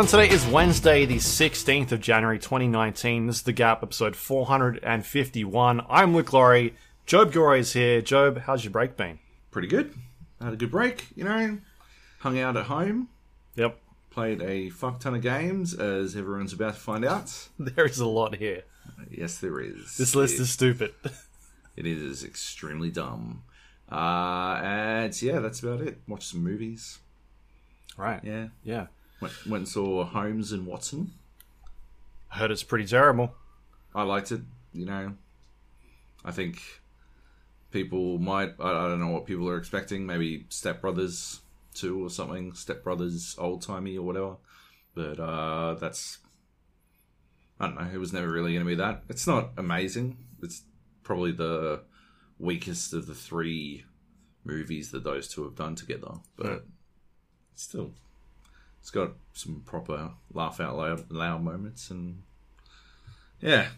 everyone, today is Wednesday, the 16th of January 2019. This is The Gap, episode 451. I'm Luke Lawrie. Joab Gilroy is here. Joab, how's your break been? pretty good. Had a good break, you know. Hung out at home, Yep, played a fuck ton of games, as everyone's about to find out. there is a lot here. Yes, there is. This list It- is stupid. It is extremely dumb. Uh, and yeah, that's about it. Watched some movies. right. Yeah. Yeah. Went, went and saw Holmes and Watson. I Heard it's pretty terrible. I liked it. You know, I think people might. I, I don't know what people are expecting. Maybe Step Brothers two or something. Step Brothers old timey or whatever. But uh, that's. I don't know. It was never really going to be that. It's not amazing. It's probably the weakest of the three movies that those two have done together. But still, it's got some proper laugh out loud, loud moments and yeah.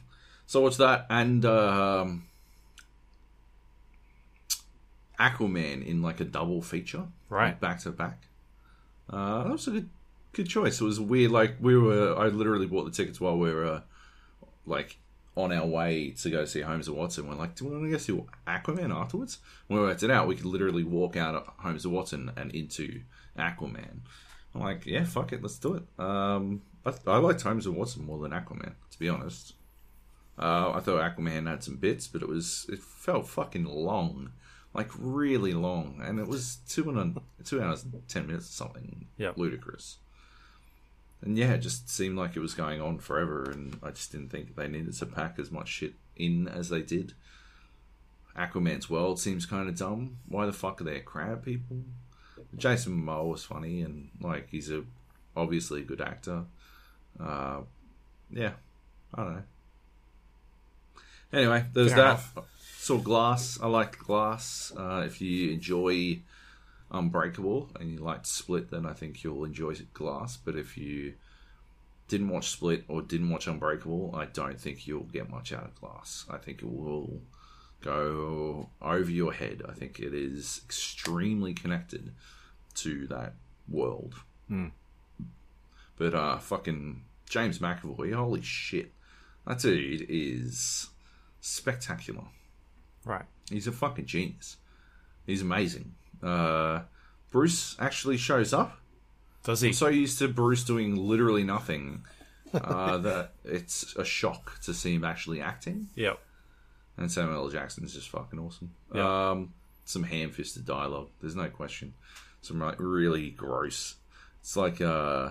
So what's that? And um, Aquaman in like a double feature, Right. back to back. Uh, that was a good, good choice. It was weird. Like we were, I literally bought the tickets while we were uh, like on our way to go see Holmes and Watson. We're like, do we want to go see Aquaman afterwards? When we worked it out, we could literally walk out of Holmes and Watson and into Aquaman. I'm like, yeah, fuck it, let's do it. Um, I, I liked Holmes and Watson more than Aquaman, to be honest. Uh, I thought Aquaman had some bits, but it was it felt fucking long, like really long, and it was two and a, two hours and ten minutes or something. Yep. ludicrous. And yeah, it just seemed like it was going on forever, and I just didn't think they needed to pack as much shit in as they did. Aquaman's world seems kind of dumb. Why the fuck are there crab people? Jason Momoa was funny, and like he's a obviously a good actor. Uh, yeah, I don't know. Anyway, there's Fair that. enough. Saw Glass. I liked Glass. Uh, if you enjoy Unbreakable and you liked Split, then I think you'll enjoy Glass. But if you didn't watch Split or didn't watch Unbreakable, I don't think you'll get much out of Glass. I think it will go over your head. I think it is extremely connected to that world. But uh, fucking James McAvoy, holy shit, that dude is spectacular. Right. He's a fucking genius. He's amazing. Uh, Bruce actually shows up. Does he? I'm so used to Bruce doing literally nothing uh, that it's a shock to see him actually acting. Yep. And Samuel L. Jackson's just fucking awesome. Yeah. Um, some ham-fisted dialogue. There's no question. Some like really gross. It's like uh,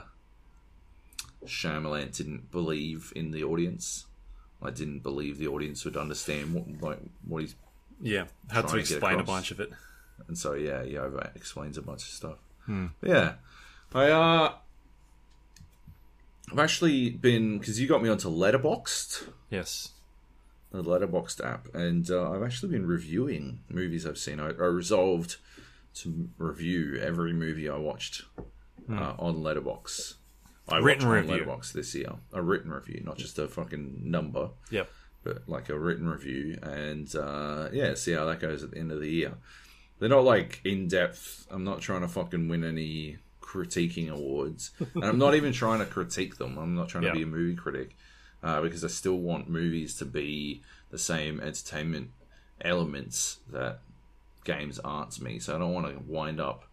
Shyamalan didn't believe in the audience. I didn't believe the audience would understand what like what he's Yeah. Had to explain a bunch of it. and so yeah, he over explains a bunch of stuff. But yeah, I uh, I've actually been because you got me onto Letterboxd. Yes. the Letterboxd app, and uh, I've actually been reviewing movies I've seen. I, I resolved to review every movie I watched uh, on Letterbox. I Written review. Letterboxd this year, a written review, not just a fucking number Yep. but like a written review and uh, yeah, see how that goes at the end of the year. They're not like in depth. I'm not trying to fucking win any critiquing awards, and I'm not even trying to critique them. I'm not trying to be a movie critic uh, because I still want movies to be the same entertainment elements that games aren't me. So I don't want to wind up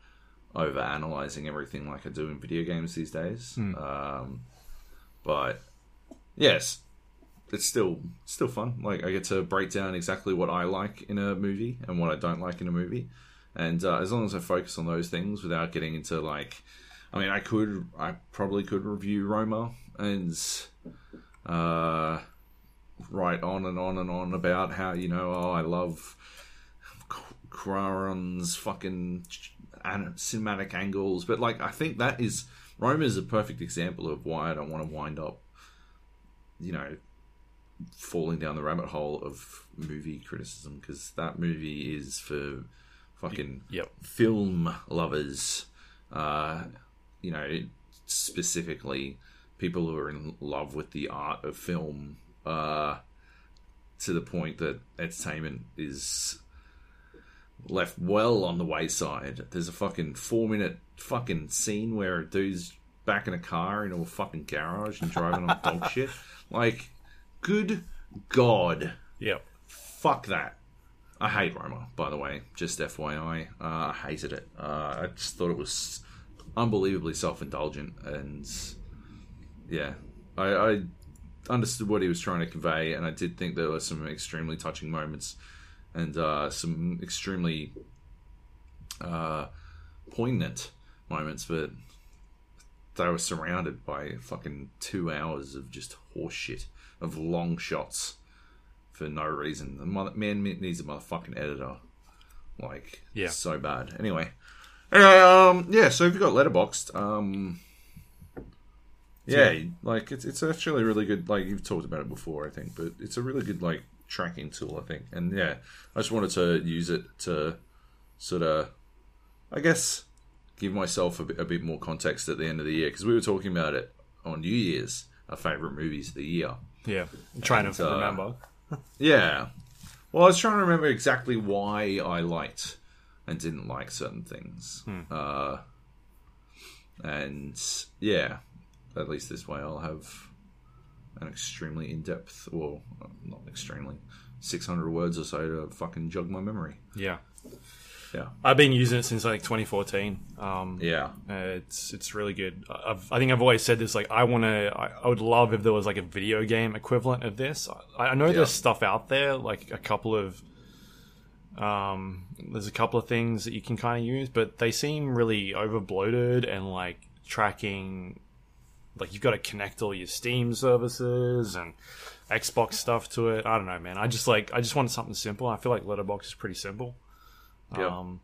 over analyzing everything like I do in video games these days. Um, but yes, it's still still fun. Like I get to break down exactly what I like in a movie and what I don't like in a movie, and uh, as long as I focus on those things without getting into like, I mean, I could, I probably could review Roma and uh, write on and on and on about how you know, oh, I love Cuarón's fucking cinematic angles, but like I think that is Roma is a perfect example of why I don't want to wind up, you know, falling down the rabbit hole of movie criticism because that movie is for fucking Yep. film lovers. Uh, you know, specifically people who are in love with the art of film. Uh, to the point that entertainment is left well on the wayside. There's a fucking four minute fucking scene where a dude's back in a car in a fucking garage and driving on dog shit. Like, good god, Yep. fuck that. I hate Roma, by the way. Just FYI, uh, I hated it. Uh, I just thought it was unbelievably self-indulgent, and yeah, I, I understood what he was trying to convey, and I did think there were some extremely touching moments and uh, some extremely uh, poignant moments, but they were surrounded by fucking two hours of just horseshit, of long shots for no reason. The mother, man needs a motherfucking editor. Like, Yeah. so bad. Anyway. Anyway, um, yeah, so if you've got Letterboxd, um, yeah, like, it's, it's actually really good. Like, you've talked about it before, I think, but it's a really good, like, tracking tool, I think. And yeah, I just wanted to use it to sort of, I guess, give myself a bit, a bit more context at the end of the year because we were talking about it on New Year's, our favorite movies of the year. Yeah. I'm trying And, to uh, remember. Yeah. Well, I was trying to remember exactly why I liked and didn't like certain things. Uh, and yeah, at least this way I'll have an extremely in depth, or uh, not extremely, 600 words or so to fucking jog my memory. Yeah. Yeah. I've been using it since like 2014. Um, Yeah. Uh, it's it's really good. I've, I think I've always said this. Like, I want to. I, I would love if there was like a video game equivalent of this. I, I know Yeah. there's stuff out there, like a couple of. Um, there's a couple of things that you can kind of use, but they seem really over bloated and like tracking. Like you've got to connect all your Steam services and Xbox stuff to it. I don't know, man. I just like I just wanted something simple. I feel like Letterbox is pretty simple. Yeah. Um,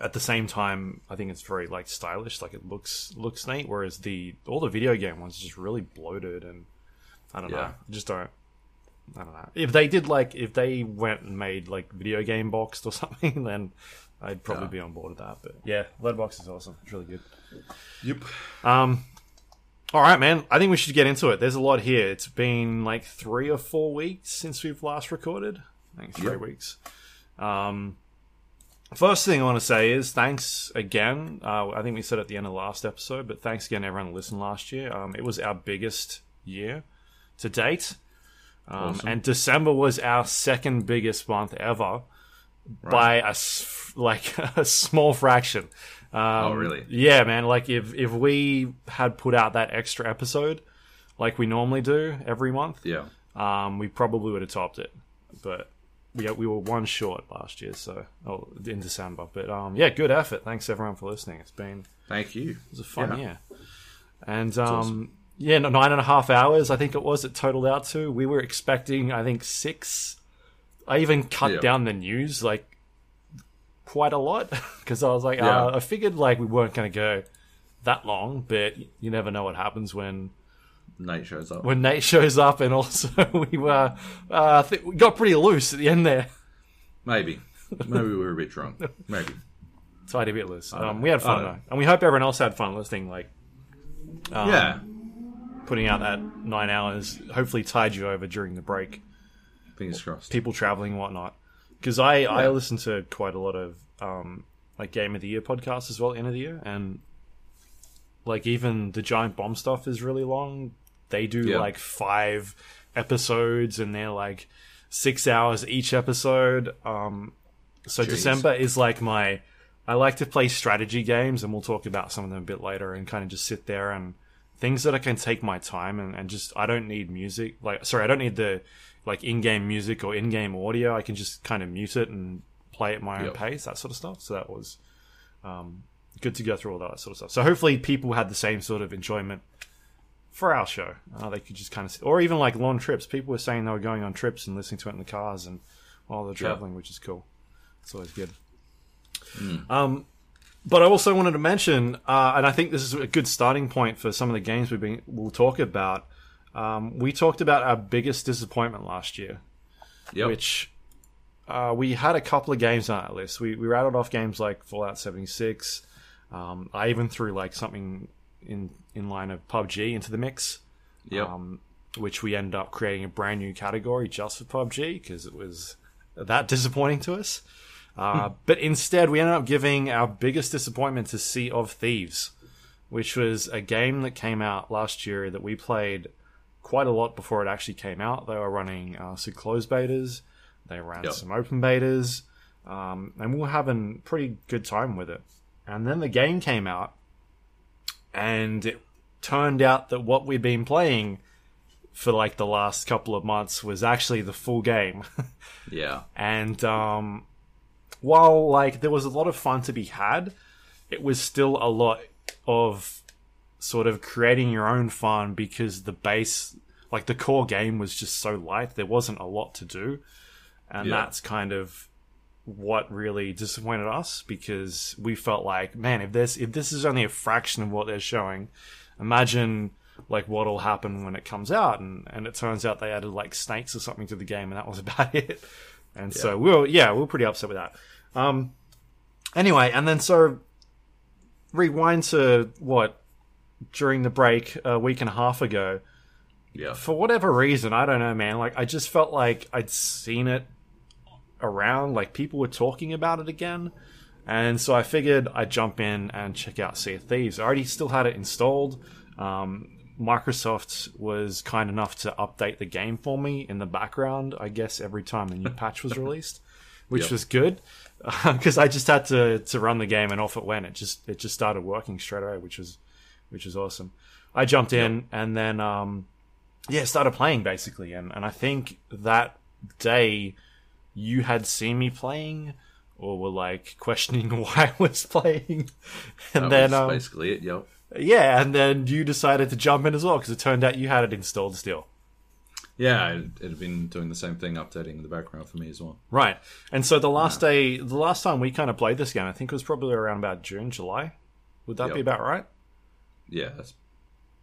at the same time, I think it's very like stylish, like it looks looks neat. Whereas the all the video game ones are just really bloated, and I don't know, I just don't. I don't know. If they did like if they went and made like video game boxed or something, then I'd probably Yeah. be on board with that. But yeah, Letterbox is awesome. It's really good. Yep. Um, all right, man. I think we should get into it. There's a lot here. It's been like three or four weeks since we've last recorded. I think three Yep. weeks. Um, first thing I want to say is thanks again. Uh, I think we said at the end of the last episode, but thanks again everyone who listened last year. Um, it was our biggest year to date. Um, Awesome. And December was our second biggest month ever by a, like a small fraction. Um, Oh, really? Yeah, man. Like if if we had put out that extra episode, like we normally do every month, Yeah. um, we probably would have topped it. But we we were one short last year, so oh, in December. But um, yeah, good effort. Thanks everyone for listening. It's been Thank you. it was a fun Yeah. year. And um, awesome. yeah, nine and a half hours. I think it was. It totaled out to. We were expecting, I think, six. I even cut Yeah. down the news like quite a lot because I was like, Yeah. uh, I figured like we weren't going to go that long, but you never know what happens when Nate shows up. when Nate shows up, and also we were, uh, I think we got pretty loose at the end there. Maybe. Maybe we were a bit drunk. Maybe. Tiny bit loose. Um, we had fun though, and we hope everyone else had fun listening. Like, um, yeah. putting out that nine hours hopefully tied you over during the break. Fingers crossed. people traveling and whatnot. Because I, I listen to quite a lot of um, like Game of the Year podcasts as well, end of the year, and like even the Giant Bomb stuff is really long. They do Yeah. like five episodes, and they're like six hours each episode. Um, so Jeez. December is like my. I like to play strategy games, and we'll talk about some of them a bit later, and kind of just sit there and things that I can take my time and, and just I don't need music. Like sorry, I don't need the like in-game music or in-game audio. I can just kind of mute it and play at my own Yep. pace, that sort of stuff. So that was um, good to go through all that sort of stuff. So hopefully people had the same sort of enjoyment for our show. Uh, they could just kind of, or even like long trips. People were saying they were going on trips and listening to it in the cars and while they're traveling, which is cool. It's always good. Um, but I also wanted to mention, uh, and I think this is a good starting point for some of the games we've been we'll talk about. Um, we talked about our biggest disappointment last year, Yep. which uh, we had a couple of games on that list. We, we rattled off games like Fallout 76. Um, I even threw like something in in line of PUBG into the mix, yep. um, which we ended up creating a brand new category just for PUBG because it was that disappointing to us. Uh, but instead, we ended up giving our biggest disappointment to Sea of Thieves. which was a game that came out last year that we played quite a lot before it actually came out. They were running uh, some closed betas, they ran Yep. some open betas, um, and we were having pretty good time with it. And then the game came out, and it turned out that what we'd been playing for like the last couple of months was actually the full game. Yeah. and um, while like there was a lot of fun to be had, it was still a lot of sort of creating your own fun because the base, like the core game, was just so light. There wasn't a lot to do, and Yeah. that's kind of what really disappointed us because we felt like, man, if this if this is only a fraction of what they're showing, imagine like what'll happen when it comes out and and it turns out they added like snakes or something to the game and that was about it and so we were yeah we were pretty upset with that um anyway and then so rewind to what during the break a week and a half ago Yeah. for whatever reason, I don't know, man. Like I just felt like I'd seen it around, like people were talking about it again, and so I figured I'd jump in and check out Sea of Thieves. I already still had it installed. Um, Microsoft was kind enough to update the game for me in the background. I guess every time the new patch was released, which Yep. was good because I just had to to run the game and off it went. It just it just started working straight away, which was which was awesome. I jumped in and then um, yeah, started playing basically, and and I think that day you had seen me playing or were like questioning why I was playing, and That then um, basically it. Yep. yeah, and then you decided to jump in as well because it turned out you had it installed still. Yeah, it, it had been doing the same thing, updating in the background for me as well. Right. And so the last day, the last time we kind of played this game, I think it was probably around about June, July. Would that Yep. be about right? Yeah, that's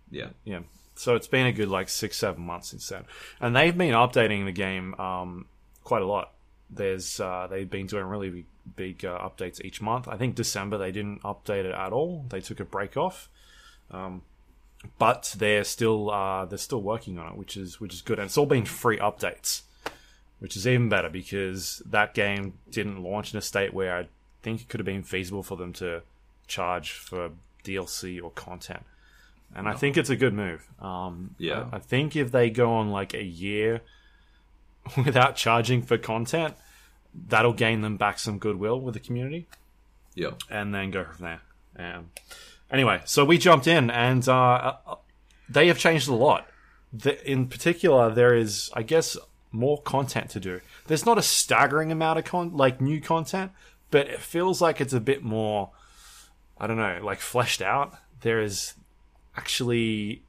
yeah. Yeah. So it's been a good like six, seven months since then, and they've been updating the game um, quite a lot. There's uh, they've been doing really big, uh, updates each month. I think December they didn't update it at all. They took a break off, um, but they're still uh, they're still working on it, which is which is good. And it's all been free updates, which is even better because that game didn't launch in a state where I think it could have been feasible for them to charge for DLC or content. And I think it's a good move. Um, Yeah. I, I think if they go on like a year without charging for content, that'll gain them back some goodwill with the community Yeah. and then go from there. Um, anyway, so we jumped in, and uh, uh, they have changed a lot. The, in particular, there is, I guess, more content to do. There's not a staggering amount of con- like new content, but it feels like it's a bit more. I don't know, like fleshed out. There is actually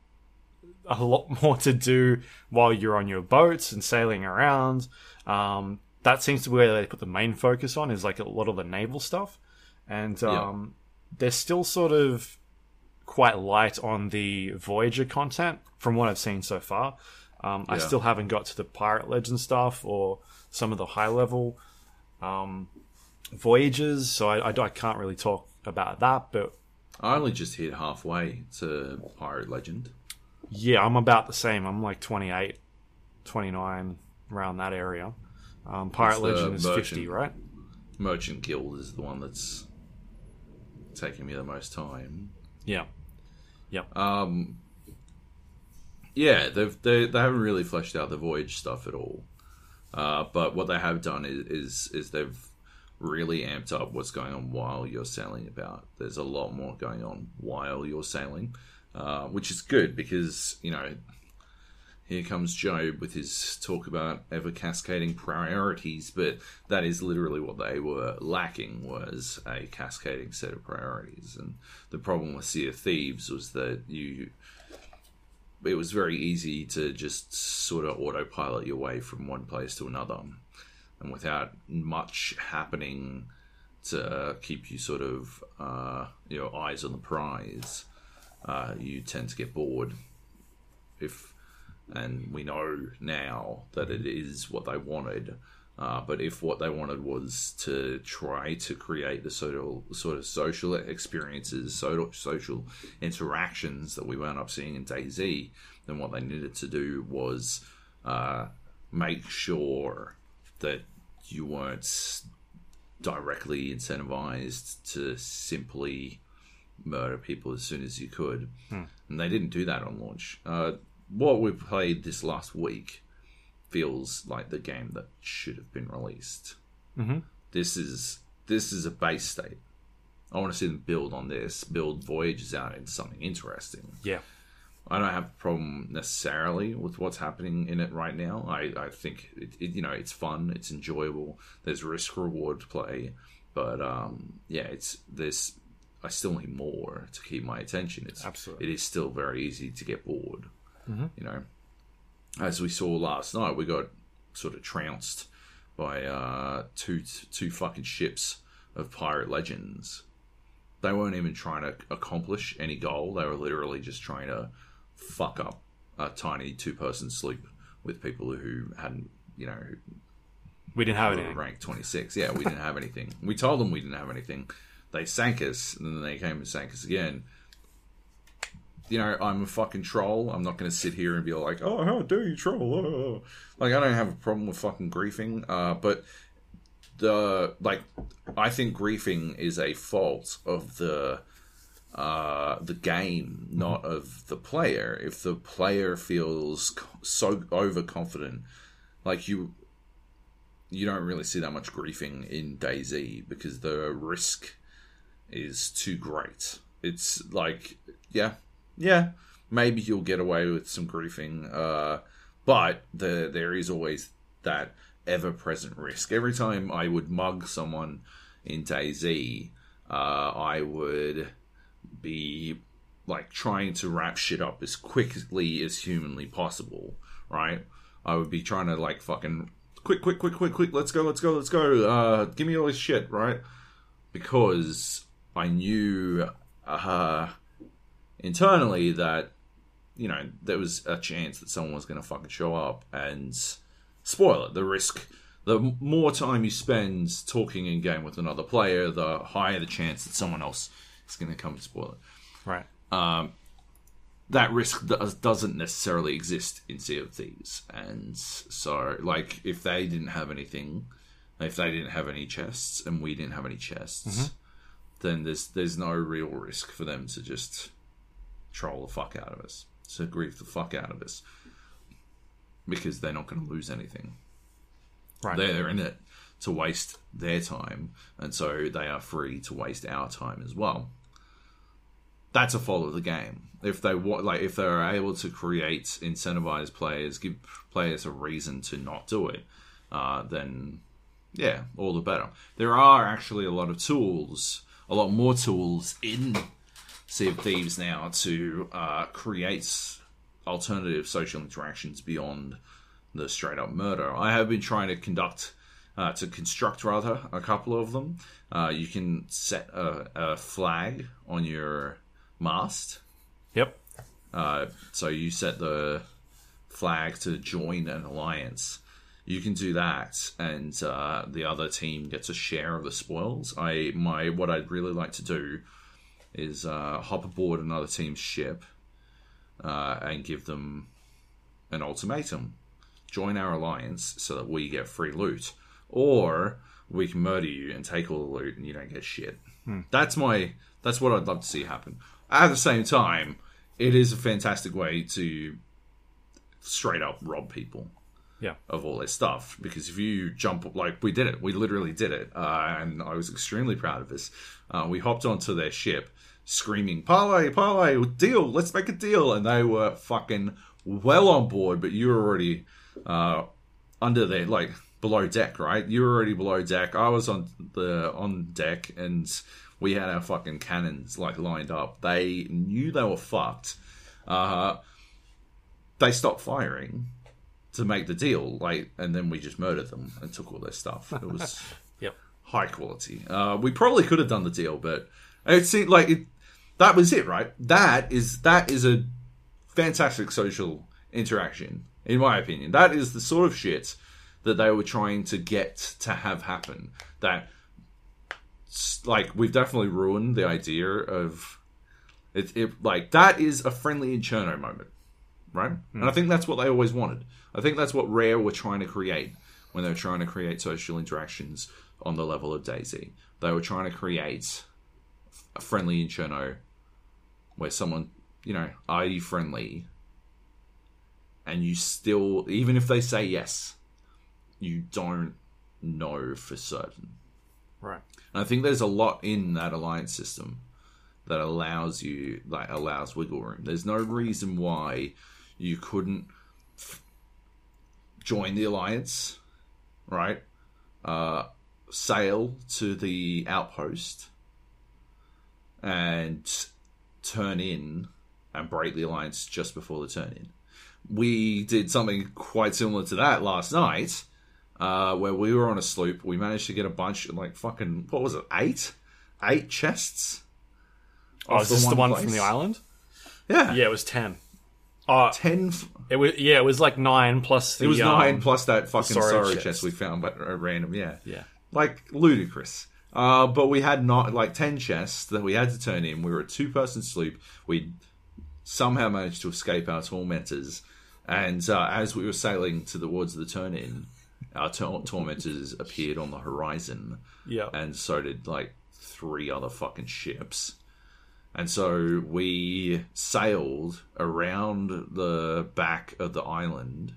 a lot more to do while you're on your boats and sailing around. Um, that seems to be where they put the main focus on is like a lot of the naval stuff, and um, they're still sort of quite light on the Voyager content from what I've seen so far. Um, I still haven't got to the Pirate Legend stuff or some of the high level um, voyages, so I, I, I can't really talk about that. But I only just hit halfway to Pirate Legend. yeah, I'm about the same. I'm like 28, 29, around that area. Um, Pirate What's Legend is 50, right? Merchant Guild is the one that's taking me the most time. Yeah. Yeah. Um, yeah, they've they, they haven't really fleshed out the voyage stuff at all. Uh, but what they have done is, is is they've really amped up what's going on while you're sailing about. There's a lot more going on while you're sailing, uh, which is good because you know here comes Joab with his talk about ever cascading priorities, but that is literally what they were lacking was a cascading set of priorities. And the problem with Sea of Thieves was that you it was very easy to just sort of autopilot your way from one place to another. And without much happening to keep you sort of uh, you know eyes on the prize, uh, you tend to get bored. If and we know now that it is what they wanted. Uh, but if what they wanted was to try to create the sort of sort of social experiences, social social interactions that we wound up seeing in DayZ, then what they needed to do was uh, make sure that you weren't directly incentivized to simply murder people as soon as you could, and they didn't do that on launch. Uh, what we played this last week feels like the game that should have been released. Mhm. This is this is a base state. I want to see them build on this, build Voyages out into something interesting. Yeah. I don't have a problem necessarily with what's happening in it right now. I, I think it, it, you know it's fun, it's enjoyable. There's risk reward play, but um, yeah, it's there's I still need more to keep my attention. It's Absolutely. it is still very easy to get bored. You know, as we saw last night, we got sort of trounced by uh, two two fucking ships of pirate legends. They weren't even trying to accomplish any goal. They were literally just trying to fuck up a tiny two person sleep with people who hadn't, you know, We didn't have anything. Rank 26. Yeah, we didn't have anything. We told them we didn't have anything. They sank us, and then they came and sank us again. You know, I'm a fucking troll. I'm not going to sit here and be like, oh, how dare you troll? Oh. Like, I don't have a problem with fucking griefing, uh, but the, like, I think griefing is a fault of the uh, the game, not of the player. If the player feels so overconfident, like you, you don't really see that much griefing in DayZ because the risk is too great. It's like, yeah, yeah, maybe you'll get away with some griefing, uh, but the, there is always that ever present risk. Every time I would mug someone in DayZ, uh, I would be like trying to wrap shit up as quickly as humanly possible, right? I would be trying to like fucking quick, quick, quick, quick, quick, let's go, let's go, let's go. Uh, give me all this shit, right? Because I knew uh, internally that you know there was a chance that someone was going to fucking show up and spoil it. The risk, the more time you spend talking in game with another player, the higher the chance that someone else is going to come and spoil it Right. Um, that risk does, doesn't necessarily exist in Sea of Thieves. And so, like, if they didn't have anything, if they didn't have any chests and we didn't have any chests, then there's there's no real risk for them to just troll the fuck out of us, to grief the fuck out of us, because they're not going to lose anything. Right. They're in it to waste their time, and so they are free to waste our time as well that's a fault of the game. If they like, if they're able to create incentivize players, give players a reason to not do it, uh, then yeah, all the better. There are actually a lot of tools, a lot more tools in Sea of Thieves now to uh, create alternative social interactions beyond the straight up murder. I have been trying to conduct, uh, to construct rather, a couple of them. Uh, you can set a, a flag on your mast. Yep. Uh, so you set the flag to join an alliance. You can do that, and uh, the other team gets a share of the spoils. I my what I'd really like to do is uh, hop aboard another team's ship uh, and give them an ultimatum: join our alliance so that we get free loot, or we can murder you and take all the loot and you don't get shit. That's my that's what I'd love to see happen. At the same time, it is a fantastic way to straight up rob people Yeah. of all their stuff. Because if you jump like we did it. We literally did it. Uh, and i was extremely proud of us uh, we hopped onto their ship screaming parlay parlay deal let's make a deal. And they were fucking well on board but you were already uh, under there like below deck right? You were already below deck. I was on the on deck and we had our fucking cannons like lined up they knew they were fucked uh, they stopped firing to make the deal, like, and then we just murdered them and took all their stuff. It was Yep. high quality. Uh, we probably could have done the deal, but it seemed like it, that was it, right? That is that is a fantastic social interaction, in my opinion. That is the sort of shit that they were trying to get to have happen. That like we've definitely ruined the idea of it, it like that is a friendly in Cherno moment, right? Hmm. And I think that's what they always wanted. I think that's what Rare were trying to create when they were trying to create social interactions on the level of DayZ. They were trying to create a friendly in Cherno, where someone you know are you friendly, and you still even if they say yes, you don't know for certain. Right. And I think there's a lot in that alliance system that allows you, like, allows wiggle room. There's no reason why you couldn't f- join the alliance, right? Uh, sail to the outpost and turn in and break the alliance just before the turn in. We did something quite similar to that last night uh, where we were on a sloop. We managed to get a bunch, like fucking, what was it, eight, eight chests. Oh, is this the one from the island? Yeah, Yeah, it was ten. Oh, ten. f- it was yeah, it was like nine plus the. It was um, nine plus that fucking storage chest. chest we found, but uh, random. Yeah, Yeah. like ludicrous. Uh, but we had not like ten chests that we had to turn in. We were a two-person sloop. We somehow managed to escape our tormentors, and uh, as we were sailing to the towards the turn-in, our tor- tormentors appeared on the horizon. Yeah. and so did like three other fucking ships. And so we sailed around the back of the island,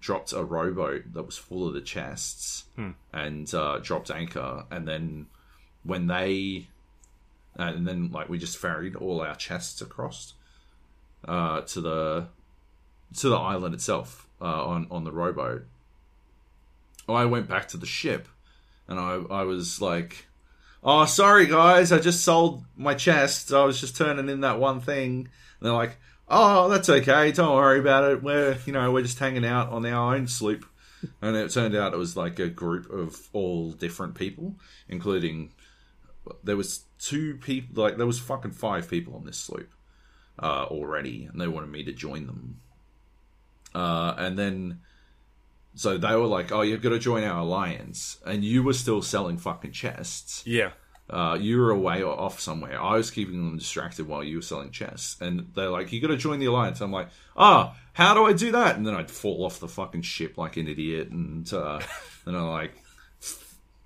dropped a rowboat that was full of the chests, and uh, dropped anchor. And then when they, and then like we just ferried all our chests across uh, to the to the island itself uh, on on the rowboat. I went back to the ship and I, I was like, "Oh, sorry guys, I just sold my chest. I was just turning in that one thing." And they're like, "Oh, that's okay. Don't worry about it. We're you know we're just hanging out on our own sloop." And it turned out it was like a group of all different people, including there was two people. Like there was fucking five people on this sloop uh, already, and they wanted me to join them. Uh, and then so they were like, "Oh, you've got to join our alliance," and you were still selling fucking chests. Yeah. Uh, you were away or off somewhere. I was keeping them distracted while you were selling chests, and they're like, "You got to join the alliance." I'm like, "Ah, how do I do that?" And then I'd fall off the fucking ship like an idiot, and uh, then I like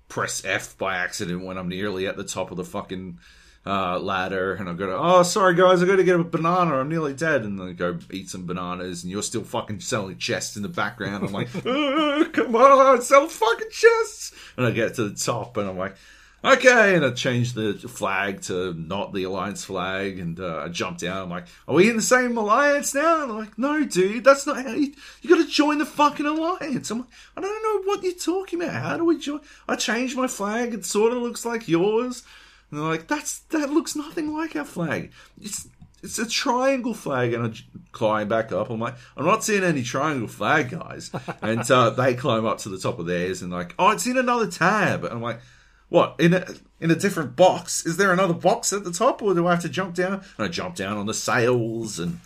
press F by accident when I'm nearly at the top of the fucking uh, ladder, and I've got to, oh, sorry guys, I got to get a banana, I'm nearly dead, and then I go eat some bananas, and you're still fucking selling chests in the background. I'm like, "Uh, come on, sell fucking chests, and I get to the top, and I'm like. Okay, and I changed the flag to not the alliance flag, and uh, I jumped down. I'm like, "Are we in the same alliance now?" And they're like, "No, dude, that's not how you. You got to join the fucking alliance." I'm like, "I don't know what you're talking about. How do we join?" I changed my flag. It sort of looks like yours. And they're like, "That's that looks nothing like our flag. It's it's a triangle flag." And I j- climb back up. I'm like, "I'm not seeing any triangle flag, guys." and uh, they climb up to the top of theirs and like, "Oh, it's in another tab." And I'm like. What in a in a different box? Is there another box at the top, or do I have to jump down? And I jump down on the sails, and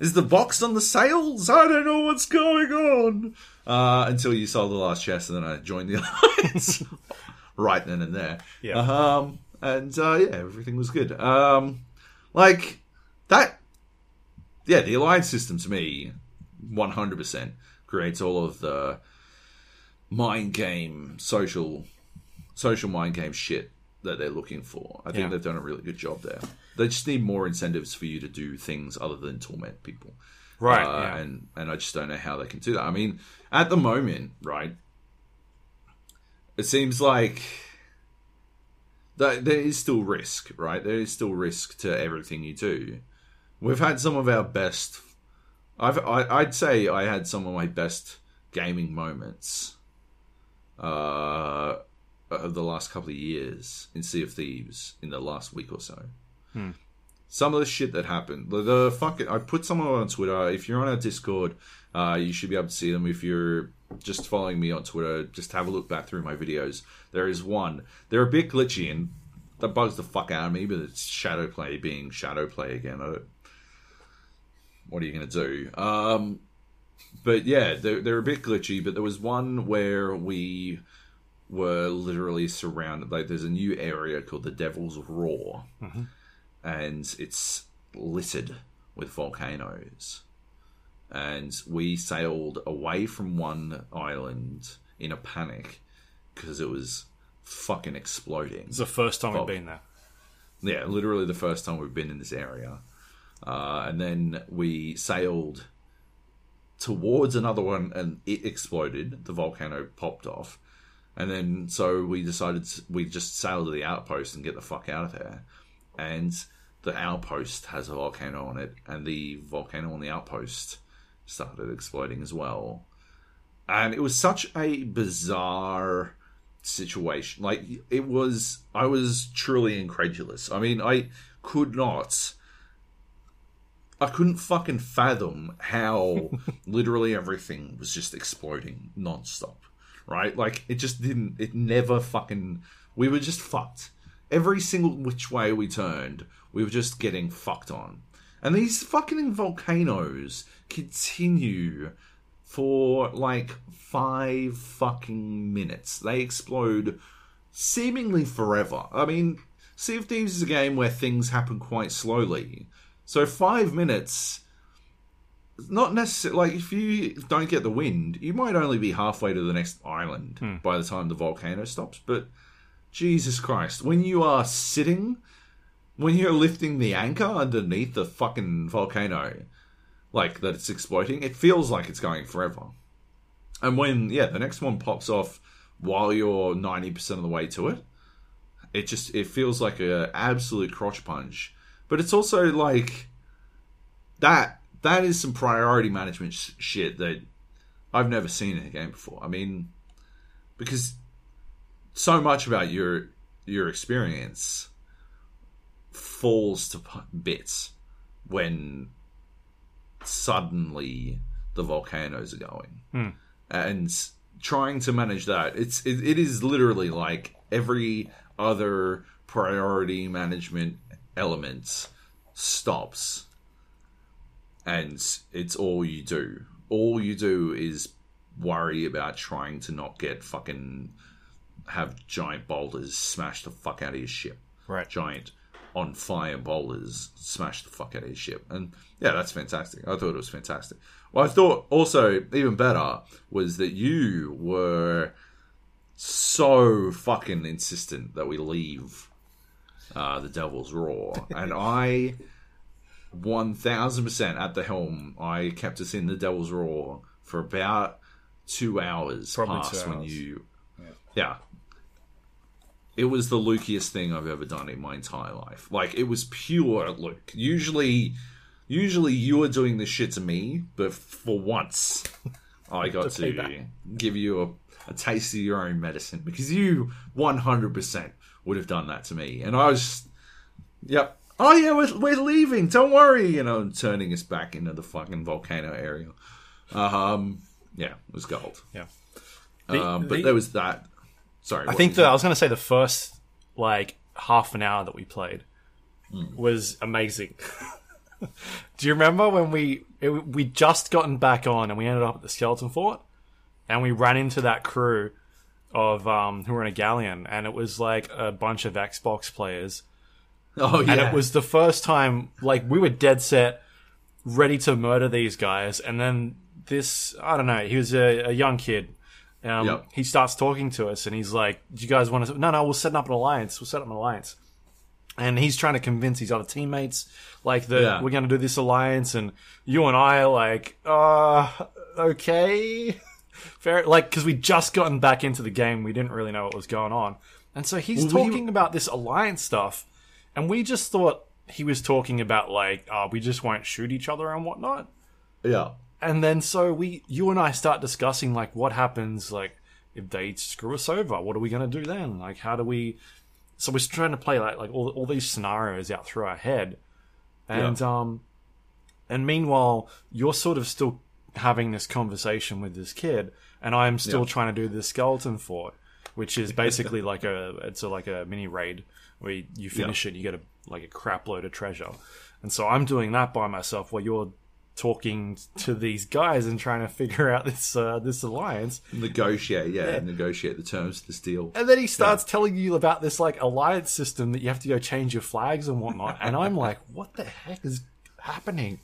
is, the box on the sails? I don't know what's going on. Uh, until you sold the last chest, and then I joined the alliance right then and there. Yeah. Um, and uh, yeah, everything was good. Um, like that. Yeah, the alliance system to me, one hundred percent creates all of the mind game social social mind game shit that they're looking for. I think Yeah. they've done a really good job there. They just need more incentives for you to do things other than torment people. Right. Uh, yeah. and and I just don't know how they can do that. I mean, at the moment, right? It seems like that there is still risk, right? There is still risk to everything you do. We've had some of our best. I've I, I'd say I had some of my best gaming moments. Uh, of the last couple of years in Sea of Thieves in the last week or so some of the shit that happened. The, the fucking I put some of it on Twitter. If you're on our Discord, uh, you should be able to see them. If you're just following me on Twitter, just have a look back through my videos. There is one. They're a bit glitchy and that bugs the fuck out of me. But it's ShadowPlay being ShadowPlay again. I don't, what are you gonna do? Um, but yeah, they're they're a bit glitchy. But there was one where we were literally surrounded. Like there's a new area called the Devil's Roar and it's littered with volcanoes. And we sailed away from one island in a panic because it was fucking exploding. it's the first time we've been there. yeah, literally the first time we've been in this area. Uh, and then we sailed towards another one, and it exploded. The volcano popped off, and then so we decided to, we just sail to the outpost and get the fuck out of there. And the outpost has a volcano on it, and the volcano on the outpost started exploding as well. And it was such a bizarre situation. Like it was, I was truly incredulous. I mean, I could not. I couldn't fucking fathom how literally everything was just exploding nonstop. Right? Like it just didn't. It never fucking. We were just fucked. Every single which way we turned, we were just getting fucked on. And these fucking volcanoes continue for like five fucking minutes. They explode seemingly forever. I mean, Sea of Thieves is a game where things happen quite slowly. So five minutes, not necessarily like if you don't get the wind, you might only be halfway to the next island hmm. by the time the volcano stops. But Jesus Christ, when you are sitting, when you're lifting the anchor underneath the fucking volcano, like that it's exploding, it feels like it's going forever. And when yeah, the next one pops off while you're ninety percent of the way to it, it just it feels like a absolute crotch punch. But it's also like that that is some priority management sh- shit that I've never seen in a game before. I mean, because so much about your your experience falls to bits when suddenly the volcanoes are going. Hmm. And trying to manage that it's it, it is literally like every other priority management element stops. And it's all you do. All you do is worry about trying to not get fucking have giant boulders smash the fuck out of your ship. Right. giant on fire bowlers smash the fuck out of his ship. And yeah, that's fantastic. I thought it was fantastic. Well, I thought also even better was that you were so fucking insistent that we leave uh, the Devil's Roar, and I. 1000% at the helm. I kept us in the Devil's Roar for about two hours Probably two past when hours. you. Yeah. It was the Lukiest thing I've ever done in my entire life. Like, it was pure Luke. Usually, usually you are doing this shit to me, but for once, I got To give you a, a taste of your own medicine because you 100% would have done that to me. And I was Yep. Oh yeah, we're, we're leaving. Don't worry. You know, turning us back into the fucking volcano area. Um, yeah, it was gold. Yeah. The- Um, but the- there was that. Sorry, I think that? I was going to say the first like half an hour that we played Hmm. was amazing. Do you remember when we it, we just gotten back on and we ended up at the skeleton fort and we ran into that crew of um who were in a galleon and it was like a bunch of Xbox players Oh yeah, and it was the first time like we were dead set ready to murder these guys and then this i don't know he was a, a young kid um, Yep. he starts talking to us and he's like do you guys want to no no we'll set up an alliance. We'll set up an alliance. And he's trying to convince his other teammates like that Yeah. we're going to do this alliance and you and i are like uh okay. Fair like because we just gotten back into the game. We didn't really know what was going on. And so he's Well, we- talking about this alliance stuff and we just thought he was talking about like uh, we just won't shoot each other and whatnot. Yeah, and then so we you and i start discussing like what happens like if they screw us over what are we going to do then? Like how do we so we're trying to play like like all, all these scenarios out through our head. And um and meanwhile you're sort of still having this conversation with this kid and i'm still Yeah. trying to do the skeleton fort which is basically like a it's a, like a mini raid where you, finish it you get a like a crap load of treasure. And so i'm doing that by myself while you're talking to these guys and trying to figure out this uh, this alliance negotiate. Yeah, negotiate the terms of this deal. and then he starts telling you about this like alliance system that you have to go change your flags and whatnot and i'm like what the heck is happening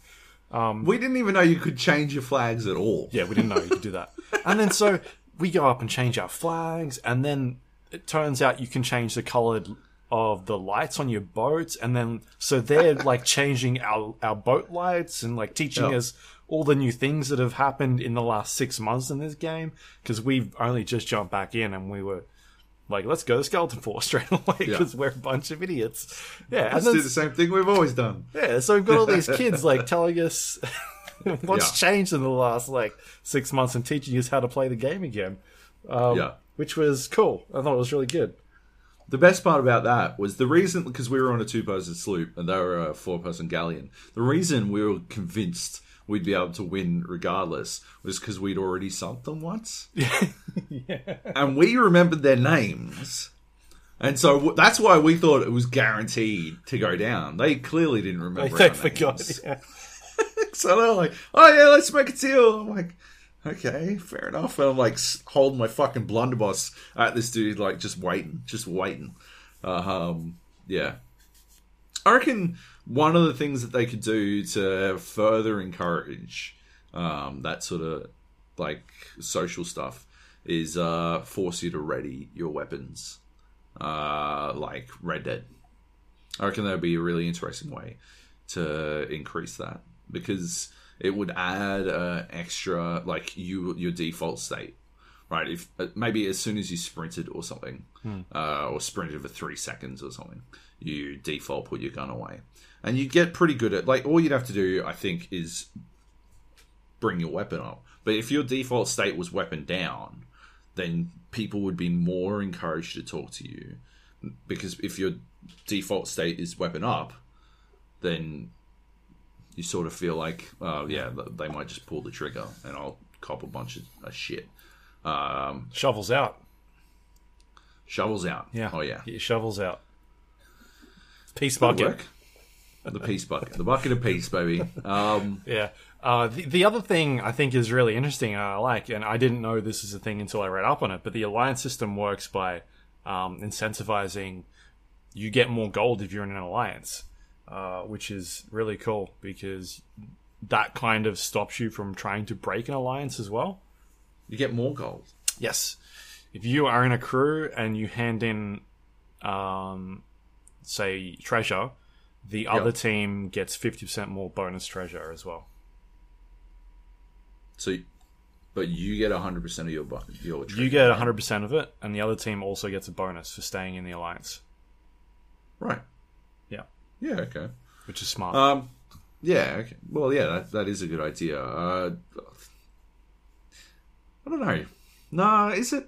Um, We didn't even know you could change your flags at all. Yeah, we didn't know you could do that. And then so we go up and change our flags, and then it turns out you can change the colored of the lights on your boats, and then so they're like changing our our boat lights and like teaching Yeah. us all the new things that have happened in the last six months in this game because we've only just jumped back in and we were. Like, let's go to Skeleton Fort straight away because we're a bunch of idiots. Yeah, and Let's do the same thing we've always done. yeah, so we've got all these kids like telling us what's Yeah. changed in the last like six months and teaching us how to play the game again. Um, Yeah. which was cool. I thought it was really good. The best part about that was the reason because we were on a two-person sloop and they were a four-person galleon. The reason we were convinced we'd be able to win regardless was because we'd already sunk them once, and we remembered their names, and so w- that's why we thought it was guaranteed to go down. They clearly didn't remember. They our forgot. Yeah. So they're like, "Oh yeah, let's make a deal." I'm like, "Okay, fair enough." And I'm like, holding my fucking blunderbuss at this dude, like just waiting, just waiting. Um, yeah, I reckon one of the things that they could do to further encourage um, that sort of like social stuff is uh, force you to ready your weapons, uh, like Red Dead. I reckon that would be a really interesting way to increase that because it would add uh, extra like you your default state right? If uh, maybe as soon as you sprinted or something uh, or sprinted for three seconds or something you default put your gun away. And you get pretty good at like all you'd have to do i think is bring your weapon up. But if your default state was weapon down then people would be more encouraged to talk to you. Because if your default state is weapon up then you sort of feel like, oh yeah, they might just pull the trigger and I'll cop a bunch of, shit. Um, Shovels out. shovels out. Yeah. Oh yeah. Get your shovels out. Peace bucket. The peace bucket. The bucket of peace, baby. Um, Yeah. Uh, the, the other thing I think is really interesting and I like, and I didn't know this is a thing until I read up on it, but the alliance system works by um, incentivizing you get more gold if you're in an alliance, uh, which is really cool because that kind of stops you from trying to break an alliance as well. you get more gold. Yes. If you are in a crew and you hand in, um, say, treasure, the other team gets 50% more bonus treasure as well. So, but you get hundred percent of your your. You get right? 100% of it, and the other team also gets a bonus for staying in the alliance, Right. Yeah. Okay. which is smart. Um. Yeah. Okay. Well, yeah. That, that is a good idea. Uh, I don't know. Nah, is it?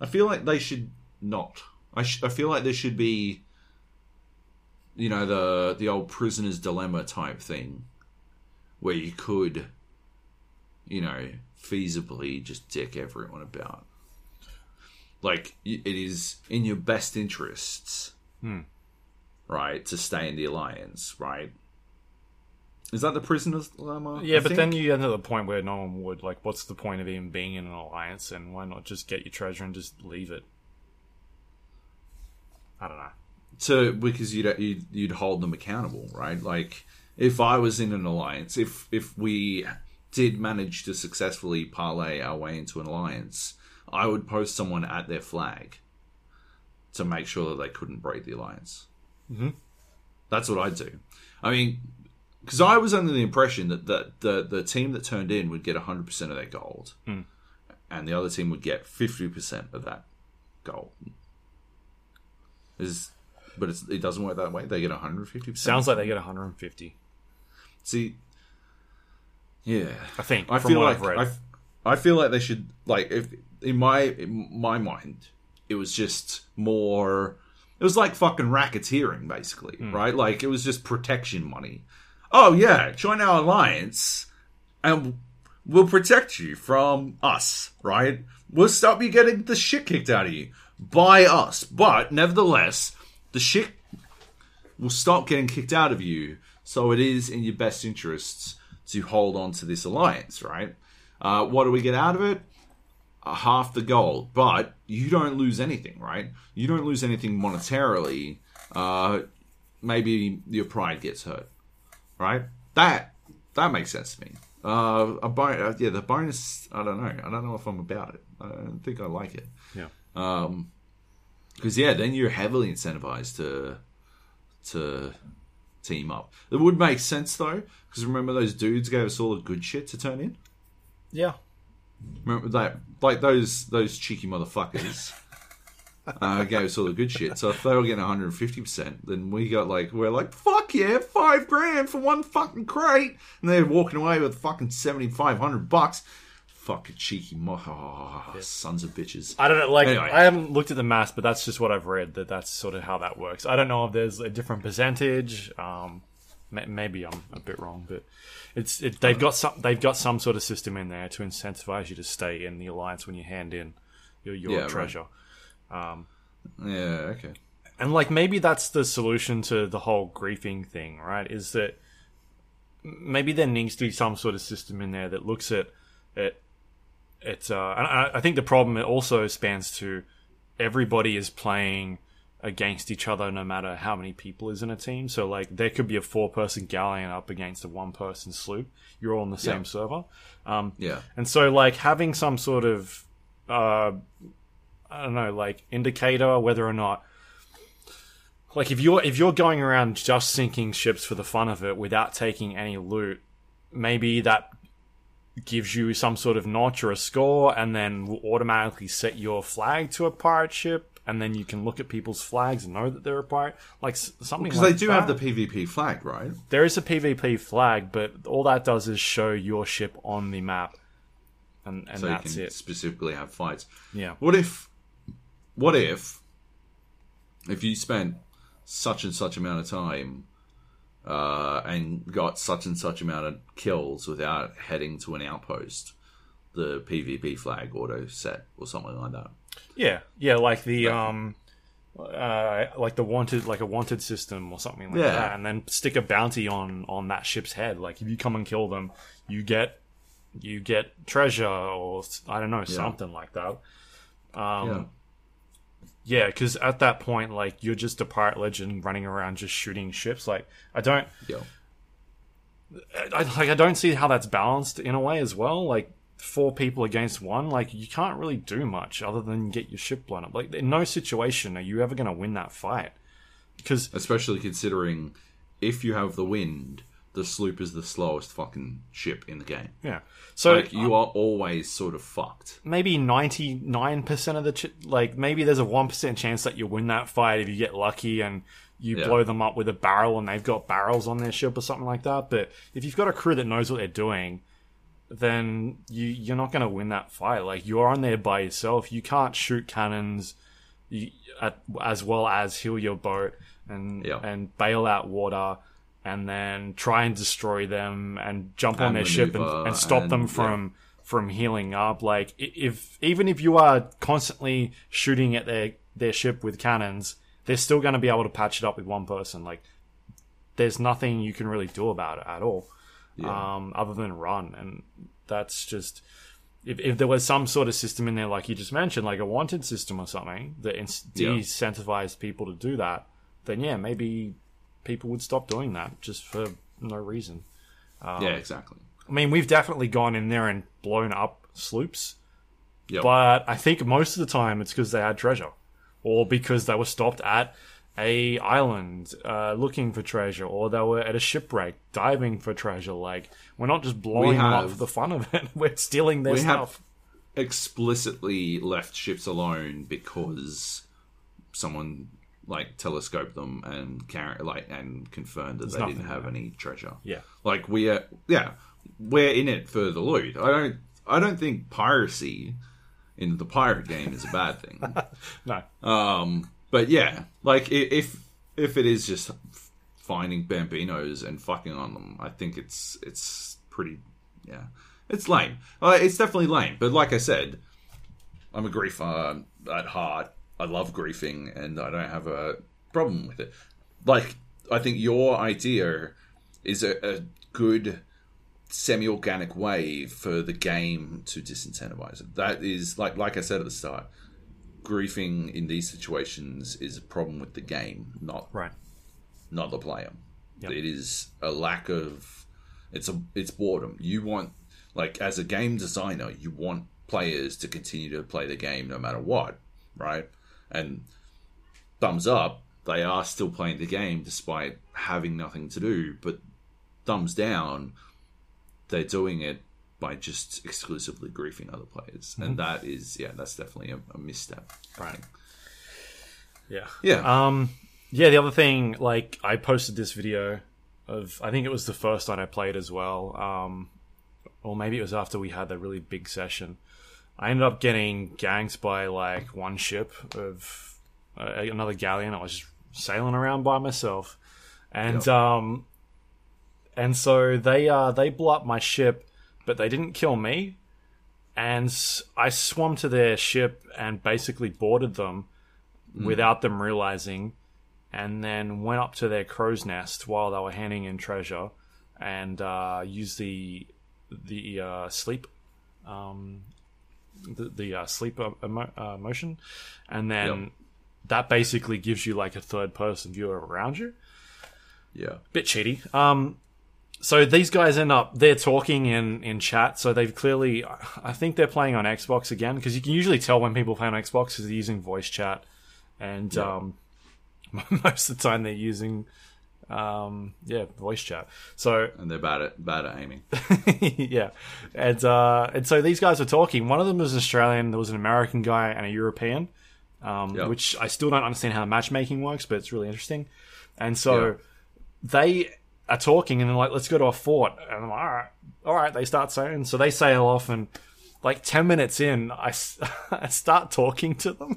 I feel like they should not. I sh- I feel like there should be. You know the the old prisoner's dilemma type thing, where you could, you know, feasibly just dick everyone about. Like it is in your best interests right, to stay in the alliance, right? Is that the prisoner's dilemma? yeah, I but then think? you get to the point where no one would. Like, what's the point of even being in an alliance, and why not just get your treasure and just leave it? I don't know. to because you'd, you'd you'd hold them accountable, right? Like if I was in an alliance, if if we did manage to successfully parlay our way into an alliance, I would post someone at their flag to make sure that they couldn't break the alliance. Mm-hmm. That's what I'd do. I mean, because I was under the impression that the, the the team that turned in would get hundred percent of their gold, and the other team would get fifty percent of that gold. Is but it's, it doesn't work that way. They get 150. percent Sounds like they get 150. See, yeah, I think. I feel like I've read. I, I feel like they should like if in my in my mind it was just more. It was like fucking racketeering, basically, Hmm. right? Like it was just protection money. Oh yeah, join our alliance, and we'll protect you from us, right? We'll stop you getting the shit kicked out of you by us, but nevertheless, the shit will stop getting kicked out of you. So it is in your best interests to hold on to this alliance, right? Uh, what do we get out of it? Half the gold, but you don't lose anything, right? You don't lose anything monetarily. Uh, maybe your pride gets hurt, right? That that makes sense to me. Uh, a bon- uh, yeah, the bonus. I don't know. I don't know if I'm about it. I don't think I like it. yeah. Um, Because yeah, then you're heavily incentivized to to team up. It would make sense though, because remember those dudes gave us all the good shit to turn in. Yeah. Remember that, like those those cheeky motherfuckers. Uh, gave us all the good shit. So if they were getting 150, percent then we got like we're like fuck yeah, five grand for one fucking crate, and they're walking away with fucking 7,500 bucks. Fucking cheeky mo- oh, sons of bitches. I don't know. Like, Anyway. I haven't looked at the math, but that's just what I've read. That that's sort of how that works. I don't know if there's a different percentage. Um, maybe I'm a bit wrong, but it's it, they've got some they've got some sort of system in there to incentivize you to stay in the alliance when you hand in your your Yeah, right. treasure. Yeah, okay. And like maybe that's the solution to the whole griefing thing, right? Is that maybe there needs to be some sort of system in there that looks at it. It's uh, and I, I think the problem it also spans to everybody is playing against each other no matter how many people is in a team. So like there could be a four person galleon up against a one person sloop. You're all on the same Yeah. server. Um, Yeah. and so, like, having some sort of, uh, I don't know, like indicator whether or not, like, if you're if you're going around just sinking ships for the fun of it without taking any loot, maybe that gives you some sort of notch or a score, and then will automatically set your flag to a pirate ship, and then you can look at people's flags and know that they're apart. like something. Because like they do that. have the PvP flag, right? There is a PvP flag, but all that does is show your ship on the map, and and So that's you can it. specifically have fights. Yeah. What if, what if, if you spent such and such amount of time uh, and got such and such amount of kills without heading to an outpost, the PvP flag auto set or something like that? Yeah, yeah, like the um, uh, like the wanted, like a wanted system or something like Yeah. that, and then stick a bounty on on that ship's head. Like if you come and kill them, you get you get treasure or I don't know something like that. Um, yeah. Yeah, because at that point, like you're just a pirate legend running around just shooting ships. Like I don't, Yeah. I, like I don't see how that's balanced in a way as well. Like four people against one, like you can't really do much other than get your ship blown up. Like in no situation are you ever going to win that fight because Especially considering if you have the wind, the sloop is the slowest fucking ship in the game. yeah. So like you are always sort of fucked. maybe 99% of the ch- like maybe there's a 1% chance that you win that fight if you get lucky and you Yeah. blow them up with a barrel and they've got barrels on their ship or something like that but if you've got a crew that knows what they're doing then you you're not going to win that fight like you're on there by yourself you can't shoot cannons you, at, as well as heal your boat and Yeah. and bail out water and then try and destroy them and jump on their ship and, and stop them and- from from healing up. Like if even if you are constantly shooting at their their ship with cannons, they're still going to be able to patch it up with one person. Like there's nothing you can really do about it at all, um, other than run. And that's just if if there was some sort of system in there, like you just mentioned, like a wanted system or something that in- Yeah. people to do that, then yeah, maybe people would stop doing that just for no reason. Um, yeah, exactly. I mean, we've definitely gone in there and blown up sloops, Yep. but I think most of the time it's because they had treasure, or because they were stopped at a island uh, looking for treasure, or they were at a shipwreck diving for treasure. Like we're not just blowing them up have- for the fun of it; we're stealing their we have stuff. explicitly left ships alone because someone like telescoped them and car- like and confirmed that they didn't have any treasure. Yeah. Like we are, yeah, we're in it for the loot. I don't, I don't think piracy in the pirate game is a bad thing. No, Um, but yeah, like if if it is just finding bambinos and fucking on them, I think it's it's pretty yeah, it's lame. Uh, it's definitely lame. But like I said, I'm a griefer at heart. I love griefing, and I don't have a problem with it. Like I think your idea is a, a good semi-organic way for the game to disincentivize it. That is like like I said at the start griefing in these situations is a problem with the game, not right. not the player. Yep. It is a lack of it's a it's boredom. You want like as a game designer, you want players to continue to play the game no matter what, right? And thumbs up, they are still playing the game despite having nothing to do. But thumbs down, they're doing it by just exclusively griefing other players, Mm-hmm. and that is yeah, that's definitely a, a misstep. I Right. think. Yeah. Yeah. Um, yeah, the other thing, like, I posted this video of, I think it was the first night I played as well. Um, or maybe it was after we had that really big session. I ended up getting ganked by, like, one ship of uh, another galleon. I was just sailing around by myself. And, Yep. um, and so they, uh, they blew up my ship, but they didn't kill me. And I swam to their ship and basically boarded them without them realizing, and then went up to their crow's nest while they were handing in treasure, and uh, used the the uh, sleep, um, the the uh, sleep emo- uh, motion, and then Yep. that basically gives you like a third person view around you yeah. bit cheaty. Um, so these guys end up they're talking in in chat. So they've clearly, I think they're playing on Xbox again because you can usually tell when people play on Xbox because they're using voice chat, and Yeah. um, most of the time they're using um, yeah voice chat. So And they're bad at bad at aiming. yeah, and uh, and so these guys are talking. One of them was Australian. There was an American guy and a European, um, Yep. which I still don't understand how matchmaking works, but it's really interesting. And so Yeah. they are talking, and they're like, "Let's go to a fort." And I'm like, "All right, all right." They start saying, so they sail off, and like ten minutes in, I start talking to them.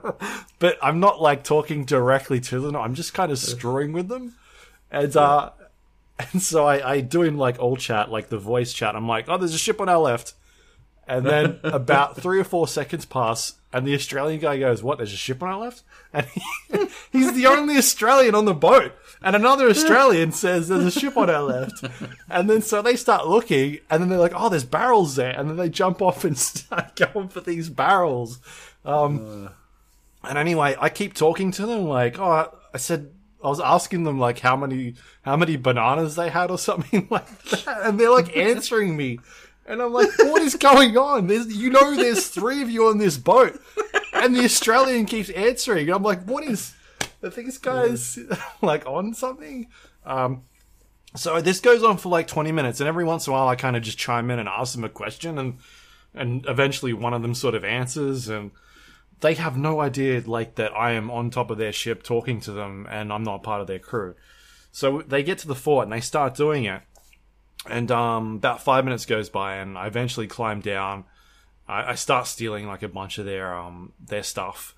but I'm not like talking directly to them. I'm just kind of screwing with them. And uh and so I, I do in like all chat, like the voice chat, I'm like, oh, there's a ship on our left. And then about three or four seconds pass, and the Australian guy goes, What, there's a ship on our left? And he, he's the only Australian on the boat. And another Australian says, There's a ship on our left. And then so they start looking, and then they're like, Oh, there's barrels there. And then they jump off and start going for these barrels. Um, and anyway, I keep talking to them, like, Oh, I said, I was asking them like how many how many bananas they had or something like that, and they're like answering me, and I'm like, "What is going on? There's you know, there's three of you on this boat, and the Australian keeps answering. And I'm like, "What is? I think this guy's like on something." Um, so this goes on for like 20 minutes, and every once in a while, I kind of just chime in and ask them a question, and and eventually one of them sort of answers, and they have no idea like that I am on top of their ship talking to them and I'm not part of their crew. So they get to the fort and they start doing it. And um, about five minutes goes by and I eventually climb down. I, I start stealing like a bunch of their um, their stuff,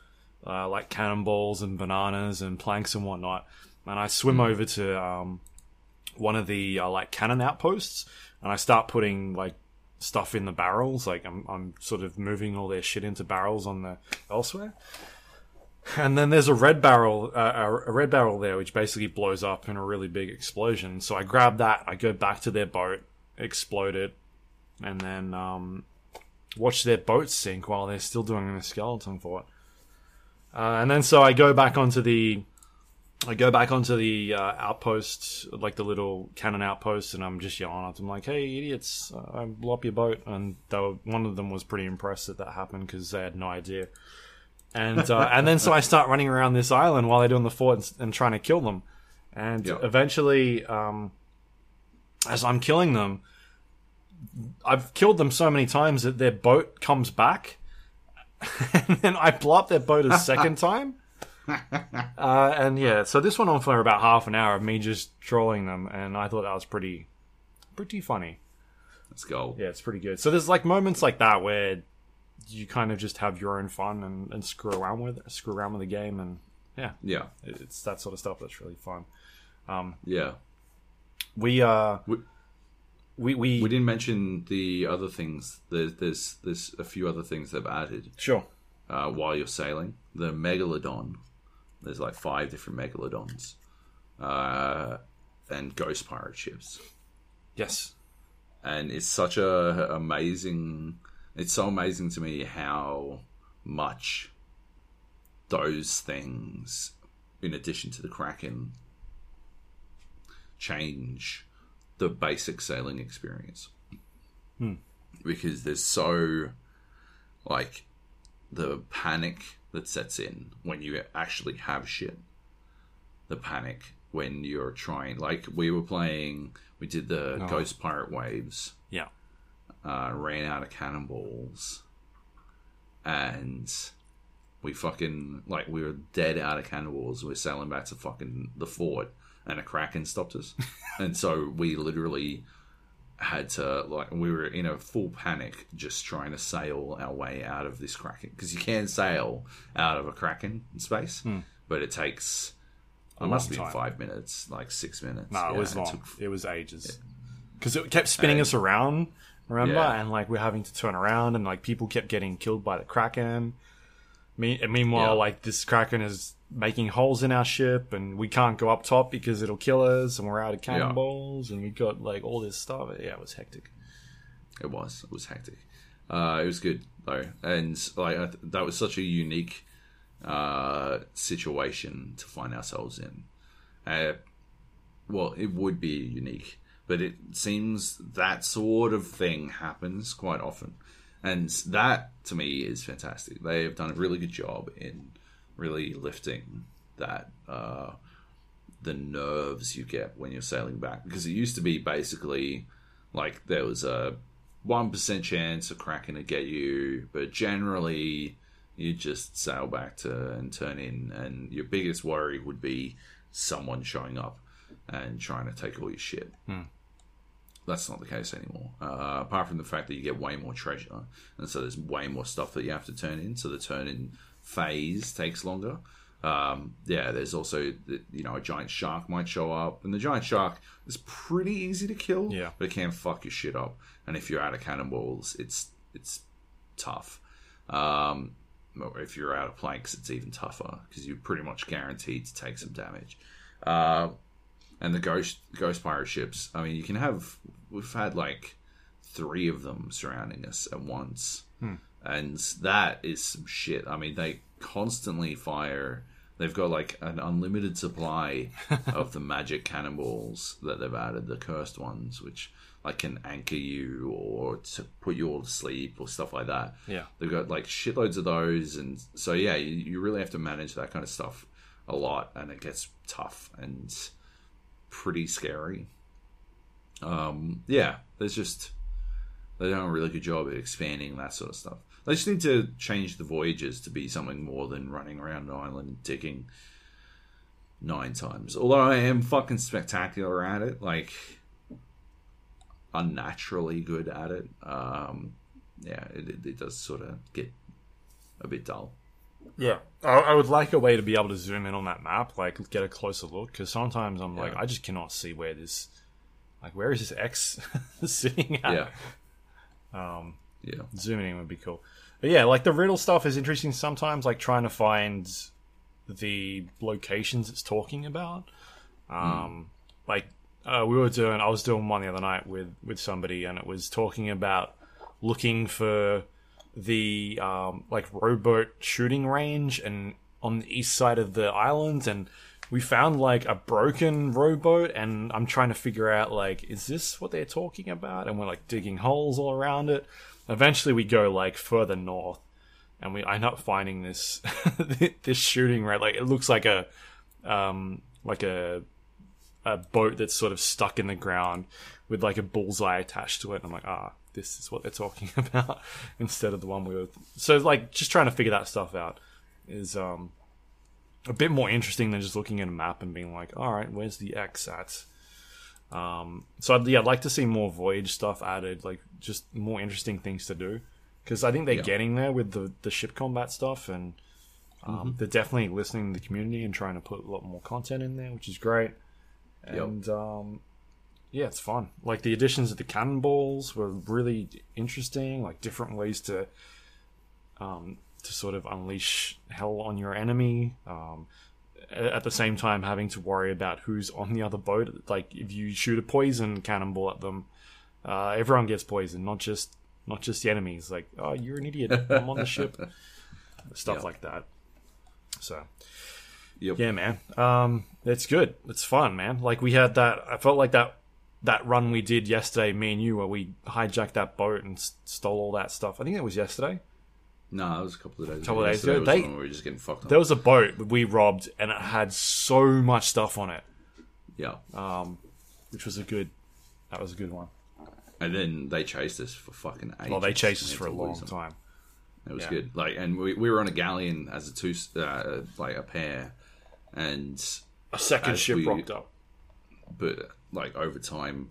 uh, like cannonballs and bananas and planks and whatnot. And I swim over to um, one of the uh, like cannon outposts and I start putting like stuff in the barrels. Like I'm, I'm sort of moving all their shit into barrels on the elsewhere. And then there's a red barrel, uh, a red barrel there, which basically blows up in a really big explosion. So I grab that, I go back to their boat, explode it, and then um, watch their boat sink while they're still doing the skeleton fort. Uh, and then so I go back onto the I go back onto the uh, outpost, like the little cannon outpost, and I'm just yelling at them like, "Hey, idiots! Uh, I blew up your boat." And they were, one of them was pretty impressed that that happened because they had no idea. And uh, and then so I start running around this island while they're doing the fort and, and trying to kill them. And Yeah. eventually, um, as I'm killing them, I've killed them so many times that their boat comes back, and then I blow up their boat a second time. Uh, and yeah, so this went on for about half an hour of me just trolling them, and I thought that was pretty, pretty funny. Let's go. Yeah, it's pretty good. So there's like moments like that where you kind of just have your own fun and, and screw around with it, screw around with the game, and yeah, Yeah. it's that sort of stuff that's really fun. Um Yeah. We uh, We- we we, We didn't mention the other things. There's there's there's a few other things they've added sure. uh, while you're sailing. The megalodon. There's like five different megalodons, uh, and ghost pirate ships. Yes. and it's such a amazing it's so amazing to me how much those things in addition to the kraken change the basic sailing experience hmm. because there's so like the panic that sets in when you actually have shit. The panic when you're trying, like we were playing, we did the Oh. Ghost Pirate Waves, Yeah. Uh, ran out of cannonballs, and we fucking like we were dead out of cannonballs. We are sailing back to fucking the fort, and a kraken stopped us, and so we literally had to like we were in a full panic just trying to sail our way out of this kraken because you can sail out of a kraken in space but it takes it must Hmm. be five minutes like six minutes No, it Yeah, was long. took- It was ages. Because it kept spinning us around, remember? Yeah. And like we're having to turn around, and like people kept getting killed by the kraken. Me- meanwhile, Yeah. like this kraken is making holes in our ship, and we can't go up top because it'll kill us, and we're out of cannonballs, and we got like all this stuff. Yeah, it was hectic. It was. It was hectic. Uh, it was good though, and like I th- that was such a unique uh, situation to find ourselves in. Uh, well, it would be unique, but it seems that sort of thing happens quite often, and that to me is fantastic. They have done a really good job in really lifting that. Uh, the nerves you get when you're sailing back because it used to be basically like there was a one percent chance of Kraken to get you, but generally you just sail back to and turn in, and your biggest worry would be someone showing up and trying to take all your shit. That's not the case anymore. Uh, apart from the fact that you get way more treasure, and so there's way more stuff that you have to turn in. So the turn in phase takes longer. Um, yeah, there's also you know a giant shark might show up, and the giant shark is pretty easy to kill. Yeah. but it can fuck your shit up. And if you're out of cannonballs, it's it's tough. Um, or if you're out of planks, it's even tougher because you're pretty much guaranteed to take some damage. Uh, and the ghost ghost pirate ships. I mean, you can have. We've had like three of them surrounding us at once, hmm. and that is some shit. I mean, they constantly fire. They've got like an unlimited supply of the magic cannonballs that they've added, the cursed ones, which like can anchor you or to put you all to sleep or stuff like that. Yeah. They've got like shitloads of those, and so yeah, you, you really have to manage that kind of stuff a lot, and it gets tough and pretty scary. Um, yeah, there's just they've done a really good job at expanding that sort of stuff. They just need to change the voyages to be something more than running around an island and digging nine times. Although I am fucking spectacular at it, like unnaturally good at it. Um, yeah, it, it does sort of get a bit dull. Yeah, I, I would like a way to be able to zoom in on that map, like get a closer look, because sometimes I'm like, I just cannot see where this, like, where is this X sitting at? Yeah, Um, yeah, zooming in would be cool. But yeah, like the riddle stuff is interesting sometimes, like trying to find the locations it's talking about. Um, Like uh, we were doing, I was doing one the other night with with somebody, and it was talking about looking for the um, like rowboat shooting range and on the east side of the island and we found like a broken rowboat and i'm trying to figure out like is this what they're talking about? And we're like digging holes all around it. Eventually we go like further north and we end up finding this this shooting range like it looks like a um like a a boat that's sort of stuck in the ground with like a bullseye attached to it. And I'm like, ah, this is what they're talking about instead of the one we were. So like, just trying to figure that stuff out is um a bit more interesting than just looking at a map and being like, all right, where's the X at? Um, so I'd, yeah, I'd like to see more voyage stuff added, like just more interesting things to do, because I think they're Yeah. getting there with the the ship combat stuff, and um, they're definitely listening to the community and trying to put a lot more content in there, which is great. And um, yeah, it's fun. Like the additions of the cannonballs were really interesting, like different ways to um, to sort of unleash hell on your enemy. Um, at the same time, having to worry about who's on the other boat. Like if you shoot a poison cannonball at them, uh, everyone gets poisoned, not just not just the enemies. Like, oh, you're an idiot. I'm on the ship. Stuff Yeah. like that. So Yep. yeah, man. Um, it's good. It's fun, man. Like we had that. I felt like that that run we did yesterday, me and you, where we hijacked that boat and stole all that stuff. I think it was yesterday. No, it was a couple of days. Couple of days ago. was They- we were just getting fucked up. There was a boat that we robbed, and it had so much stuff on it, yeah, um, which was a good. That was a good one. and then they chased us for fucking ages. Well, they chased us for a long them. time. It was Yeah. good. Like, and we, we were on a galleon as a two, uh, like a pair, and A second ship we- rocked up. but like over time,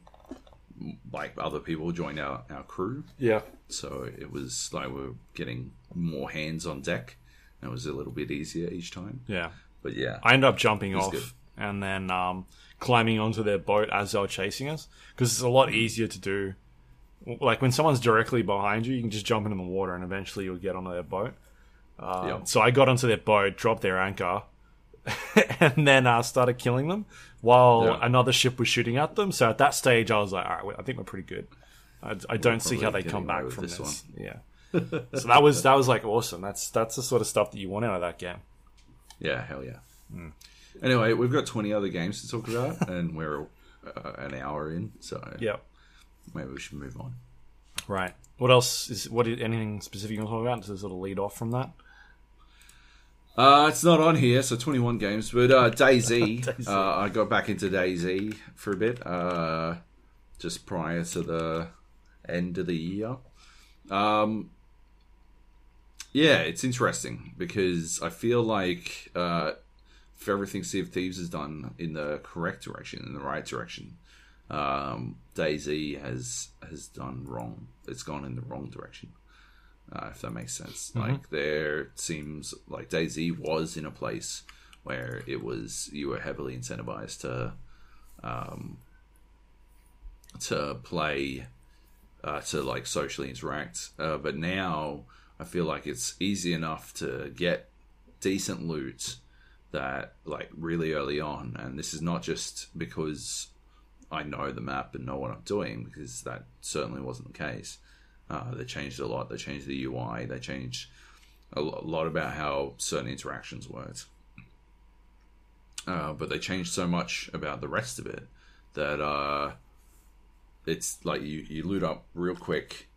like other people joined our our crew, Yeah. so it was like we were getting more hands on deck. And it was a little bit easier each time. Yeah. But yeah, I ended up jumping off good. and then um, climbing onto their boat as they were chasing us because it's a lot easier to do. Like when someone's directly behind you, you can just jump into the water and eventually you'll get onto their boat. Uh, Yeah. So I got onto their boat, dropped their anchor, and then uh, started killing them while Yeah. another ship was shooting at them. So at that stage, I was like, all right, I think we're pretty good. I, I don't see how they come back from this this. Yeah. so that was that was like awesome. That's that's the sort of stuff that you want out of that game. Yeah, hell yeah. Hmm. Anyway, we've got 20 other games to talk about, and we're uh, an hour in, so Yeah. maybe we should move on. Right. What else is what? Anything specific you want to talk about to sort of lead off from that? Uh, it's not on here, so 21 games, but uh, DayZ, uh, I got back into DayZ for a bit, uh, just prior to the end of the year. Um, yeah, it's interesting because I feel like uh, for everything Sea of Thieves has done in the correct direction, in the right direction, um, DayZ has has done wrong. It's gone in the wrong direction. Uh, if that makes sense, like there seems like DayZ was in a place where it was you were heavily incentivized to um, to play uh, to like socially interact. Uh, but now I feel like it's easy enough to get decent loot that like really early on, and this is not just because I know the map and know what I'm doing, because that certainly wasn't the case. Uh, they changed a lot. They changed the UI. They changed a lot about how certain interactions worked. Uh, but they changed so much about the rest of it that uh, it's like you, you loot up real quick,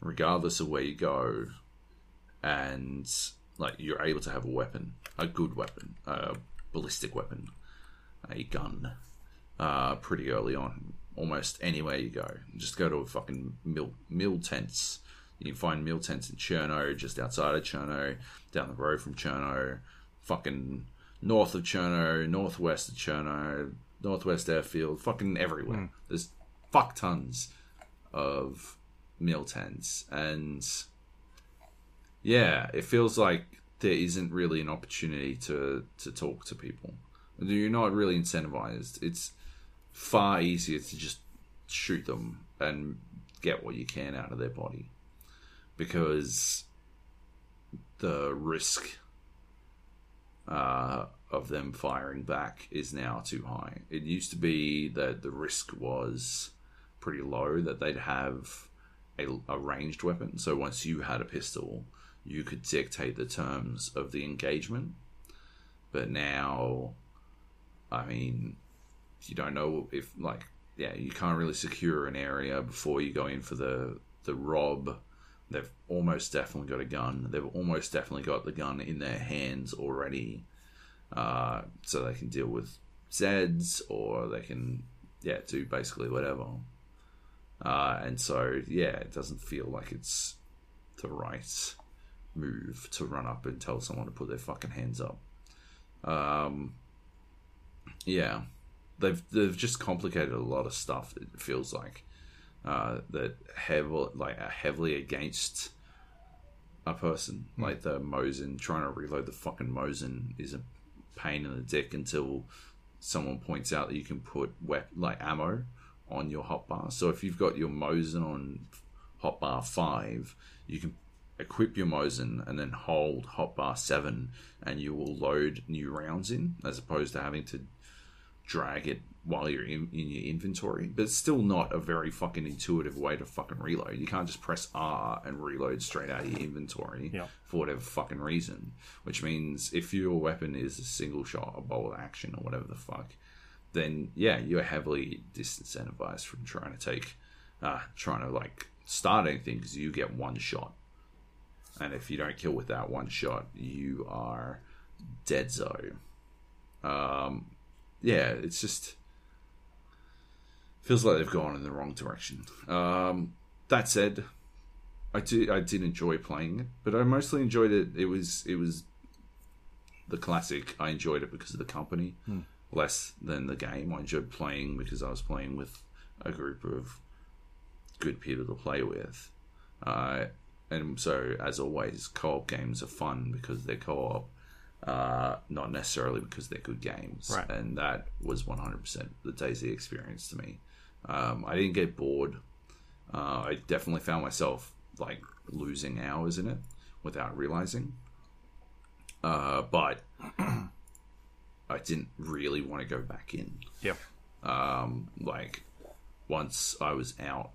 regardless of where you go, and like you're able to have a weapon, a good weapon, a ballistic weapon, a gun, uh, pretty early on. Almost anywhere you go, just go to a fucking mill mill tents. You can find mill tents in Cherno, just outside of Cherno, down the road from Cherno, fucking north of Cherno, northwest of Cherno, northwest airfield, fucking everywhere. Hmm. There's fuck tons of mill tents, and yeah, it feels like there isn't really an opportunity to to talk to people. You're not really incentivized. It's far easier to just shoot them and get what you can out of their body because the risk uh, of them firing back is now too high. It used to be that the risk was pretty low, that they'd have a, a ranged weapon. So once you had a pistol, you could dictate the terms of the engagement. But now, I mean, you don't know if, like, yeah, you can't really secure an area before you go in for the the rob. They've almost definitely got a gun. They've almost definitely got the gun in their hands already, uh, so they can deal with Zeds or they can, yeah, do basically whatever. Uh, and so, yeah, it doesn't feel like it's the right move to run up and tell someone to put their fucking hands up. Um, yeah, they've they've just complicated a lot of stuff. It feels like uh, that heavily like are heavily against a person. Like the Mosin trying to reload the fucking Mosin is a pain in the dick until someone points out that you can put wep- like ammo on your hotbar. So if you've got your Mosin on hotbar five, you can equip your Mosin and then hold hotbar seven, and you will load new rounds in, as opposed to having to drag it while you're in, in your inventory. But it's still not a very fucking intuitive way to fucking reload. You can't just press R and reload straight out of your inventory Yeah. for whatever fucking reason. Which means if your weapon is a single shot, a bolt action, or whatever the fuck, then yeah, you're heavily disincentivized from trying to take, uh, trying to like start anything because you get one shot. and if you don't kill with that one shot, you are dead zo. Um, yeah, it's just feels like they've gone in the wrong direction. Um, that said, I did I did enjoy playing it, but I mostly enjoyed it. It was it was the classic. I enjoyed it because of the company, less than the game. I enjoyed playing because I was playing with a group of good people to play with. Uh, and so, as always, co-op games are fun because they're co-op, uh, not necessarily because they're good games. Right. And that was 100% the DayZ experience to me. Um, I didn't get bored. Uh, I definitely found myself like losing hours in it without realizing. Uh, but I didn't really want to go back in. Yeah. Um, like once I was out,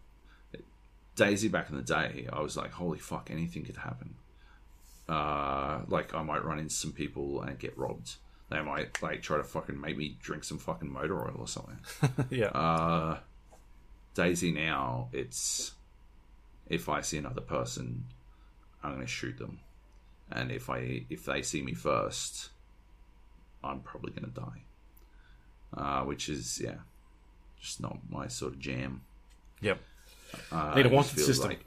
DayZ back in the day, I was like, holy fuck, anything could happen. Uh, like I might run into some people and get robbed. They might like try to fucking make me drink some fucking motor oil or something. yeah. Uh, DayZ now, it's if I see another person, I'm going to shoot them, and if I if they see me first, I'm probably going to die. Uh, which is yeah, just not my sort of jam. yep. Uh, Need a wanted system. Like.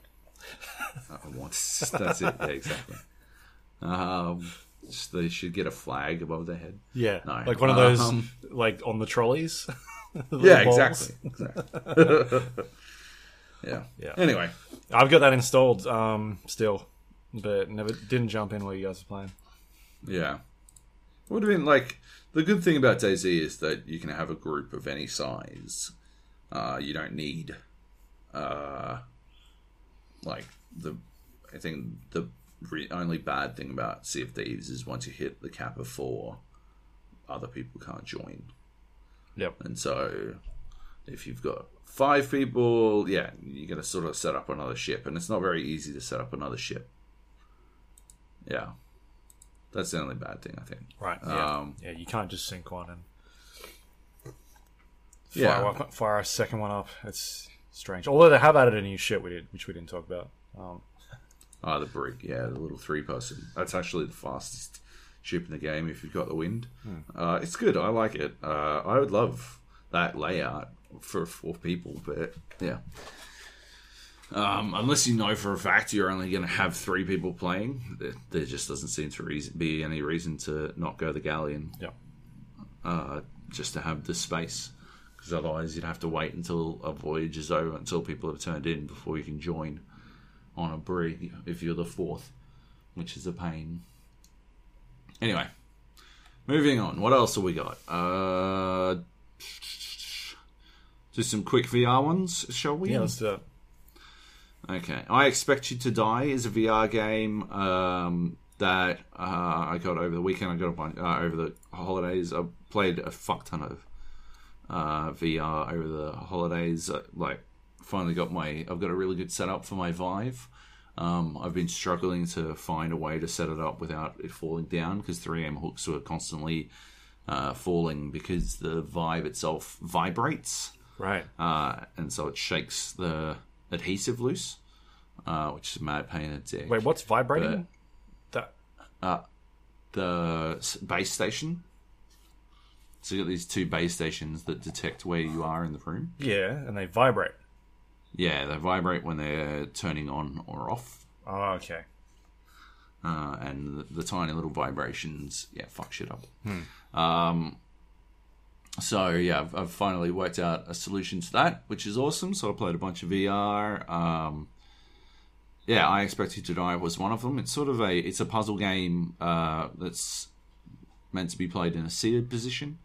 That's it. Yeah, exactly. Um, just they should get a flag above their head. Yeah. No. Like one of those, Um, like on the trolleys. The Yeah, exactly. exactly. yeah. Yeah. Anyway, I've got that installed um, still, but never didn't jump in while you guys were playing. Yeah. it Would have been like the good thing about DayZ is that you can have a group of any size. Uh, you don't need, uh, like the. I think the re- only bad thing about Sea of Thieves is once you hit the cap of four, other people can't join, Yep. and so if you've got five people, yeah, you're going to sort of set up another ship, and it's not very easy to set up another ship. Yeah, that's the only bad thing I think. Right. Yeah. Um, yeah. You can't just sink one and fire, Yeah. one- fire a second one up. It's strange. Although they have added a new ship we did, which we didn't talk about. Um, Ah, the brig, yeah, the little three person. That's actually the fastest ship in the game if you've got the wind. Uh, it's good. I like it. Uh, I would love that layout for four people, but yeah. Um, unless you know for a fact you're only going to have three people playing, there, there just doesn't seem to reason, be any reason to not go the galleon yeah. uh, just to have the space. Because otherwise, you'd have to wait until a voyage is over, until people have turned in before you can join on a brig if you're the fourth, which is a pain. Anyway, moving on. What else have we got? Uh, just some quick VR ones, shall we? Yeah. Let's do that. Okay, I Expect You to Die is a VR game um, that uh, I got over the weekend. I got a bunch uh, over the holidays. I played a fuck ton of uh, VR over the holidays. Uh, like, finally got my. I've got a really good setup for my Vive. Um, I've been struggling to find a way to set it up without it falling down because 3M hooks were constantly uh, falling because the Vive itself vibrates Right. uh, and so it shakes the adhesive loose, uh, which is a mad pain in the dick. Wait, what's vibrating? that the s- base station. So you got these two base stations that detect where you are in the room. yeah, and they vibrate. Yeah, they vibrate when they're turning on or off, Oh, okay. uh, and the, the tiny little vibrations, yeah, fuck shit up. Um, so yeah, I've, I've finally worked out a solution to that, which is awesome. So I played a bunch of VR. Um, yeah, I Expect You to Die was one of them. It's sort of a it's a puzzle game uh, that's meant to be played in a seated position,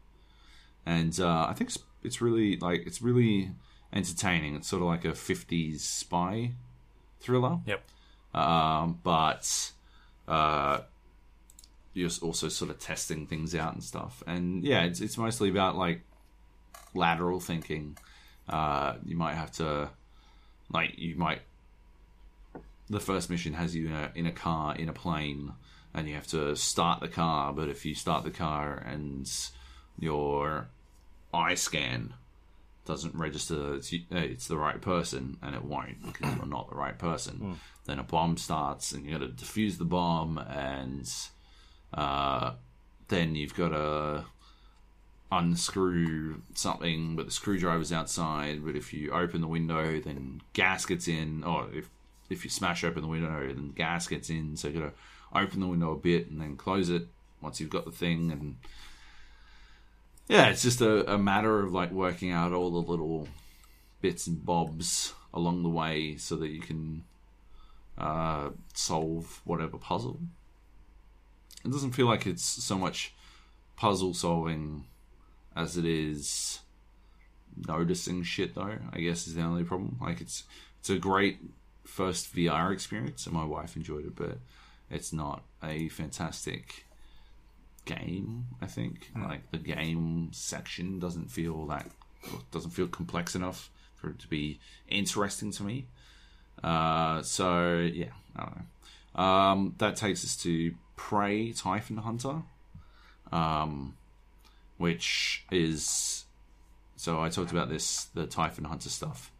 and uh, I think it's, it's really like it's really entertaining. It's sort of like a '50s spy thriller Yep. um, but uh, you're also sort of testing things out and stuff. And yeah, it's, it's mostly about like lateral thinking. Uh, you might have to, like, you might. The first mission has you in a, in a car in a plane, and you have to start the car. But if you start the car and your eye scan doesn't register it's, it's the right person, and it won't because you're not the right person. Then a bomb starts, and you got to defuse the bomb, and uh, then you've got to unscrew something, but the screwdriver's outside. But if you open the window, then gas gets in. Or if if you smash open the window, then gas gets in. So you got to open the window a bit and then close it once you've got the thing. And yeah, it's just a, a matter of like working out all the little bits and bobs along the way so that you can uh, solve whatever puzzle. It doesn't feel like it's so much puzzle solving as it is noticing shit though i guess is the only problem like it's it's a great first vr experience and my wife enjoyed it but it's not a fantastic game i think. Like the game section doesn't feel that doesn't feel complex enough for it to be interesting to me. Uh so yeah i don't know. Um that takes us to prey typhon hunter um which is so I talked about this. The Typhon Hunter stuff.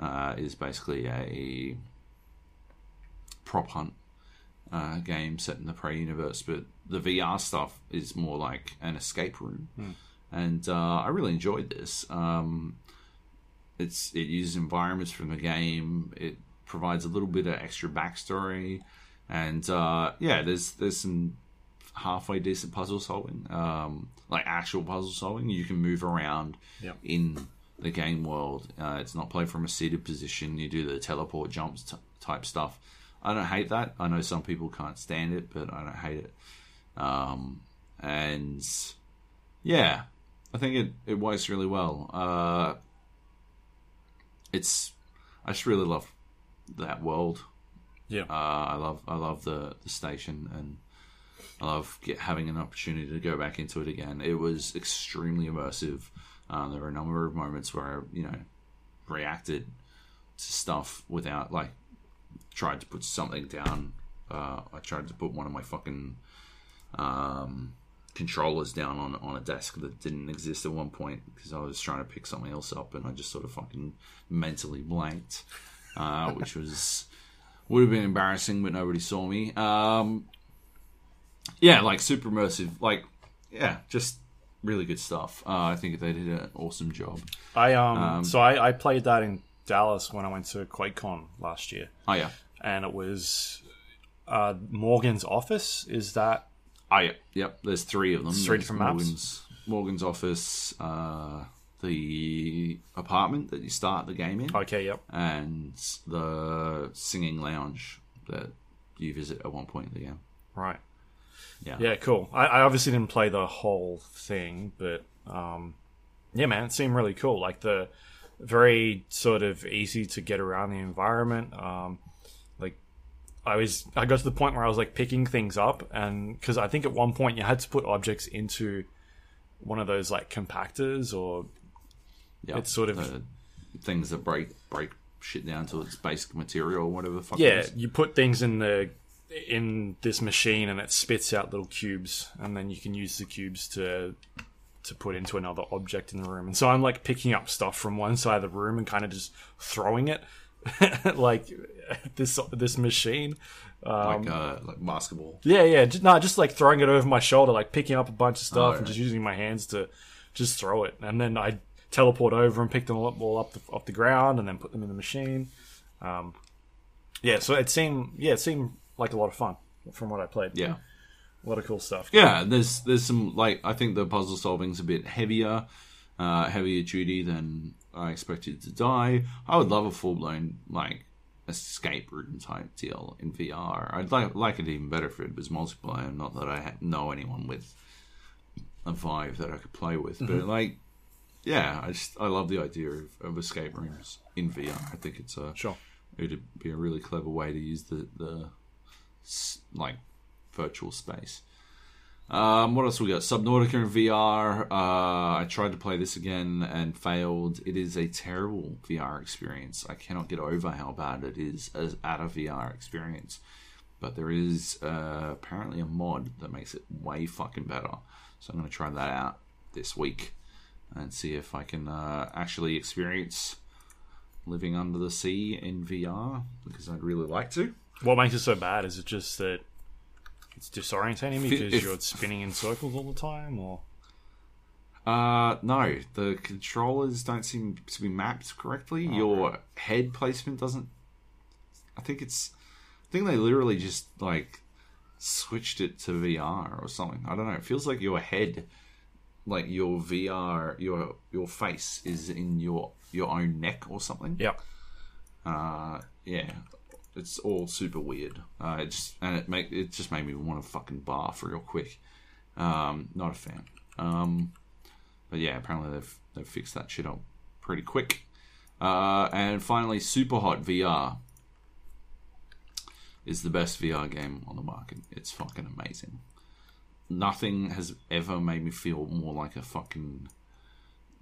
Uh, is basically a prop hunt uh, game set in the Prey universe, but the VR stuff is more like an escape room, and uh, I really enjoyed this. Um, it's it uses environments from the game. It provides a little bit of extra backstory, and uh, yeah, there's there's some halfway decent puzzle solving, um, like actual puzzle solving. You can move around Yep. in the game world. Uh, it's not played from a seated position. You do the teleport jumps t- type stuff. I don't hate that. I know some people can't stand it, but I don't hate it. Um, and yeah, I think it, it works really well. Uh, it's I just really love that world. Yeah. Uh, I love I love the, the station and I love get, having an opportunity to go back into it again. It was extremely immersive. Um, there were a number of moments where I, you know, reacted to stuff without like tried to put something down. Uh, I tried to put one of my fucking um, controllers down on on a desk that didn't exist at one point because I was trying to pick something else up and I just sort of fucking mentally blanked, uh, which was would have been embarrassing, but nobody saw me. Um, yeah, like super immersive, like yeah, just really good stuff. Uh, I think they did an awesome job. I um, so I, I played that in Dallas when I went to QuakeCon last year, Oh yeah, and it was uh, Morgan's office. Is that oh yeah, yep. There's three of them. Three different maps? Morgan's, Morgan's office, uh, the apartment that you start the game in, okay? Yep. and the singing lounge that you visit at one point in the game. Right. Yeah. Yeah, cool. I, I obviously didn't play the whole thing, but um, yeah, man, it seemed really cool. Like the very sort of easy to get around the environment. Um, like I was, I got to the point where I was like picking things up, and because I think at one point you had to put objects into one of those like compactors or Yeah, It's sort of- things that break break shit down to its basic material or whatever the fuck. yeah, it is. you put things in the in this machine and it spits out little cubes, and then you can use the cubes to to put into another object in the room. And so I'm like picking up stuff from one side of the room and kind of just throwing it like this this machine. like uh, like basketball. Yeah, yeah, just, no, just like throwing it over my shoulder, like picking up a bunch of stuff Oh, and yeah. just using my hands to just throw it, and then I teleport over and pick them all up, all up the, off the ground, and then put them in the machine. Um, yeah, so it seemed yeah, it seemed like a lot of fun from what I played. Yeah. A lot of cool stuff. Yeah, there's there's some like I think the puzzle solving's a bit heavier, uh, heavier duty than I expected to die. I would love a full blown like escape room type deal in VR. I'd like like it even better if it was multiplayer. Not that I know anyone with a Vive that I could play with, but like, yeah, I just I love the idea of, of escape rooms in VR. I think it's a Sure. it'd be a really clever way to use the the like virtual space. Um, what else we got? Subnautica in VR. Uh, I tried to play this again and failed. It is a terrible VR experience. I cannot get over how bad it is as at a VR experience. But there is uh, apparently a mod that makes it way fucking better. So I'm going to try that out this week. and see if I can uh, actually experience living under the sea in VR because I'd really like to. What makes it so bad? Is it just that it's disorientating because if- you're spinning in circles all the time, or Uh, no, the controllers don't seem to be mapped correctly. Your head placement doesn't. I think it's. I think they literally just like switched it to VR or something. I don't know. It feels like your head, like your VR, your your face is in your your own neck or something. yeah, Uh, yeah, it's all super weird. Uh, it just and it make it just made me want to fucking barf real quick. Um, not a fan. Um, but yeah, apparently they've they've fixed that shit up pretty quick. Uh, and finally, Super Hot VR is the best VR game on the market. It's fucking amazing. Nothing has ever made me feel more like a fucking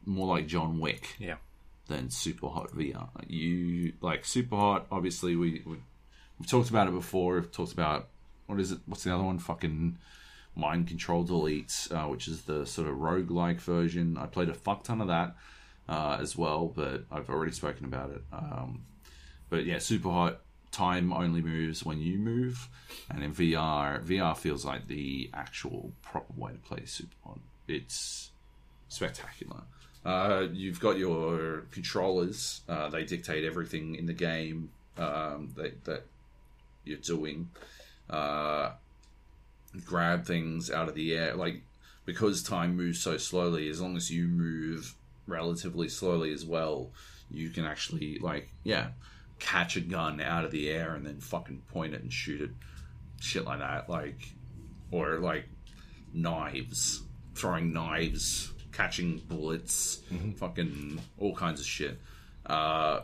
more like John Wick yeah, than Super Hot VR. You like Super Hot? Obviously, we, we we've talked about it before. We've talked about what is it? What's the other one? Fucking Mind Control Delete, uh, which is the sort of roguelike version. I played a fuck ton of that uh, as well, but I've already spoken about it. Um, but yeah, Super Hot. Time only moves when you move, and in VR, VR feels like the actual proper way to play Super Hot. It's spectacular. Uh, you've got your controllers; uh, they dictate everything in the game um, that that you're doing. Uh, grab things out of the air, like because time moves so slowly. As long as you move relatively slowly as well, you can actually like yeah catch a gun out of the air and then fucking point it and shoot it, shit like that. Like or like knives, throwing knives, catching bullets, fucking all kinds of shit. Uh,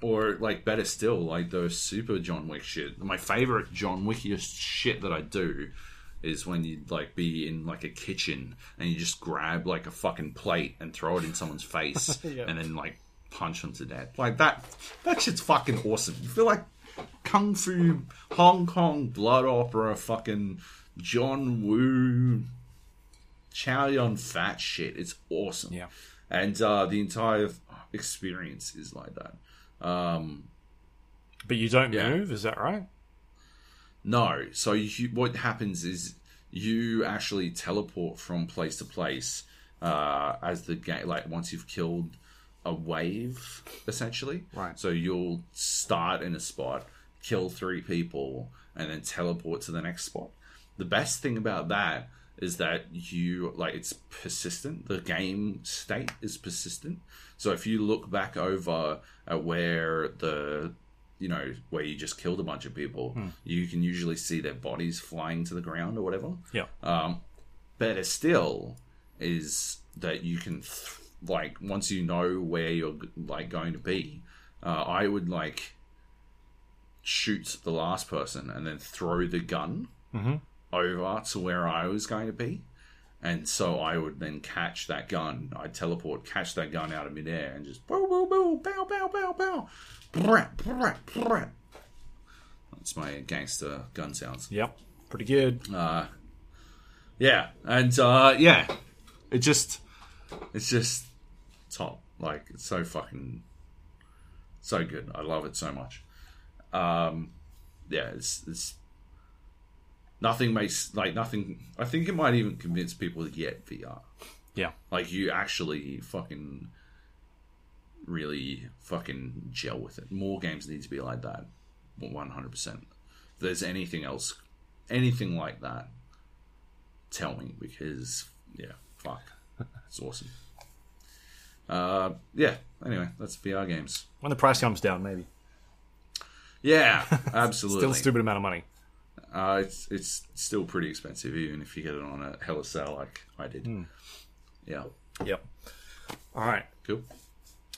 or like better still, like those super John Wick shit. My favorite John Wickiest shit that I do is when you like be in like a kitchen and you just grab like a fucking plate and throw it in someone's face Yeah. and then like punch them to death. Like that that shit's fucking awesome. You feel like Kung Fu Hong Kong blood opera fucking John Woo Chow Yun Fat shit. It's awesome. yeah. And uh, the entire experience is like that. Um, But you don't Yeah. move, is that right? no, so you, what happens is you actually teleport from place to place uh, as the game. Like once you've killed a wave, essentially. Right. So you'll start in a spot, kill three people, and then teleport to the next spot. The best thing about that is that you like it's persistent. The game state is persistent. So if you look back over at where the you know where you just killed a bunch of people, you can usually see their bodies flying to the ground or whatever. Yeah. Um, better still is that you can th- like once you know where you're like going to be. Uh, I would like shoot the last person and then throw the gun over to where I was going to be. And so I would then catch that gun. I'd teleport, catch that gun out of midair, and just boo boo boo, bow bow bow bow, brat brat brat. That's my gangster gun sounds. Yep. Pretty good. Uh, yeah, and uh, yeah, it just, it's just top. Like it's so fucking, so good. I love it so much. Um, yeah, it's it's nothing makes like nothing. I think it might even convince people to get VR. Yeah. Like you actually fucking really fucking gel with it. More games need to be like that. One hundred percent. If there's anything else, anything like that, tell me because yeah, fuck, it's awesome. Uh, yeah. Anyway, that's VR games. When the price comes down, maybe. Yeah, absolutely. Still a stupid amount of money. Uh, it's it's still pretty expensive, even if you get it on a hella sale like I did. Yeah, Yep. All right. cool.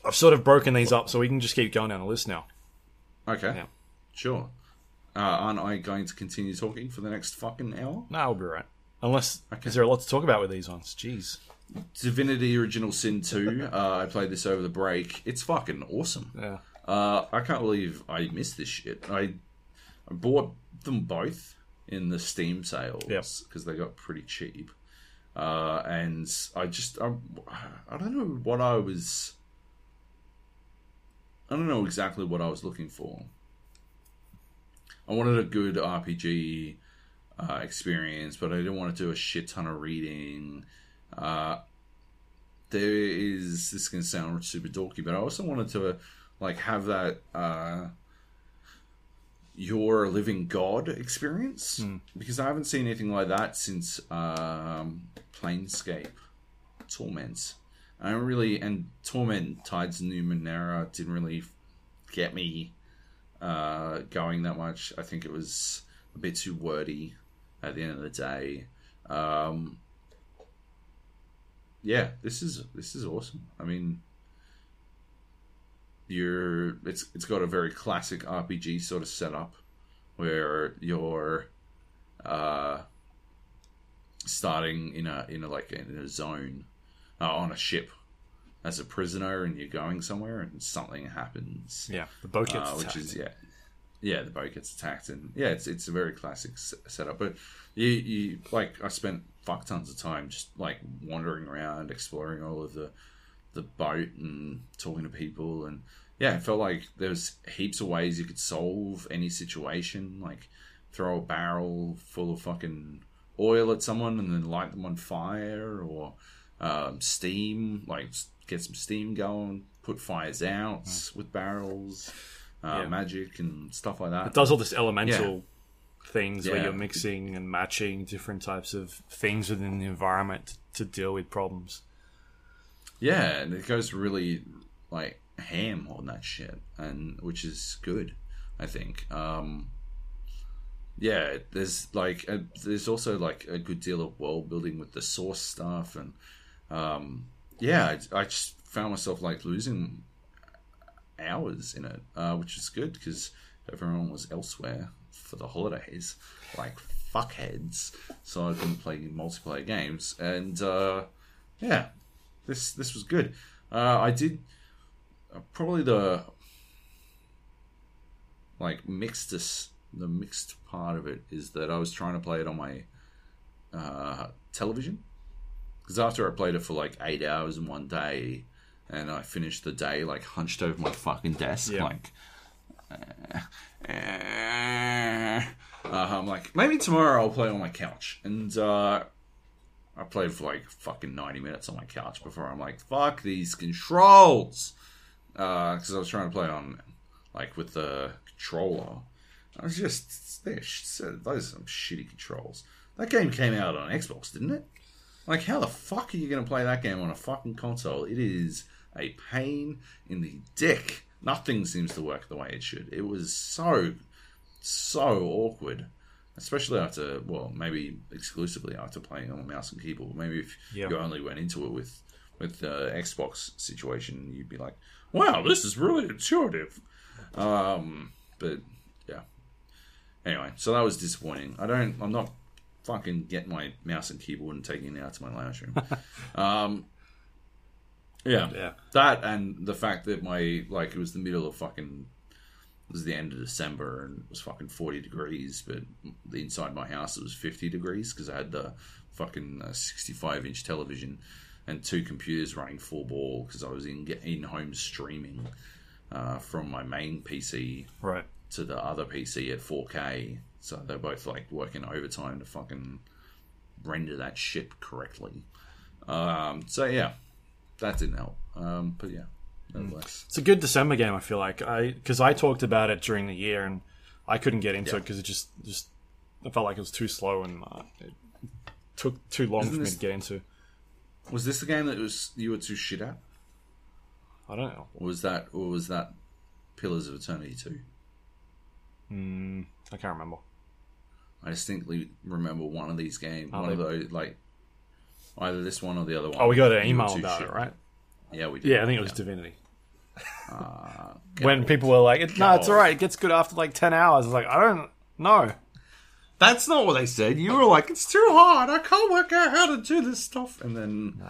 I've sort of broken these up so we can just keep going down the list now. Okay, Yeah. sure. Uh, aren't I going to continue talking for the next fucking hour? No, I'll be right. Unless, Okay. is there a lot to talk about with these ones? Jeez. Divinity Original Sin 2. Uh, I played this over the break. It's fucking awesome. Yeah. Uh, I can't believe I missed this shit. I, I bought them both in the Steam sales Yep. because they got pretty cheap. uh, and I just I, I don't know what I was. I don't know exactly what I was looking for. I wanted a good RPG uh, experience, but I didn't want to do a shit ton of reading. Uh, there is this can sound super dorky, but I also wanted to like have that uh, living god experience because I haven't seen anything like that since um, Planescape Torments. I don't really and Torment Tides of Numenera didn't really get me uh, going that much. I think it was a bit too wordy at the end of the day. Um, yeah, this is this is awesome. I mean, you're it's it's got a very classic RPG sort of setup where you're uh, starting in a in a like in a zone uh, on a ship as a prisoner, and you're going somewhere, and something happens Yeah, the boat gets uh, which attacked. is yeah, yeah. The boat gets attacked, and yeah, it's it's a very classic s- setup. But you you like I spent fuck tons of time just like wandering around, exploring all of the the boat and talking to people, and yeah, it felt like there was heaps of ways you could solve any situation, like throw a barrel full of fucking oil at someone and then light them on fire, or um, steam, like get some steam going, put fires out with barrels, uh, Yeah. magic and stuff like that. It does all this elemental things where you're mixing and matching different types of things within the environment to deal with problems. Yeah, and it goes really like ham on that shit, and which is good, I think. Um, yeah, there's like a, there's also like a good deal of world building with the source stuff, and um, yeah, I, I just found myself like losing hours in it, uh, which is good because everyone was elsewhere for the holidays, like fuckheads, so I couldn't play multiplayer games, and uh, yeah, this this was good. Uh, I did uh, probably the like mixed the mixed part of it is that I was trying to play it on my uh, television because after I played it for like eight hours in one day, and I finished the day like hunched over my fucking desk, Yeah. like. Uh, I'm like, maybe tomorrow I'll play on my couch, and uh, I played for like fucking 90 minutes on my couch before I'm like, fuck these controls. Uh, because I was trying to play on, like, with the controller. I was just, those are some shitty controls. That game came out on Xbox, didn't it? Like, how the fuck are you going to play that game on a fucking console? It is a pain in the dick. Nothing seems to work the way it should. It was so, so awkward. Especially after, well, maybe exclusively after playing on a mouse and keyboard. Maybe if Yeah. you only went into it with with the Xbox situation, you'd be like, "Wow, this is really intuitive." Um, but yeah. Anyway, so that was disappointing. I don't. I'm not fucking getting my mouse and keyboard and taking it out to my lounge room. um, yeah, Yeah. that and the fact that my like it was the middle of fucking it was the end of December and it was fucking 40 degrees, but inside my house it was 50 degrees because I had the fucking uh, 65 inch television and two computers running full ball because I was in in home streaming uh, from my main PC Right. to the other PC at 4K. So they're both like working overtime to fucking render that ship correctly. Um, so yeah, that didn't help. Um, but yeah. It's a good December game. I feel like I because I talked about it during the year and I couldn't get into it because it just just I felt like it was too slow and uh, it took too long Isn't for me to get into. Was this the game that was you were too shit at, I don't know. or was that, or was that Pillars of Eternity two? Mm, I can't remember. I distinctly remember one of these games, Oh, one of they- those like either this one or the other one. Oh, we got an email about shit it, right? At. Yeah, we did. Yeah, I think it was Divinity. Uh, When God. people were like, it, "No, it's all right. It gets good after like ten hours." I was like, "I don't know." That's not what they said. You were like, it's too hard. I can't work out how to do this stuff. And then,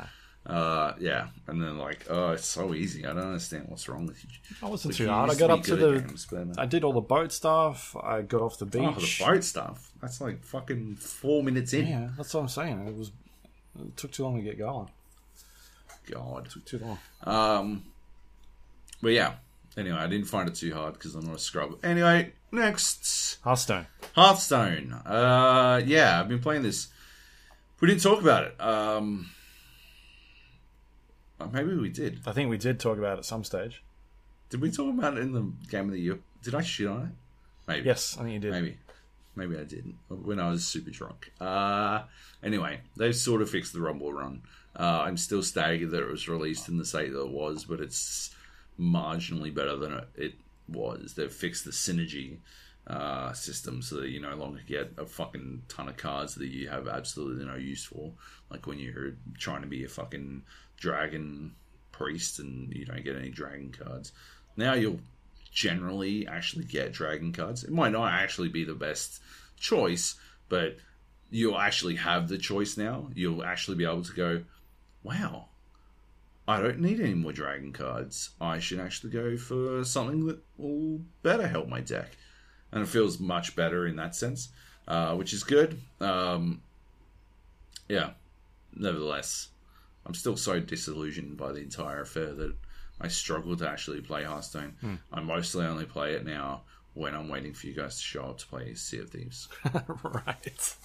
uh, yeah, and then like, oh, it's so easy. I don't understand what's wrong with you. I wasn't Like, too hard. I got up to the. games, but, uh, I did all the boat stuff. I got off the beach. oh, the boat stuff. That's like fucking four minutes in. Yeah, that's what I'm saying. It was It took too long to get going. God. Took too long. Um, but yeah. Anyway, I didn't find it too hard because I'm not a scrub. Anyway, next Hearthstone. Hearthstone. Uh, yeah, I've been playing this. We didn't talk about it. Um, uh, maybe we did. I think we did talk about it at some stage. Did we talk about it in the game of the year? Did I shit on it? Maybe. Yes, I think you did. Maybe. Maybe I didn't when I was super drunk. Uh, anyway, they've sort of fixed the Rumble run. Uh, I'm still staggered that it was released in the state that it was, but it's marginally better than it, was. They've fixed the synergy uh, system so that you no longer get a fucking ton of cards that you have absolutely no use for. Like when you're trying to be a fucking dragon priest and you don't get any dragon cards. Now you'll generally actually get dragon cards. It might not actually be the best choice, but you'll actually have the choice now. You'll actually be able to go, wow, I don't need any more dragon cards. I should actually go for something that will better help my deck. And it feels much better in that sense, uh, which is good. Um, yeah, nevertheless, I'm still so disillusioned by the entire affair that I struggle to actually play Hearthstone. I mostly only play it now when I'm waiting for you guys to show up to play Sea of Thieves. right.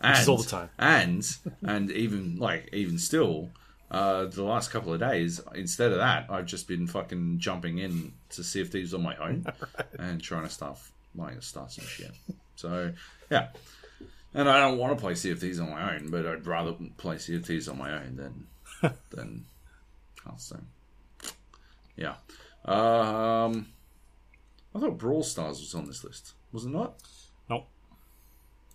And, all the time. And and even like even still, uh, the last couple of days, instead of that, I've just been fucking jumping in to Sea of Thieves on my own and trying to stuff like start some shit. So yeah. And I don't want to play Sea of Thieves on my own, but I'd rather play Sea of Thieves on my own than than Hearthstone. Yeah. Um, I thought Brawl Stars was on this list. Was it not? Nope.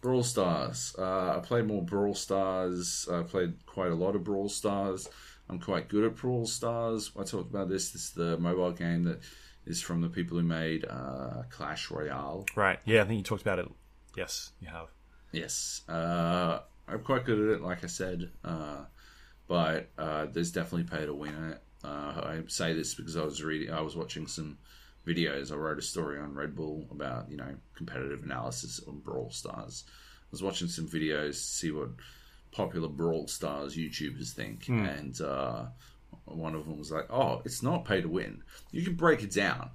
Brawl Stars. Uh, I played more Brawl Stars. I played quite a lot of Brawl Stars. I'm quite good at Brawl Stars. I talked about this. This is the mobile game that is from the people who made uh, Clash Royale. Right. Yeah, I think you talked about it. Yes, you have. Yes. Uh, I'm quite good at it, like I said. Uh, but uh, there's definitely pay to win in it. Uh, I say this because I was reading, I was watching some videos. I wrote a story on Red Bull about you know competitive analysis on Brawl Stars. I was watching some videos to see what popular Brawl Stars YouTubers think, and uh, one of them was like, "Oh, it's not pay to win. You can break it down."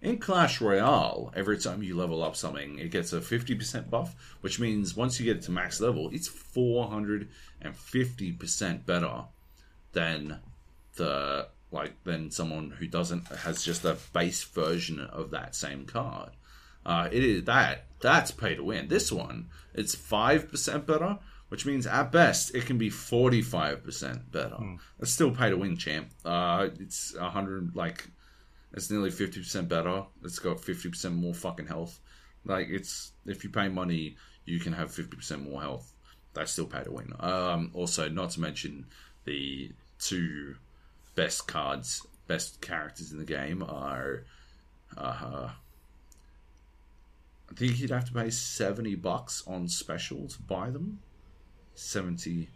In Clash Royale, every time you level up something, it gets a 50% buff, which means once you get it to max level, it's 450% better than the like than someone who doesn't has just a base version of that same card. Uh, it is that that's pay to win. This one, it's five percent better, which means at best it can be forty five percent better. It's still pay to win, champ. Uh, it's a hundred like it's nearly fifty percent better. It's got fifty percent more fucking health. Like it's if you pay money, you can have fifty percent more health. That's still pay to win. Um, also, not to mention the two best cards, best characters in the game are. Uh, I think you'd have to pay seventy bucks on special to buy them. Seventy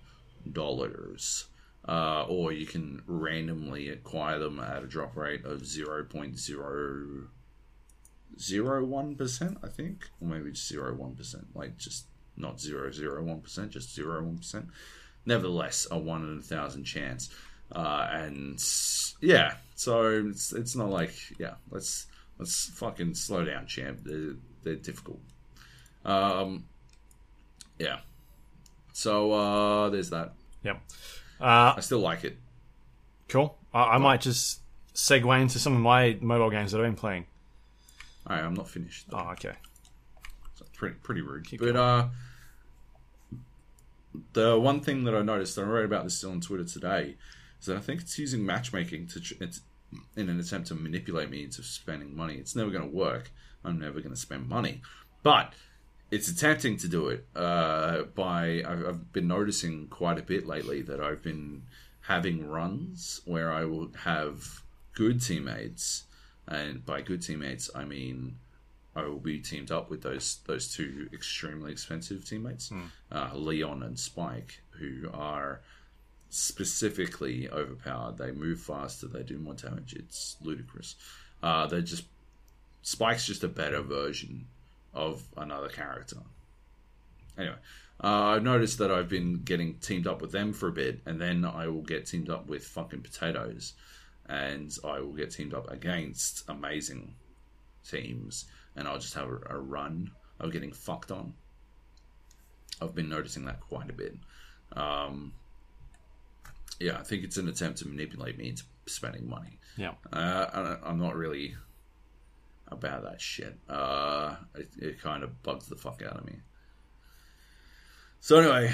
dollars. Uh, or you can randomly acquire them at a drop rate of 0.001%, I think. Or maybe just 0.1%. Like, just not 0.01%, just 0.1%. Nevertheless, a 1 in a thousand chance. Uh, and yeah, so it's, it's not like, yeah, let's let's fucking slow down, champ. They're, they're difficult. Um, yeah. So uh, there's that. Yep. Uh, I still like it. cool. I, I might just segue into some of my mobile games that I've been playing. All right, I'm not finished. Oh, okay. So it's pretty pretty rude. but uh, the one thing that I noticed, and I wrote about this still on Twitter today, is that I think it's using matchmaking to it's in an attempt to manipulate me into spending money. It's never going to work. I'm never going to spend money, but it's attempting to do it uh, by. I've, I've been noticing quite a bit lately that I've been having runs where I will have good teammates, and by good teammates I mean I will be teamed up with those those two extremely expensive teammates, uh, Leon and Spike, who are specifically overpowered. They move faster, they do more damage. It's ludicrous. Uh, they're just Spike's just a better version of another character. Anyway, Uh, I've noticed that I've been getting teamed up with them for a bit, and then I will get teamed up with fucking potatoes, and I will get teamed up against amazing teams, and I'll just have a, a run of getting fucked on. I've been noticing that quite a bit. Um, yeah, I think it's an attempt to manipulate me into spending money. Yeah. Uh, I- I'm not really about that shit. Uh, it, it kind of bugs the fuck out of me. So anyway,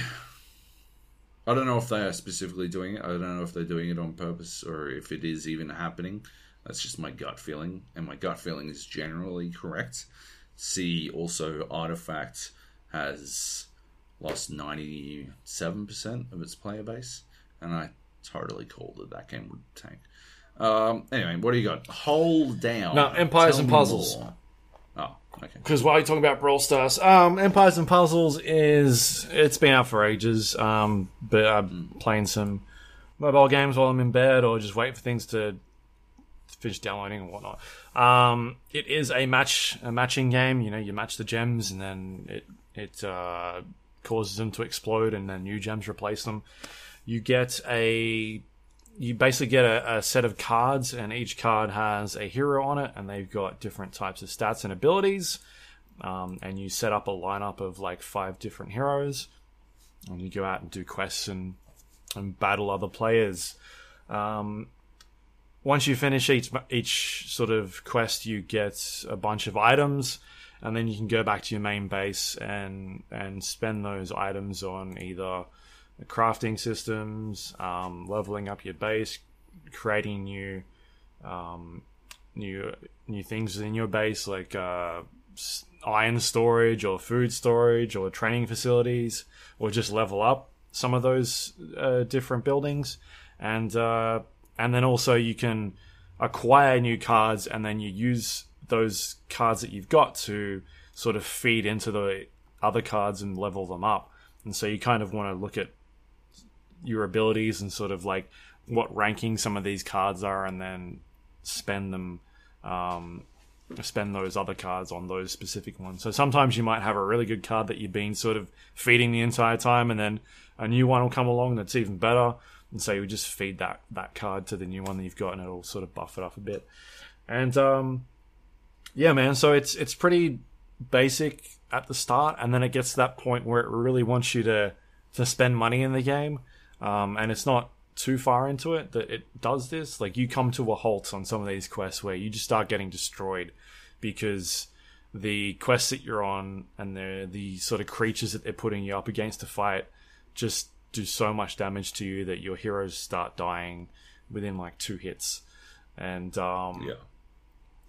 I don't know if they are specifically doing it. I don't know if they're doing it on purpose or if it is even happening. That's just my gut feeling, and my gut feeling is generally correct. See, also, Artifact has lost 97% of its player base, and I totally called it that game would tank. Um, anyway, what do you got? Hold down. No, Empires Tell and Puzzles. more. Oh, okay. Because while you're talking about Brawl Stars, um, Empires and Puzzles is it's been out for ages. Um, but I'm playing some mobile games while I'm in bed, or just wait for things to finish downloading and whatnot. Um, it is a match a matching game. You know, you match the gems, and then it it uh, causes them to explode, and then new gems replace them. You get a you basically get a, a set of cards, and each card has a hero on it, and they've got different types of stats and abilities. Um, and you set up a lineup of like five different heroes, and you go out and do quests and and battle other players. Um, once you finish each each sort of quest, you get a bunch of items, and then you can go back to your main base and and spend those items on either crafting systems, um, leveling up your base, creating new um, new new things in your base like uh, iron storage or food storage or training facilities, or just level up some of those uh, different buildings, and uh, and then also you can acquire new cards, and then you use those cards that you've got to sort of feed into the other cards and level them up. And so you kind of want to look at your abilities and sort of like what ranking some of these cards are, and then spend them, um, spend those other cards on those specific ones. So sometimes you might have a really good card that you've been sort of feeding the entire time, and then a new one will come along that's even better, and so you just feed that that card to the new one that you've got, and it'll sort of buff it up a bit. And um, yeah, man. So it's it's pretty basic at the start, and then it gets to that point where it really wants you to to spend money in the game, um, and it's not too far into it that it does this. Like you come to a halt on some of these quests where you just start getting destroyed because the quests that you're on and the the sort of creatures that they're putting you up against to fight just do so much damage to you that your heroes start dying within like two hits. And um, Yeah.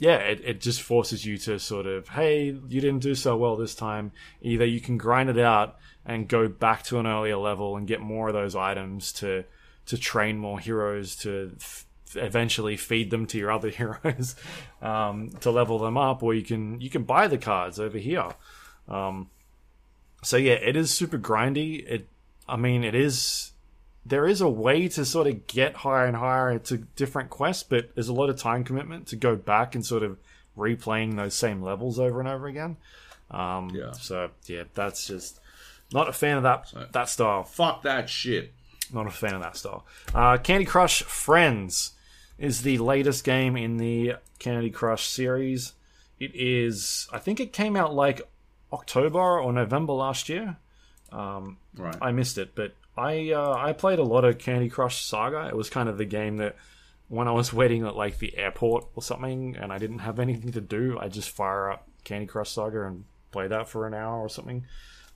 Yeah, it, it just forces you to sort of, hey, you didn't do so well this time. Either you can grind it out and go back to an earlier level and get more of those items to to train more heroes to f- eventually feed them to your other heroes um, to level them up, or you can you can buy the cards over here. Um, so yeah, it is super grindy. It, I mean, it is. There is a way to sort of get higher and higher into different quests, but there's a lot of time commitment to go back and sort of replaying those same levels over and over again. Um, Yeah. So yeah, that's just not a fan of that that style. Fuck that shit. Not a fan of that style. Uh, Candy Crush Friends is the latest game in the Candy Crush series. It is, I think it came out like October or November last year. Right. I missed it, but I uh, I played a lot of Candy Crush Saga. It was kind of the game that when I was waiting at like the airport or something, and I didn't have anything to do, I just fire up Candy Crush Saga and play that for an hour or something.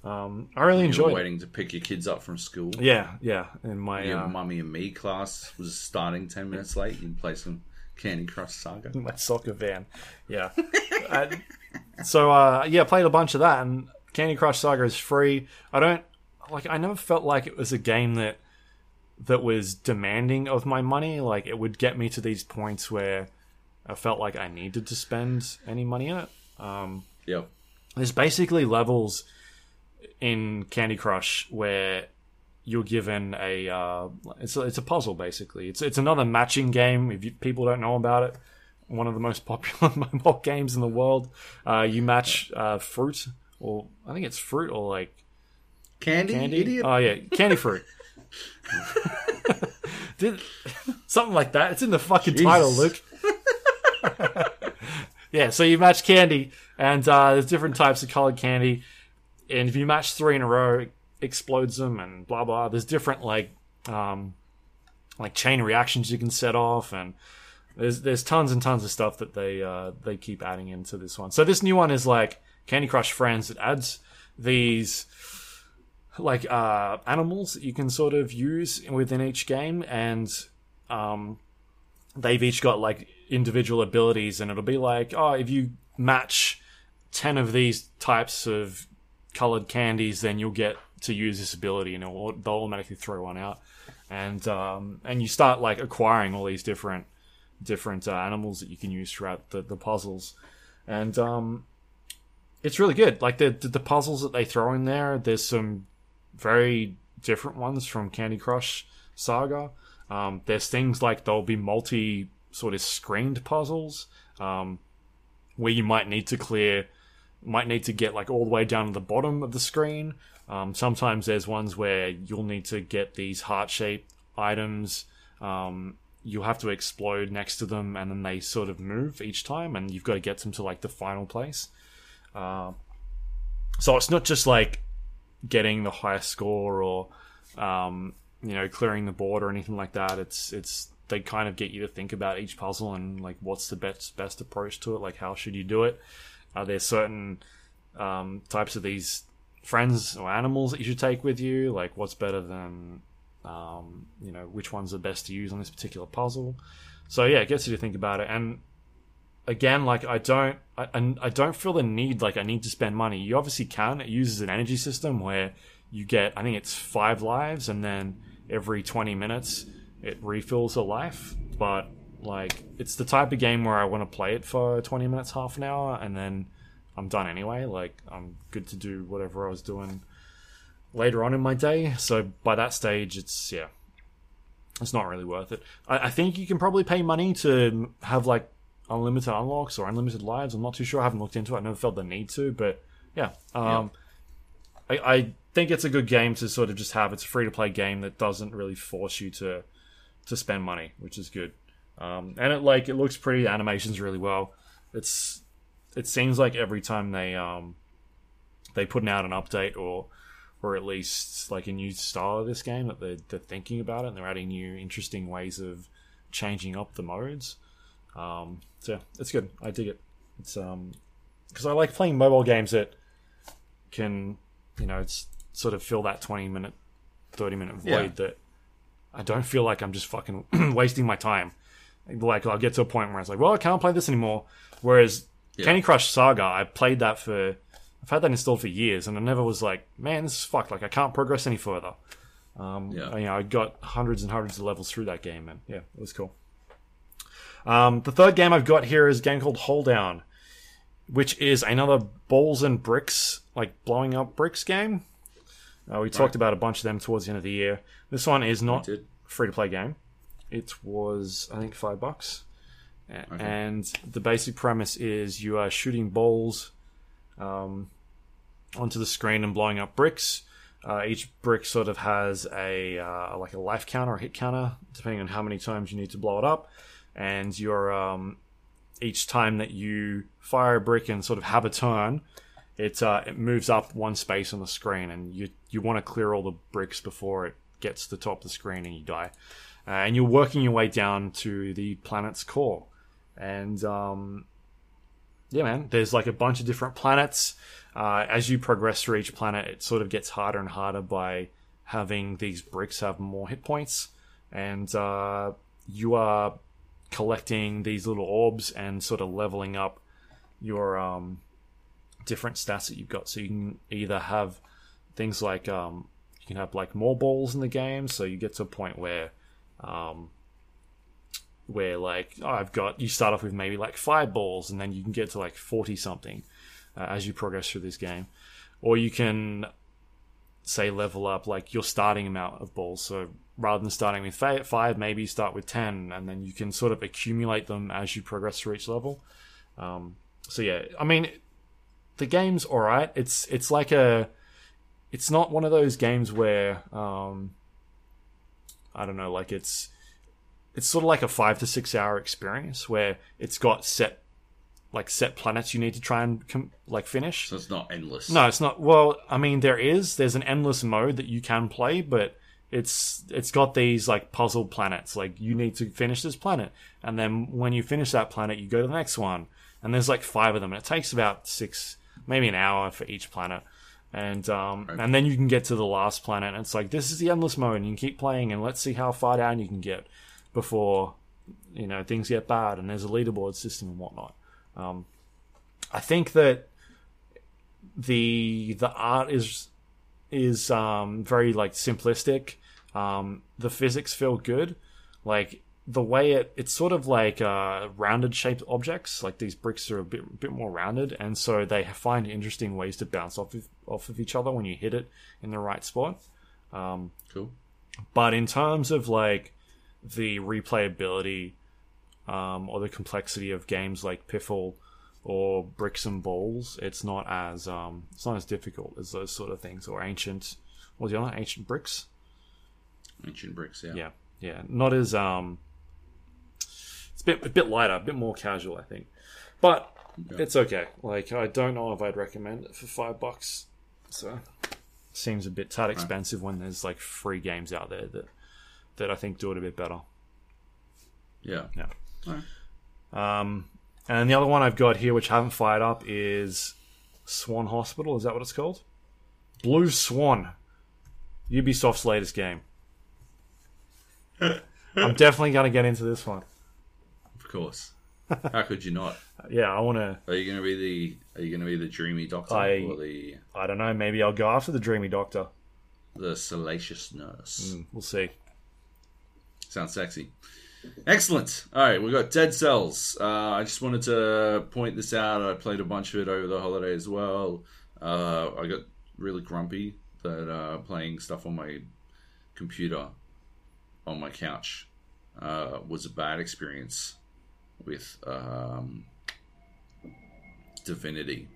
Um, I really you enjoyed. it. waiting to pick your kids up from school. Yeah, yeah. And my Your uh, mummy and me class was starting 10 minutes late. You'd play some Candy Crush Saga. In my soccer van. Yeah. I- so uh, yeah, played a bunch of that, and Candy Crush Saga is free. I don't like. I never felt like it was a game that that was demanding of my money. Like it would get me to these points where I felt like I needed to spend any money in it. Um, Yep. there's basically levels in Candy Crush where you're given a uh, it's a, it's a puzzle basically. It's it's another matching game. If you, people don't know about it, one of the most popular mobile games in the world. Uh, you match uh, fruit, or I think it's fruit, or like Candy, Candy? idiot. Oh yeah, candy fruit. Did, something like that. It's in the fucking Jesus. title, Luke. yeah, so you match candy, and uh, there's different types of colored candy, and if you match three in a row, it explodes them, and blah blah. There's different like, um, like chain reactions you can set off, and there's there's tons and tons of stuff that they uh, they keep adding into this one. So this new one is like Candy Crush Friends. It adds these like uh, animals that you can sort of use within each game, and um, they've each got like individual abilities, and it'll be like, oh, if you match ten of these types of colored candies, then you'll get to use this ability, and it'll, they'll automatically throw one out, and um, and you start like acquiring all these different different uh, animals that you can use throughout the, the puzzles, and um, it's really good. Like the, the the puzzles that they throw in there, there's some very different ones from Candy Crush Saga. Um, there's things like there'll be multi sort of screened puzzles um, where you might need to clear, might need to get like all the way down to the bottom of the screen. Um, sometimes there's ones where you'll need to get these heart shaped items. Um, you'll have to explode next to them, and then they sort of move each time, and you've got to get them to like the final place. Uh, so it's not just like getting the highest score or um, you know clearing the board or anything like that. It's it's they kind of get you to think about each puzzle and like what's the best best approach to it. Like how should you do it? Are there certain um, types of these friends or animals that you should take with you? Like what's better than um, you know which ones are best to use on this particular puzzle? So yeah, it gets you to think about it and again, like I don't, I, I don't feel the need like I need to spend money. You obviously can. It uses an energy system where you get, I think it's five lives, and then every twenty minutes it refills a life. But like, it's the type of game where I want to play it for twenty minutes, half an hour, and then I'm done anyway. Like, I'm good to do whatever I was doing later on in my day. So by that stage, it's yeah. It's not really worth it. I, I think you can probably pay money to have like unlimited unlocks or unlimited lives. I'm not too sure. I haven't looked into it. I never felt the need to, but yeah. Um, I, I think it's a good game to sort of just have. It's a free to play game that doesn't really force you to to spend money, which is good. Um, and it like it looks pretty. The animations really well. It's it seems like every time they um they put out an update or or at least like a new style of this game that they're, they're thinking about it and they're adding new interesting ways of changing up the modes. Um, so yeah, it's good. I dig it. It's um because I like playing mobile games that can you know it's sort of fill that twenty minute, thirty minute void Yeah. that I don't feel like I'm just fucking wasting my time. Like I'll get to a point where it's like, well, I can't play this anymore. Whereas Yeah. Candy Crush Saga, I played that for I've had that installed for years, and I never was like, man, this is fucked. Like I can't progress any further. Um, Yeah. you know, I got hundreds and hundreds of levels through that game, and yeah, it was cool. Um, the third game I've got here is a game called Hold Down, which is another balls and bricks, like blowing up bricks game. Uh, we talked about a bunch of them towards the end of the year. This one is not free to play game. It was, I think, five bucks. A- And the basic premise is you are shooting balls um, onto the screen and blowing up bricks. Uh, each brick sort of has a uh, like a life counter or hit counter, depending on how many times you need to blow it up. And your um, each time that you fire a brick and sort of have a turn, it uh, it moves up one space on the screen, and you you want to clear all the bricks before it gets to the top of the screen and you die. Uh, and you're working your way down to the planet's core, and um, yeah, man, there's like a bunch of different planets. Uh, as you progress through each planet, it sort of gets harder and harder by having these bricks have more hit points, and uh, you are collecting these little orbs and sort of leveling up your um, different stats that you've got. So you can either have things like um, you can have like more balls in the game, so you get to a point where um, where like oh, I've got you start off with maybe like five balls, and then you can get to like forty something uh, as you progress through this game, or you can say level up like your starting amount of balls. So rather than starting with five, maybe start with ten, and then you can sort of accumulate them as you progress through each level. Um, so yeah, I mean, the game's all right. It's it's like a it's not one of those games where um, I don't know, like it's it's sort of like a five to six hour experience where it's got set like set planets you need to try and com- like finish. So it's not endless. No, it's not. Well, I mean, there is. There's an endless mode that you can play, but it's it's got these like puzzle planets. Like you need to finish this planet, and then when you finish that planet, you go to the next one. And there's like five of them, and it takes about six, maybe an hour for each planet. And um, and then you can get to the last planet, and it's like this is the endless mode, and you can keep playing, and let's see how far down you can get before you know things get bad. And there's a leaderboard system and whatnot. Um, I think that the the art is is um, very like simplistic. Um, the physics feel good, like the way it it's sort of like uh, rounded shaped objects. Like these bricks are a bit bit more rounded, and so they find interesting ways to bounce off of, off of each other when you hit it in the right spot. Um, Cool. but in terms of like the replayability um, or the complexity of games like Peggle or Bricks and Balls, it's not as um, it's not as difficult as those sort of things or ancient. What was the other ancient bricks? Ancient bricks, yeah. Yeah, yeah, not as um, it's a bit a bit lighter, a bit more casual, I think. But Okay. it's okay. Like I don't know if I'd recommend it for five bucks. So seems a bit tad expensive when there's like free games out there that that I think do it a bit better. Yeah. Yeah. Um, and the other one I've got here, which I haven't fired up, is Swan Hospital. Is that what it's called? Blue Swan, Ubisoft's latest game. I'm definitely going to get into this one. Of course. How could you not? Yeah, I want to. Are you going to be the Are you going to be the dreamy doctor I- or the I don't know. Maybe I'll go after the Dreamy Doctor. the salacious nurse? Mm, We'll see. Sounds sexy. Excellent. All right, we've got Dead Cells. Uh, I just wanted to point this out. I played a bunch of it over the holiday as well. Uh, I got really grumpy that uh, playing stuff on my computer on my couch uh, was a bad experience with um, Divinity.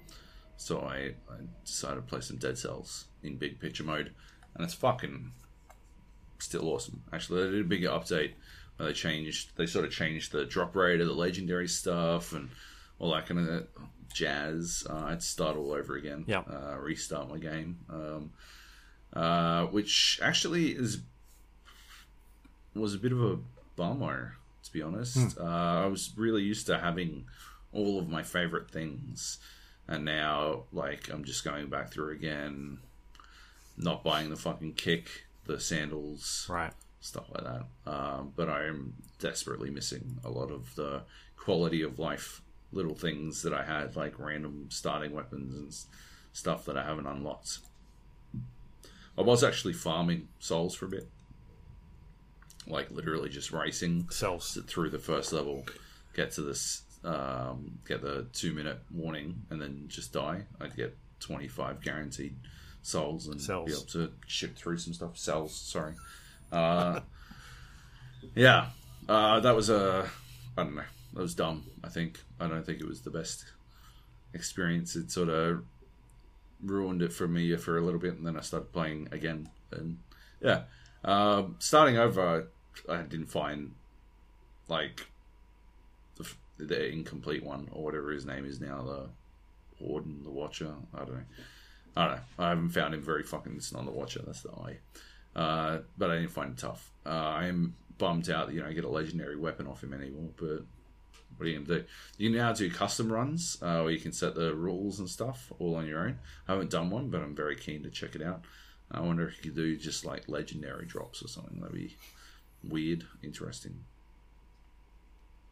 So I, I decided to play some Dead Cells in big picture mode, and it's fucking still awesome. Actually, they did a bigger update where they changed, they sort of changed the drop rate of the legendary stuff and all that kind of jazz. Uh, I'd start all over again, Yeah. uh, restart my game, um, uh, which actually is was a bit of a bummer to be honest. Uh, I was really used to having all of my favorite things, and now like I'm just going back through again, not buying the fucking kick, the sandals, Right. Stuff like that. Um, but I am desperately missing a lot of the quality of life little things that I had, like random starting weapons and stuff that I haven't unlocked. I was actually farming souls for a bit, like literally just racing Cells. through the first level, get to this, um, get the two minute warning, and then just die. I'd get 25 guaranteed souls and Cells. be able to ship through some stuff. Cells, sorry. Uh, yeah, uh, that was a, I don't know, that was dumb, I think. I don't think it was the best experience. It sort of ruined it for me for a little bit, and then I started playing again. And yeah, um, starting over, I didn't find like the, the incomplete one or whatever his name is now, the Warden, the Watcher. I don't know. I don't know. I haven't found him very fucking. It's not the Watcher. That's the eye. Uh, but I didn't find it tough. Uh, I am bummed out that you don't get a legendary weapon off him anymore. But what are you gonna do? You can now do custom runs uh, where you can set the rules and stuff all on your own. I haven't done one, but I'm very keen to check it out. I wonder if you could do just like legendary drops or something. That'd be weird, interesting,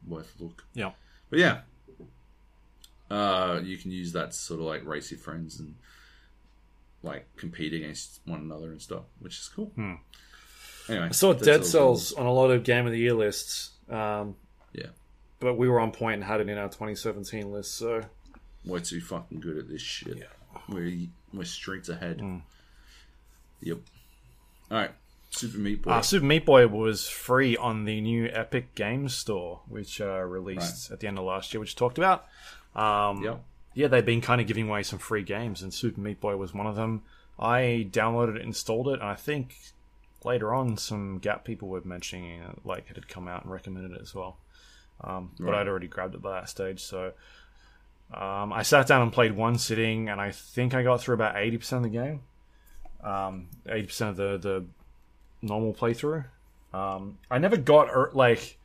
worth a look. Yeah. But yeah, uh, you can use that to sort of like race your friends and like compete against one another and stuff, which is cool. Hmm. Anyway, I saw that's Dead all- Cells on a lot of Game of the Year lists. Um, Yeah, but we were on point and had it in our 2017 list. So we're too fucking good at this shit. Yeah. We're we're streets ahead. Hmm. Yep. All right, Super Meat Boy. uh, Super Meat Boy was free on the new Epic Games Store, which uh, released at the end of last year, which we talked about. Um, yep. Yeah, they've been kind of giving away some free games, and Super Meat Boy was one of them. I downloaded it, installed it, and I think later on some Gap people were mentioning it, like it had come out and recommended it as well. Um, but I'd already grabbed it by that stage, so um, I sat down and played one sitting, and I think I got through about eighty percent of the game, um, eighty percent of the the normal playthrough. Um, I never got er, like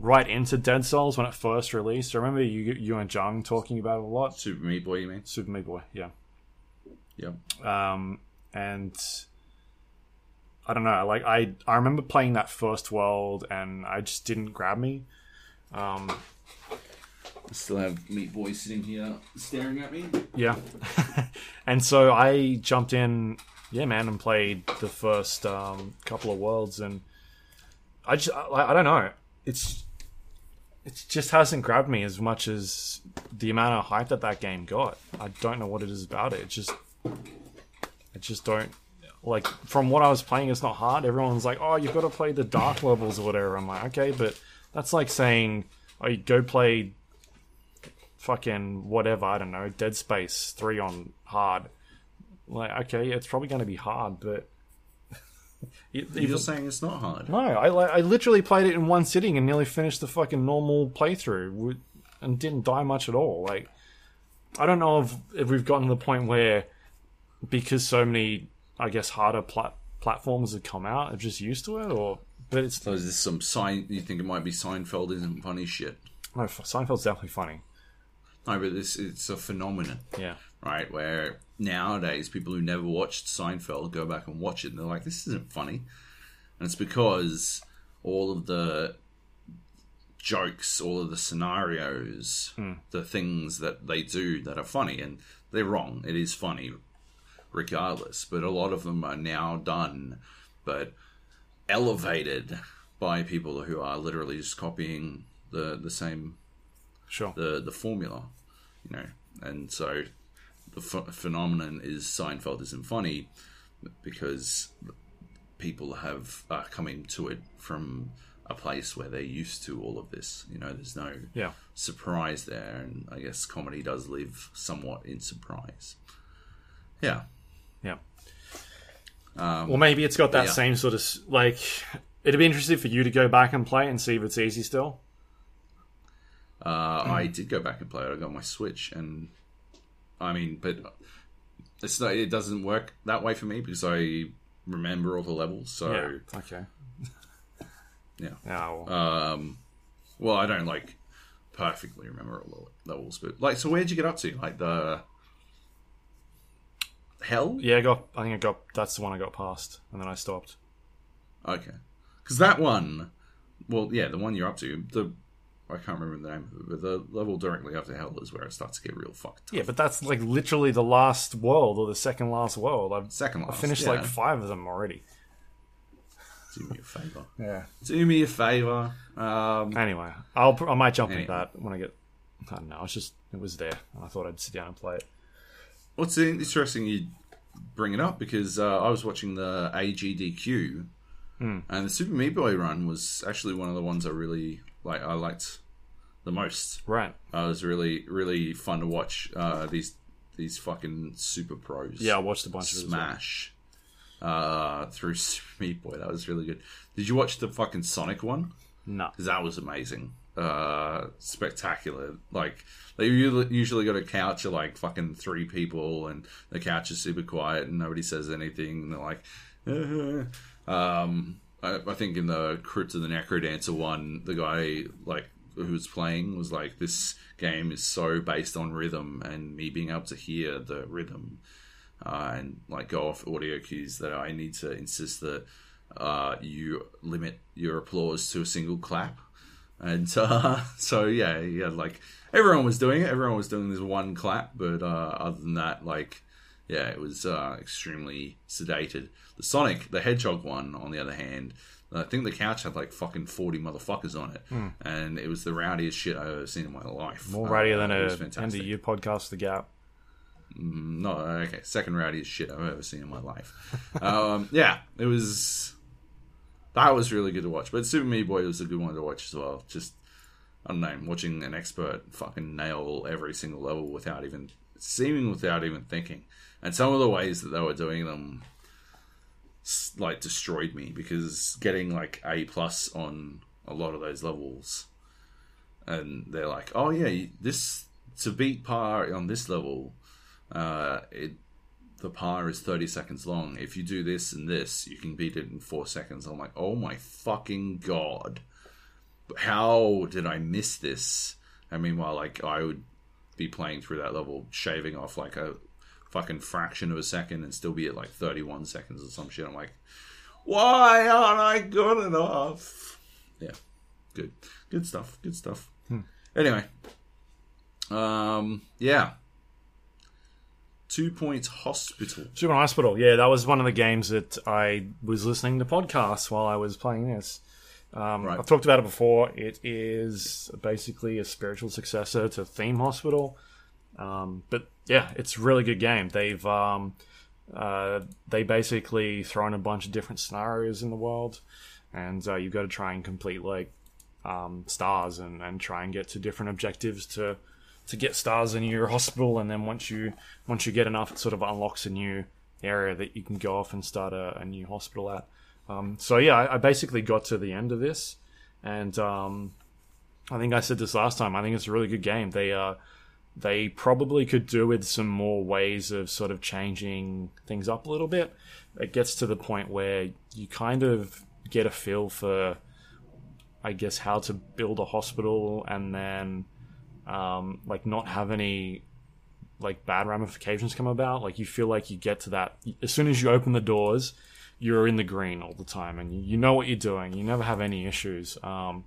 right into Dead Cells when it first released. I remember you you and Jung talking about it a lot. Super Meat Boy, you mean? Super Meat Boy, yeah. Yep. Um, and I don't know, like I I remember playing that first world, and I just didn't grab me. Um, I still have Meat Boy sitting here staring at me. yeah, and so I jumped in, yeah, man, and played the first um, couple of worlds, and I just I, I don't know, it's it just hasn't grabbed me as much as the amount of hype that that game got. I don't know what it is about it. It just I just don't like from what I was playing. It's not hard. Everyone's like, "Oh, you've got to play the dark levels or whatever." I'm like, okay, but that's like saying, "Oh, you go play fucking whatever." I don't know, Dead Space three on hard. Like, okay, it's probably going to be hard, but It- You're even- saying it's not hard. no, I I literally played it in one sitting and nearly finished the fucking normal playthrough and didn't die much at all. Like, I don't know if if we've gotten to the point where because so many, I guess, harder plat- platforms have come out, I'm just used to it, or but it's So is this some sign? You think it might be Seinfeld isn't funny shit? no, Seinfeld's definitely funny. No, but this it's a phenomenon, Yeah, right? Where nowadays people who never watched Seinfeld go back and watch it, and they're like, "This isn't funny," and it's because all of the jokes, all of the scenarios, hmm. the things that they do that are funny, and they're wrong. It is funny, regardless, but a lot of them are now done, but elevated by people who are literally just copying the the same sure. the the formula, you know. And so the ph- phenomenon is Seinfeld isn't funny because people have are coming to it from a place where they're used to all of this. You know, there's no Yeah, surprise there, and I guess comedy does live somewhat in surprise. Yeah, yeah. well, maybe it's got that yeah. same sort of like. It'd be interesting for you to go back and play and see if it's easy still. uh, I did go back and play it. I got my Switch, and I mean, but it's not. It doesn't work that way for me because I remember all the levels. So. Yeah. Okay. Yeah. Um, well, I don't like perfectly remember all the levels, but like, so where'd you get up to? Like the hell? yeah, I got. I think I got. That's the one I got past, and then I stopped. Okay, because that one, well, yeah, the one you're up to, the I can't remember the name but the level directly after hell is where it starts to get real fucked. Yeah, but that's like literally the last world or the second last world. I've Second I last, finished yeah. like five of them already. Do me a favor. Yeah. Do me a favor. Um, Anyway, I'll I might jump Anyway. into that when I get. I don't know. It's just it was there, and I thought I'd sit down and play it. What's interesting you bring it up because uh, I was watching the AGDQ and the Super Meat Boy run was actually one of the ones I really like. I liked the most. Right. Uh, it was really really fun to watch uh, these these fucking super pros. Yeah, I watched a bunch of it. well. smash uh, through Super Meat Boy. That was really good. Did you watch the fucking Sonic one? No. because that was amazing, uh, spectacular. Like they usually usually got a couch of like fucking three people, and the couch is super quiet and nobody says anything. And they're like, um, I, I think in the Crypt of the Necrodancer one, the guy like who was playing was like, "This game is so based on rhythm, and me being able to hear the rhythm." Uh, and like go off audio cues that I need to insist that uh, you limit your applause to a single clap. And uh, so yeah, yeah, like everyone was doing it. Everyone was doing this one clap, but uh, other than that, like yeah, it was uh, extremely sedated. The Sonic the Hedgehog one, on the other hand, I think the couch had like fucking forty motherfuckers on it, and it was the rowdiest shit I've ever seen in my life. More Uh, rowdier than a was fantastic. MDU podcast, The Gap. No, okay, second rowdiest shit I've ever seen in my life. um, yeah, it was. That was really good to watch. But Super Meat Boy was a good one to watch as well. Just I don't know, watching an expert fucking nail every single level without even seeming without even thinking. And some of the ways that they were doing them, like destroyed me because getting like A plus on a lot of those levels, and they're like, oh yeah, this to beat par on this level, uh, it the par is 30 seconds long. If you do this and this, you can beat it in four seconds. I'm like, oh my fucking god. How did I miss this? And meanwhile, like, I would be playing through that level, shaving off like a fucking fraction of a second and still be at like 31 seconds or some shit. I'm like, why aren't I good enough? Yeah, good. Good stuff. Good stuff. Anyway, um, yeah. Two Points Hospital. Two Point Hospital. Yeah, that was one of the games that I was listening to podcasts while I was playing this. Um, Right. I've talked about it before. It is basically a spiritual successor to Theme Hospital. Um, but yeah, it's a really good game. They've um, uh, they basically throw in a bunch of different scenarios in the world, and uh, you've got to try and complete like um, stars and, and try and get to different objectives to to get stars in your hospital. And then once you once you get enough, it sort of unlocks a new area that you can go off and start a, a new hospital at. Um, so yeah, I, I basically got to the end of this, and um, I think I said this last time. I think it's a really good game. They uh, they probably could do with some more ways of sort of changing things up a little bit. It gets to the point where you kind of get a feel for, I guess, how to build a hospital and then um, like not have any like bad ramifications come about. Like you feel like you get to that as soon as you open the doors, you're in the green all the time, and you, know what you're doing. You never have any issues. Um,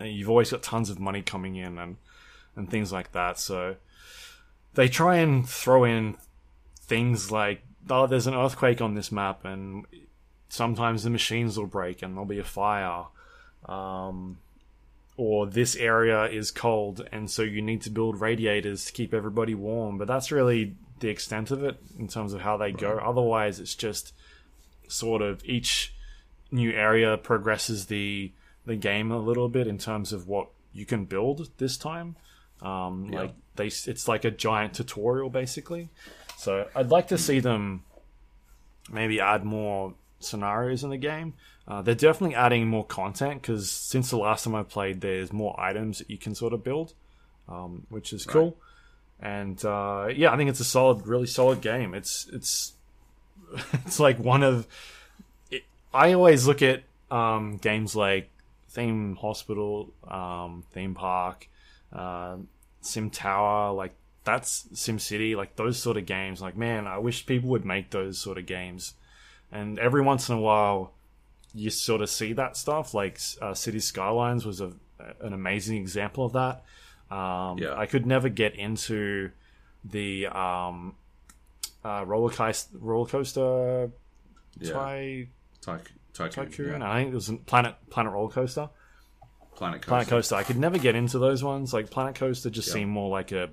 you've always got tons of money coming in and and things like that. So they try and throw in things like oh, there's an earthquake on this map, and sometimes the machines will break and there'll be a fire. Um, or this area is cold, and so you need to build radiators to keep everybody warm. But that's really the extent of it in terms of how they go. Otherwise, it's just sort of each new area progresses the the game a little bit in terms of what you can build this time. Um, Yeah. Like they, it's like a giant tutorial basically. So I'd like to see them maybe add more scenarios in the game. Uh, they're definitely adding more content because since the last time I played, there's more items that you can sort of build, um, which is cool. And uh, yeah, I think it's a solid, really solid game. It's it's it's like one of. It, I always look at um, games like Theme Hospital, um, Theme Park, uh, Sim Tower, like that's Sim City, like those sort of games. Like man, I wish people would make those sort of games. And every once in a while, you sort of see that stuff. Like uh, City Skylines was a, an amazing example of that. Um, Yeah. I could never get into the um, uh, roller coaster, roller coaster Yeah. ty- Tyc- Tycoon. tycoon. yeah. I think it was a Planet Planet Roller Coaster. Planet Coaster. Planet Coaster. I could never get into those ones. Like Planet Coaster just Yeah. seemed more like a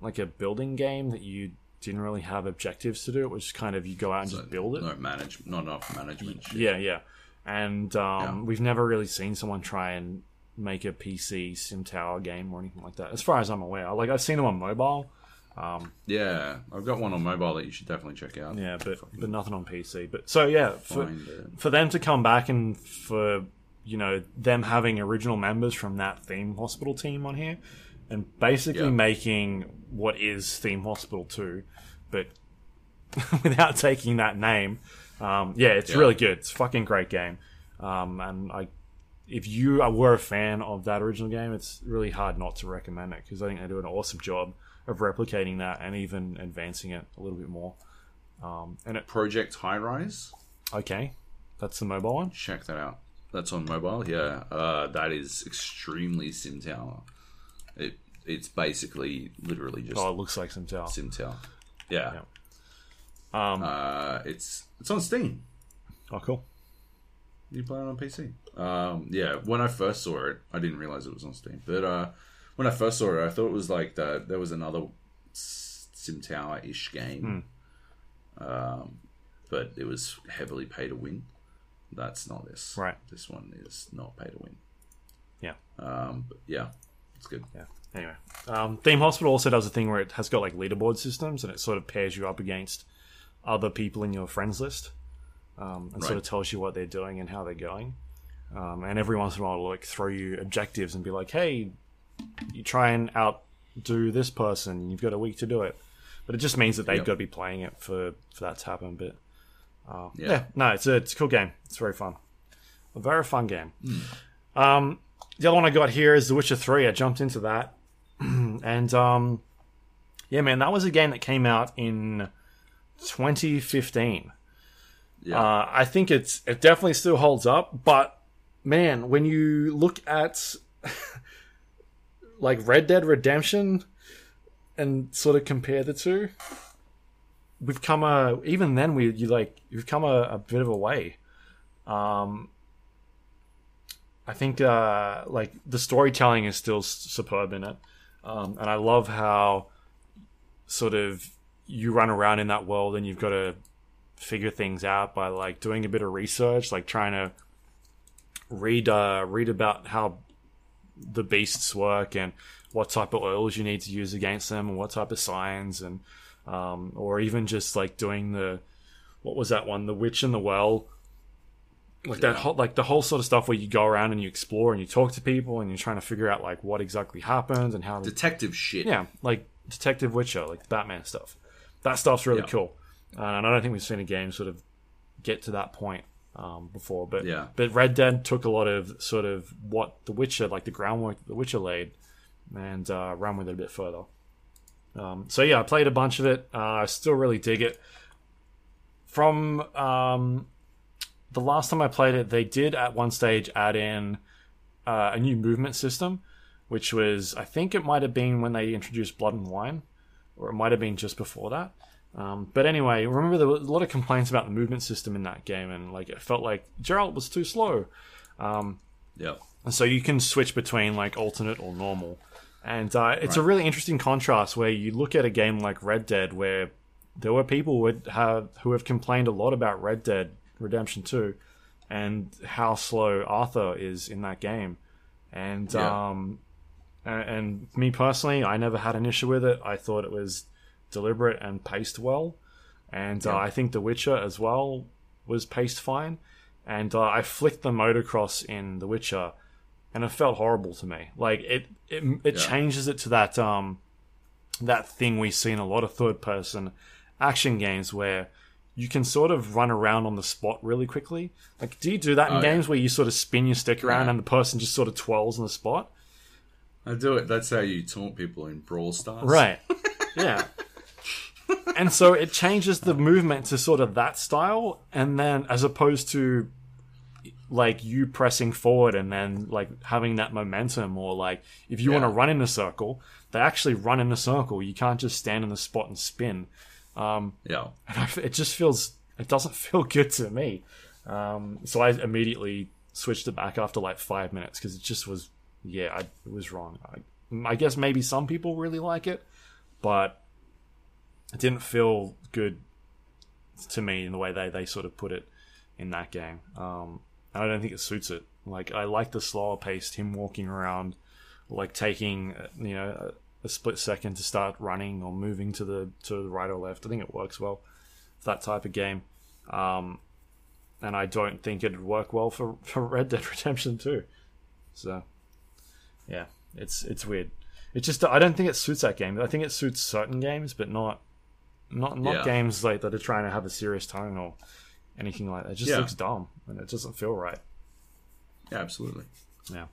like a building game that you didn't really have objectives to do. It was just kind of you go out and So, just build it. No manage, not enough management. shit. Yeah, yeah. And um, Yeah. we've never really seen someone try and make a PC Sim Tower game or anything like that, as far as I'm aware. Like I've seen them on mobile, Yeah, I've got one on mobile that you should definitely check out. yeah, but but nothing on PC. But so yeah, for, for them to come back and for you know them having original members from that theme hospital team on here and basically Yeah. making what is theme hospital 2 but without taking that name um, yeah it's Yeah. really good it's a fucking great game um, and i if you were a fan of that original game it's really hard not to recommend it because i think they do an awesome job of replicating that and even advancing it a little bit more um, and it Project High Rise. okay that's the mobile one Check that out. That's on mobile. Yeah, uh, that is extremely Sim Tower. It it's basically literally just oh it looks like some tower Sim Tower. Yeah. Yeah. Um, Uh, it's it's on Steam. oh, cool. You play it on PC. Um, yeah, when I first saw it, I didn't realize it was on Steam. But uh, when I first saw it, I thought it was like that. There was another S- Sim Tower ish game, um, but it was heavily pay to win. That's not this. Right. This one is not pay to win. Yeah. Um, but yeah, It's good. Yeah. Anyway, um, Theme Hospital also does a thing where it has got like leaderboard systems, and it sort of pairs you up against other people in your friends list, um, and sort of tells you what they're doing and how they're going. Um, and every once in a while, like throw you objectives and be like, "Hey, you try and outdo this person. You've got a week to do it." But it just means that they've Yep. got to be playing it for for that to happen. But uh, Yeah. yeah. no, it's a it's a cool game. It's very fun, a very fun game. Um, the other one I got here is The Witcher Three. I jumped into that, and um, yeah, man, that was a game that came out in 2015. Yeah. Uh, I think it's it definitely still holds up, but man, when you look at like Red Dead Redemption and sort of compare the two, we've come a even then we you like you've come a, a bit of a way. Um, I think uh, like the storytelling is still superb in it, um, and I love how sort of you run around in that world and you've got to figure things out by like doing a bit of research, like trying to read uh, read about how the beasts work and what type of oils you need to use against them and what type of signs and um, or even just like doing the what was that one the witch in the well like that whole like the whole sort of stuff where you go around and you explore and you talk to people and you're trying to figure out like what exactly happened and how Detective shit. yeah, like Detective Witcher, like the Batman stuff. That stuff's really Yeah. cool, uh, and I don't think we've seen a game sort of get to that point um, before. But Yeah. but Red Dead took a lot of sort of what The Witcher, like the groundwork that The Witcher laid, and uh, ran with it a bit further. Um, so yeah, I played a bunch of it. Uh, I still really dig it. From um, the last time I played it, they did at one stage add in uh, a new movement system, which was I think it might have been when they introduced Blood and Wine, or it might have been just before that. Um, but anyway, remember there were a lot of complaints about the movement system in that game, and like it felt like Geralt was too slow. Yeah. And so you can switch between like alternate or normal. And uh, it's a really interesting contrast where you look at a game like Red Dead, where there were people who would have who have complained a lot about Red Dead Redemption 2 and how slow Arthur is in that game. And Yeah. um, a- and me personally, I never had an issue with it. I thought it was deliberate and paced well. And uh, I think The Witcher as well was paced fine. And uh, I flicked the motocross in The Witcher, and it felt horrible to me. Like it, it, it Yeah. changes it to that um, that thing we see in a lot of third person action games where you can sort of run around on the spot really quickly. Like, do you do that in Oh, yeah. games where you sort of spin your stick around Yeah. and the person just sort of twirls on the spot? I do it. That's how you taunt people in Brawl Stars. Right. Yeah. and so it changes the movement to sort of that style, and then as opposed to like you pressing forward and then like having that momentum, or like if you want to run in a circle, they actually run in a circle. You can't just stand in the spot and spin. Um, Yeah. and I, it just feels it doesn't feel good to me. Um, so I immediately switched it back after like five minutes because it just was yeah I, it was wrong. I, I guess maybe some people really like it, but it didn't feel good to me in the way they they sort of put it in that game. Um, and I don't think it suits it. Like I like the slower paced him walking around, like taking uh, you know a, a split second to start running or moving to the to the right or left. I think it works well for that type of game. Um, and I don't think it'd work well for, for Red Dead Redemption 2. So, yeah, it's it's weird. It's just I don't think it suits that game. I think it suits certain games, but not not not Yeah. games like that are trying to have a serious tone or anything like that. It just Yeah. looks dumb and it doesn't feel right. Yeah, absolutely. Yeah.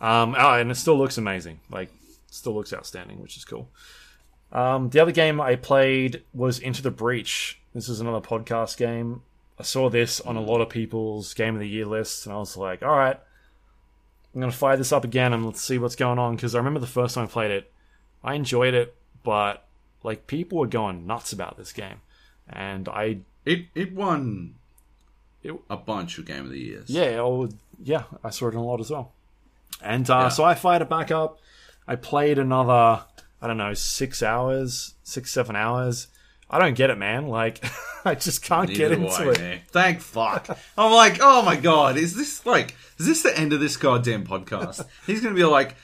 Um, oh, and it still looks amazing. Like, still looks outstanding, which is cool. Um, the other game I played was Into the Breach. This is another podcast game. I saw this on a lot of people's Game of the Year lists, and I was like, all right, I'm going to fire this up again and let's see what's going on. Because I remember the first time I played it, I enjoyed it, but, like, people were going nuts about this game. And I It it won It- a bunch of Game of the Years. Yeah, oh, yeah, I saw it in a lot as well. And uh, Yeah. so I fired it back up. I played another, I don't know, six hours, six, seven hours. I don't get it, man. Like, I just can't Neither get into it. man. Thank fuck. I'm like, oh my god, is this like, is this the end of this goddamn podcast? He's gonna be like,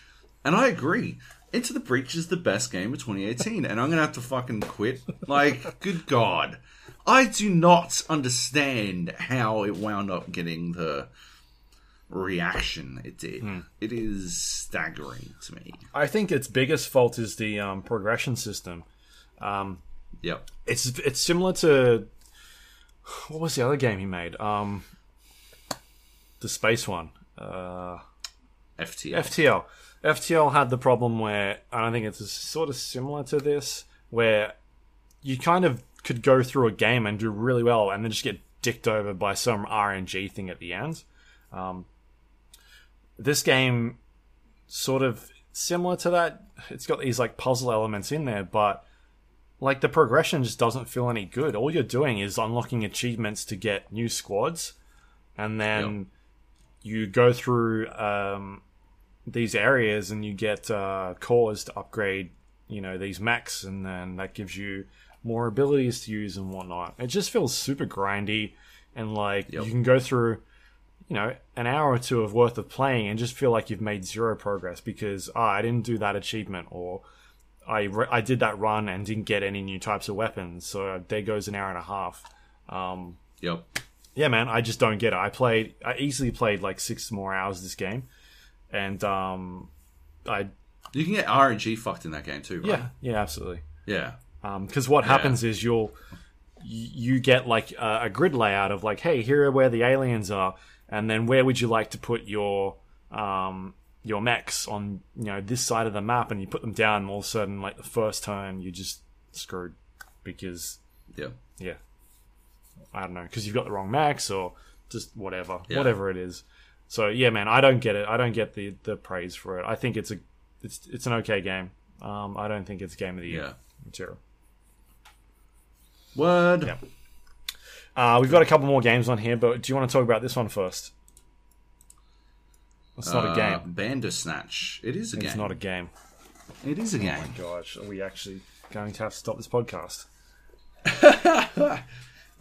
And I agree. Into the Breach is the best game of 2018, and I'm gonna have to fucking quit. Like, good god. I do not understand how it wound up getting the reaction it did. It is staggering to me. I think its biggest fault is the um, progression system. Yep. It's it's similar to what was the other game he made? Um, the space one. Uh, FTL. FTL. FTL had the problem where I don't think it's sort of similar to this, where you kind of could go through a game and do really well, and then just get dicked over by some RNG thing at the end. Um, this game, sort of similar to that, it's got these like puzzle elements in there, but like the progression just doesn't feel any good. All you're doing is unlocking achievements to get new squads, and then you go through um, these areas and you get uh, cores to upgrade, you know, these mechs, and then that gives you more abilities to use and whatnot. It just feels super grindy, and like Yep. you can go through, you know, an hour or two of worth of playing and just feel like you've made zero progress because ah, I didn't do that achievement or. I, re- I did that run and didn't get any new types of weapons, so there goes an hour and a half. Um, Yep. yeah, man, I just don't get it. I played, I easily played like six more hours this game, and um, I You can get RNG fucked in that game too, right? yeah, yeah, absolutely. Yeah. Because what happens is you'll you get like a, a grid layout of like, hey, here are where the aliens are, and then where would you like to put your um your mechs on you know this side of the map, and you put them down, and all of a sudden, like the first turn, you just screwed because Yeah. yeah, I don't know, because you've got the wrong max or just whatever, Yeah. whatever it is. So yeah, man, I don't get it. I don't get the the praise for it. I think it's a it's it's an okay game. Um, I don't think it's game of the year Yeah. material. Word. Yeah. Uh, we've got a couple more games on here, but do you want to talk about this one first? It's not a Uh, game. Bandersnatch. It is a It's game. It's not a game. It is a game. Oh my gosh, are we actually going to have to stop this podcast?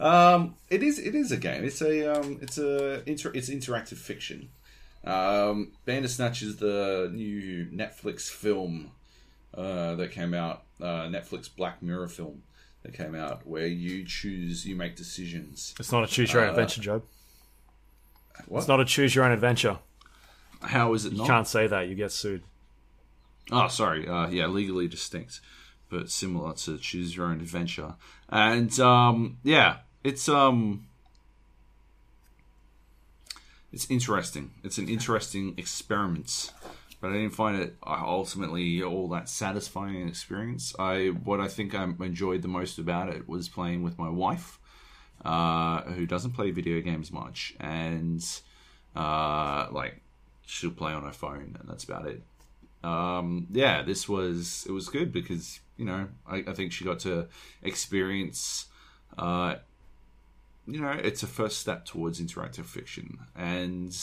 Um, it is. It is a game. It's a. Um, it's a. Inter- it's interactive fiction. Um, Bandersnatch is the new Netflix film uh, that came out. Uh, Netflix Black Mirror film that came out, where you choose, you make decisions. It's not a choose your own Uh, adventure, Joab. What? It's not a choose your own adventure. How is it not? You not? can't say that. You get sued. Oh, sorry. Uh, yeah, legally distinct, but similar to Choose Your Own Adventure. And um, yeah, it's um, it's interesting. It's an interesting experiment, but I didn't find it uh, ultimately all that satisfying an experience. I what I think I enjoyed the most about it was playing with my wife, uh, who doesn't play video games much, and uh, like she'll play on her phone, and that's about it um, yeah, this was it was good because you know I, I think she got to experience. Uh, you know, it's a first step towards interactive fiction, and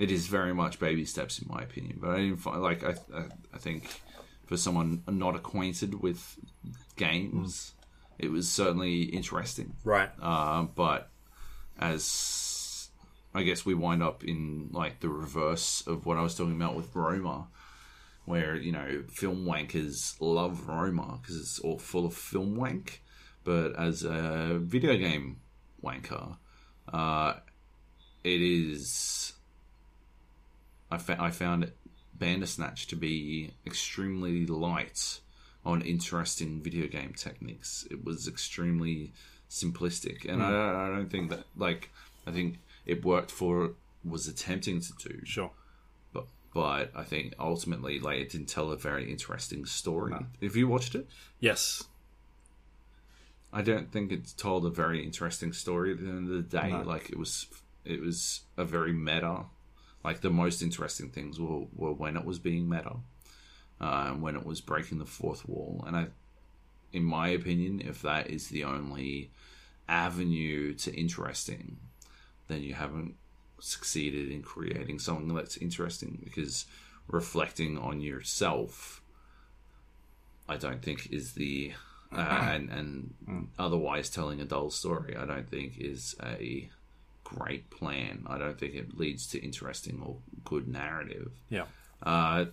it is very much baby steps in my opinion. But I didn't find like I I, I think for someone not acquainted with games, it was certainly interesting. Right. Uh, but as I guess we wind up in like the reverse of what I was talking about with Roma, where you know film wankers love Roma because it's all full of film wank, but as a video game wanker, uh, it is. I, fa- I found Bandersnatch to be extremely light on interesting video game techniques. It was extremely simplistic, and hmm. I, don't- I don't think that like I think it worked for was attempting to do, Sure. but but I think ultimately like it didn't tell a very interesting story. If you watched it, Yes. I don't think it told a very interesting story at the end of the day. No. Like it was, it was a very meta. Like the most interesting things were, were when it was being meta, uh, when it was breaking the fourth wall. And I, in my opinion, if that is the only avenue to interesting, then you haven't succeeded in creating something that's interesting because reflecting on yourself I don't think is the uh, and and otherwise telling a dull story. I don't think is a great plan. I don't think it leads to interesting or good narrative. Yeah. Uh,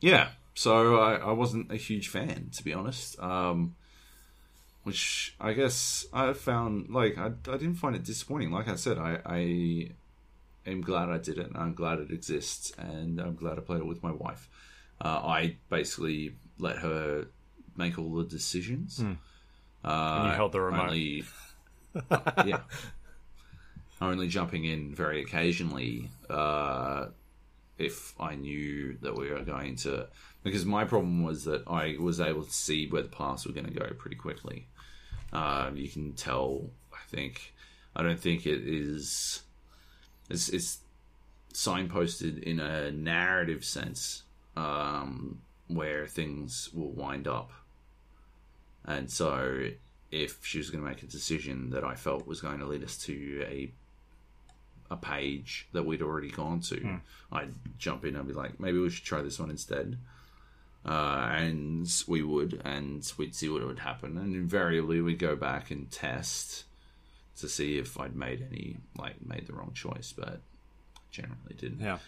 yeah, so I, I wasn't a huge fan, to be honest. Um, which I guess I found like I, I didn't find it disappointing. Like I said, I, I am glad I did it, and I'm glad it exists, and I'm glad I played it with my wife. Uh, I basically let her make all the decisions. Hmm. Uh, And you held the remote. Only, yeah, only jumping in very occasionally uh, if I knew that we were going to. Because my problem was that I was able to see where the paths were going to go pretty quickly. Um, you can tell. I think. I don't think it is. It's, it's signposted in a narrative sense um, where things will wind up. And so, if she was going to make a decision that I felt was going to lead us to a a page that we'd already gone to, I'd jump in and be like, maybe we should try this one instead. Uh, and we would, and we'd see what would happen. And invariably, we'd go back and test to see if I'd made any, like, made the wrong choice, but generally didn't. Yeah.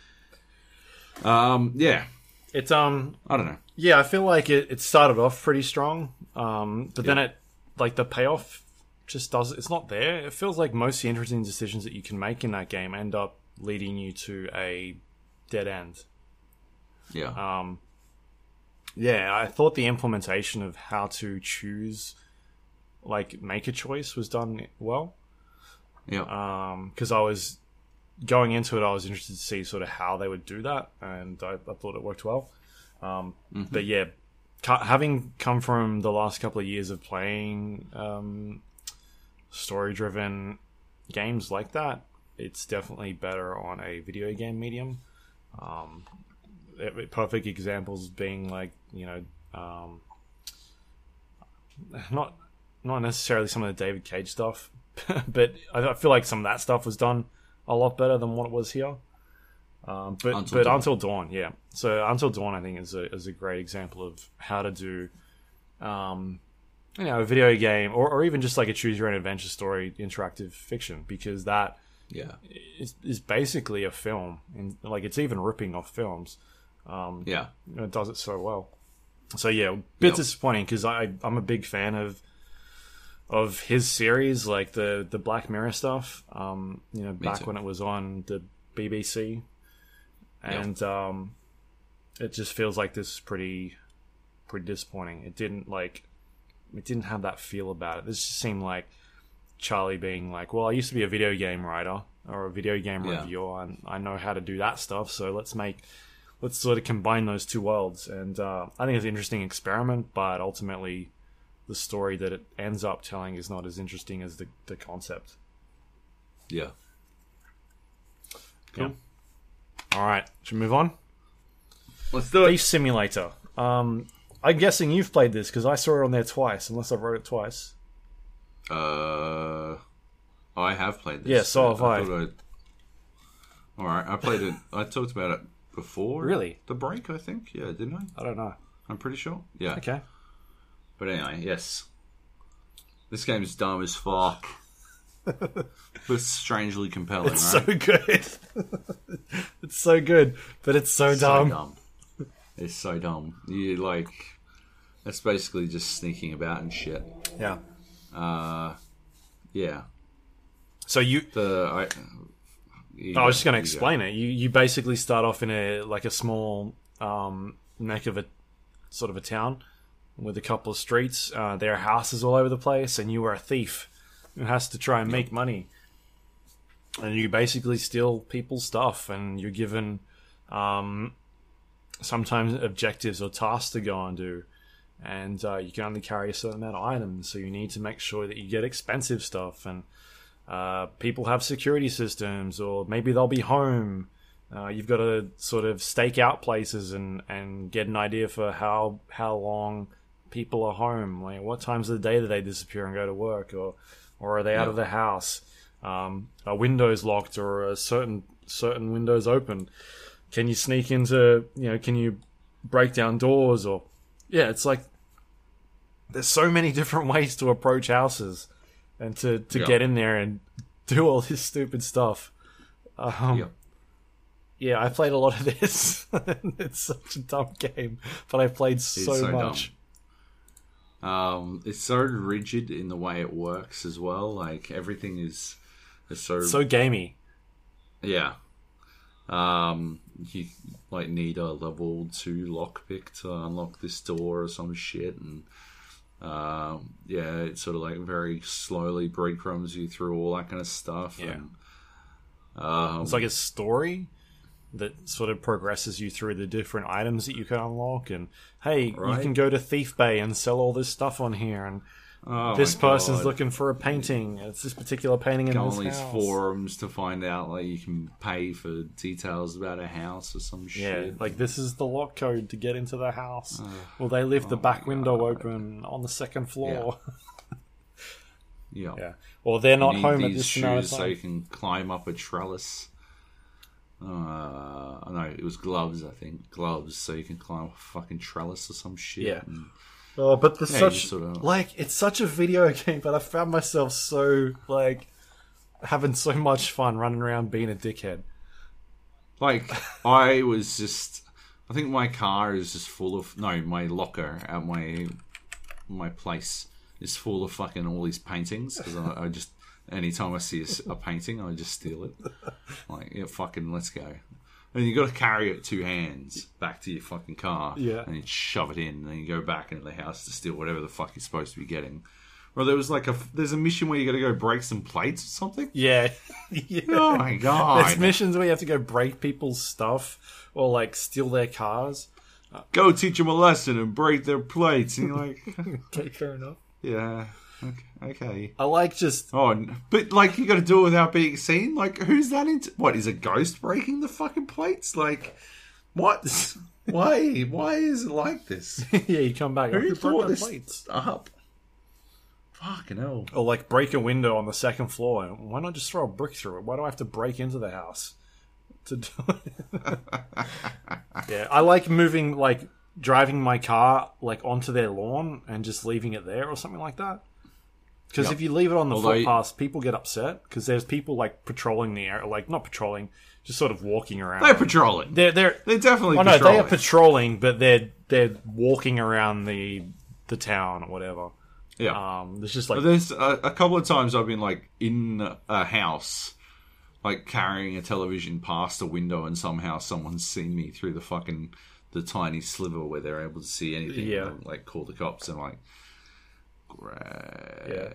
Um, yeah, It's um I don't know. yeah, I feel like it, it started off pretty strong. Um but then it like the payoff just does it's not there. It feels like most of the interesting decisions that you can make in that game end up leading you to a dead end. Yeah, Um yeah, I thought the implementation of how to choose like make a choice was done well. yeah, Um, because I was going into it, I was interested to see sort of how they would do that, and I, I thought it worked well. Um, But yeah, having come from the last couple of years of playing um, story-driven games like that, it's definitely better on a video game medium. Um, it- perfect examples being like you know, um, not not necessarily some of the David Cage stuff, but I I feel like some of that stuff was done a lot better than what it was here. Um, but Until but Dawn. until dawn, yeah. So until dawn, I think is a is a great example of how to do, um, you know, a video game or, or even just like a choose your own adventure story, interactive fiction, because that yeah, is, is basically a film, and like it's even ripping off films. yeah. You it does it so well. So yeah, a bit Yep. disappointing because I I'm a big fan of of his series, like the the Black Mirror stuff. Um, you know, back too. when it was on the BBC, and um, it just feels like this is pretty pretty disappointing. It didn't like it didn't have that feel about it. This just seemed like Charlie being like, "Well, I used to be a video game writer or a video game Yeah. reviewer, and I know how to do that stuff. So let's make let's sort of combine those two worlds." And uh, I think it's an interesting experiment, but ultimately, the story that it ends up telling is not as interesting as the the concept. Yeah. Yeah. All right, should we move on? Let's do it. Thief Simulator. Um, I'm guessing you've played this because I saw it on there twice, unless I wrote it twice. Uh, I have played this. Yeah, so have I. I'd- All right, I played it. I talked about it before. Really? The break, I think. Yeah, didn't I? I don't know. I'm pretty sure. Yeah. Okay. But anyway, yes. This game is dumb as fuck. but strangely compelling, It's right? so good. it's so good, but it's so So dumb. dumb. It's so dumb. You like it's basically just sneaking about and shit. Yeah. Uh yeah. So you, The I you I was just going to explain it. You you basically start off in a like a small um, neck of a sort of a town with a couple of streets. Uh, there are houses all over the place, and you are a thief who has to try and make money. And you basically steal people's stuff, and you're given um, sometimes objectives or tasks to go and do. And uh, you can only carry a certain amount of items, so you need to make sure that you get expensive stuff and uh, people have security systems, or maybe they'll be home. Uh, you've got to sort of stake out places and, and get an idea for how how long people are home. Like what times of the day do they disappear and go to work, or or are they out of the house? Um, are windows locked, or are certain certain windows open? Can you sneak into you know? Can you break down doors? Or yeah, it's like there's so many different ways to approach houses and to, to Yeah. get in there and do all this stupid stuff. Um, Yeah. yeah, I played a lot of this. it's such a dumb game, but I played so, so much. Um, it's so rigid in the way it works as well. Like everything is, is so So gamey. yeah. Um, you like need a level two lockpick to unlock this door or some shit, and um, yeah, it sort of like very slowly breadcrumbs you through all that kind of stuff. Yeah. and, um, It's like a story that sort of progresses you through the different items that you can unlock. And hey, you can go to Thief Bay and sell all this stuff on here. And oh this person's God. looking for a painting. It's this particular painting in go this on these house. forums to find out like you can pay for details about a house or some Yeah, shit. like this is the lock code to get into the house. Will they leave the oh back window God. open on the second floor? yeah. Yeah. Or they're not need home at this shoes so you can climb up a trellis. Uh, no, it was gloves. I think gloves so you can climb a fucking trellis or some shit. Yeah. And- Oh, but the Yeah, such sorta- like it's such a video game, but I found myself so like having so much fun running around being a dickhead. Like I was just, I think my car is just full of no, my locker at my my place is full of fucking all these paintings because I, I just anytime I see a painting, I just steal it. Like yeah, fucking let's go. And you got to carry it two hands back to your fucking car, Yeah. and then shove it in, and then you go back into the house to steal whatever the fuck you're supposed to be getting. Or there was like a there's a mission where you got to go break some plates or something. Yeah. yeah. Oh my god! There's missions where you have to go break people's stuff or like steal their cars. go teach them a lesson and break their plates. And you're like, Okay, fair enough. yeah, okay. okay. I like just Oh, but like you got to do it without being seen. Like, who's that into? What is a ghost breaking the fucking plates? Like, what? Why? Why is it like this? yeah, you come back. Who thought this plates? up? Fucking hell! Or like break a window on the second floor. Why not just throw a brick through it? Why do I have to break into the house to do it? yeah, I like moving like driving my car like onto their lawn and just leaving it there or something like that. Because Yep. if you leave it on the Although you- footpath, people get upset because there's people like patrolling the area, like not patrolling, just sort of walking around. They're patrolling. they're they're They're definitely Oh no, they are patrolling, but they're they're walking around the the town or whatever. yeah. Um, there's just like There's a, a couple of times I've been like in a house, like carrying a television past a window, and somehow someone's seen me through the fucking the tiny sliver where they're able to see anything. Yeah. and, like call the cops and like, great. Yeah.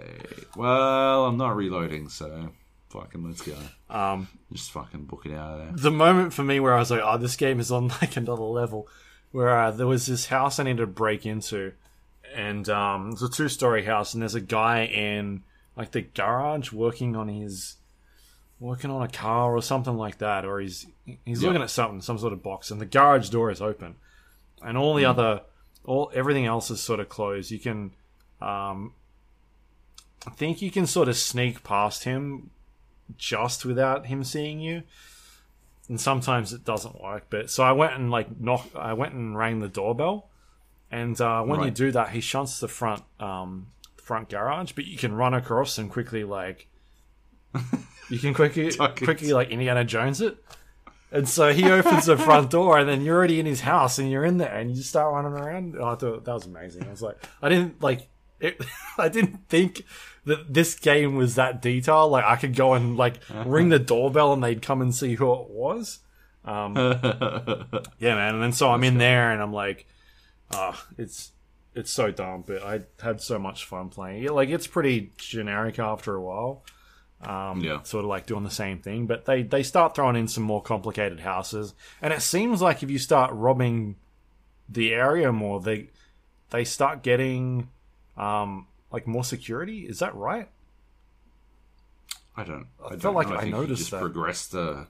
Well, I'm not reloading, so fucking let's go. um, Just fucking book it out of there. the moment for me where I was like, oh, this game is on like another level. Where uh, there was this house I needed to break into, and um, it's a two story house, and there's a guy in like the garage working on his working on a car or something like that, or he's he's Yeah. looking at something, some sort of box, and the garage door is open, and all the other all everything else is sort of closed. You can, um, I think you can sort of sneak past him just without him seeing you and sometimes it doesn't work. But so I went and like knock, I went and rang the doorbell, and uh, when you do that, he shunts the front um, front garage, but you can run across and quickly like you can quickly quickly like Indiana Jones it. And so he opens the front door, and then you're already in his house, and you're in there, and you start running around. Oh, I thought that was amazing. I was like, I didn't like it. I didn't think that this game was that detailed. Like I could go and like ring the doorbell, and they'd come and see who it was. Um, yeah, man. And then so I'm in there, and I'm like, ah, it's it's so dumb, but I had so much fun playing. it. Like it's pretty generic after a while um, Yeah. sort of like doing the same thing. But they they start throwing in some more complicated houses, and it seems like if you start robbing the area more, they they start getting um, like more security. Is that right? I don't. I, felt don't like know. I think noticed just that. progressed the.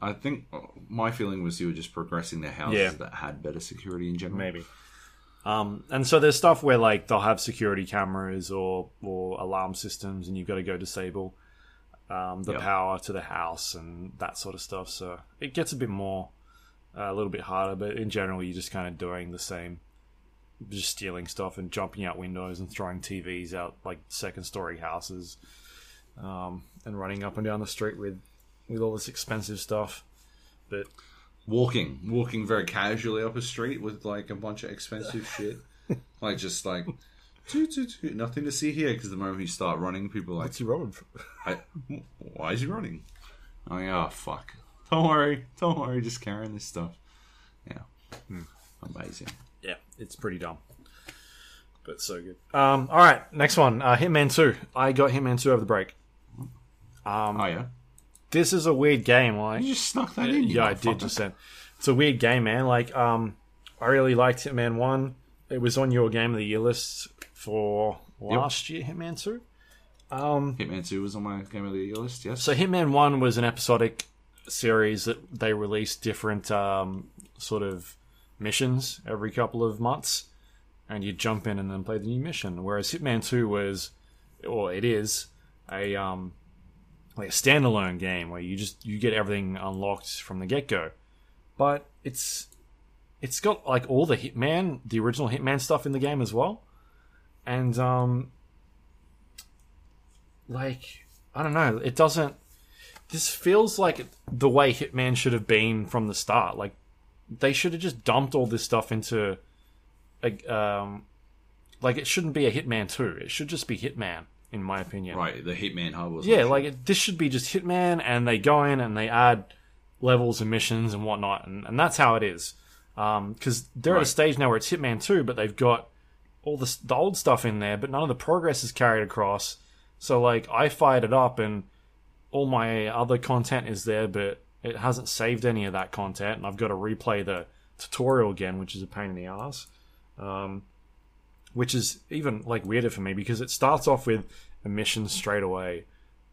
I think uh, my feeling was you were just progressing the houses Yeah. that had better security in general. Maybe. Um, and so there's stuff where like they'll have security cameras or or alarm systems, and you've got to go disable um, the Yeah. power to the house and that sort of stuff. So it gets a bit more, uh, a little bit harder. But in general, you're just kind of doing the same, just stealing stuff and jumping out windows and throwing TVs out like second story houses, um, and running up and down the street with with all this expensive stuff. But walking, walking very casually up a street with like a bunch of expensive shit, like just like toot, toot, toot, nothing to see here because the moment you start running, people are like, what's he rolling for? I, "Why is he running?" I'm like, "Oh fuck! Don't worry, don't worry, just carrying this stuff." Yeah, amazing. It's pretty dumb. But so good. Um, all right, next one. Uh, Hitman 2. I got Hitman 2 over the break. Um, Oh yeah, This is a weird game. Like, you just snuck that in. you yeah, I did just then. It's a weird game, man. Like, um, I really liked Hitman One. It was on your game of the year list for last year. Hitman Two. Um, Hitman Two was on my game of the year list. Yes. so Hitman One was an episodic series that they released different um, sort of missions every couple of months, and you jump in and then play the new mission. Whereas Hitman Two was, or it is, a um, like a standalone game where you just you get everything unlocked from the get go. But it's it's got like all the Hitman, the original Hitman stuff in the game as well, and um, like I don't know, it doesn't. This feels like the way Hitman should have been from the start. Like they should have just dumped all this stuff into, a, um, like it shouldn't be a Hitman two. It should just be Hitman, in my opinion. right, the Hitman Hub was. Yeah, like it, this should be just Hitman, and they go in and they add levels and missions and whatnot, and, and that's how it is. Because they're at a stage now where it's Hitman 2, but they've got all the, the old stuff in there, but none of the progress is carried across. So, like, I fired it up, and all my other content is there, but it hasn't saved any of that content, and I've got to replay the tutorial again, which is a pain in the ass. Um, which is even like weirder for me because it starts off with a mission straight away,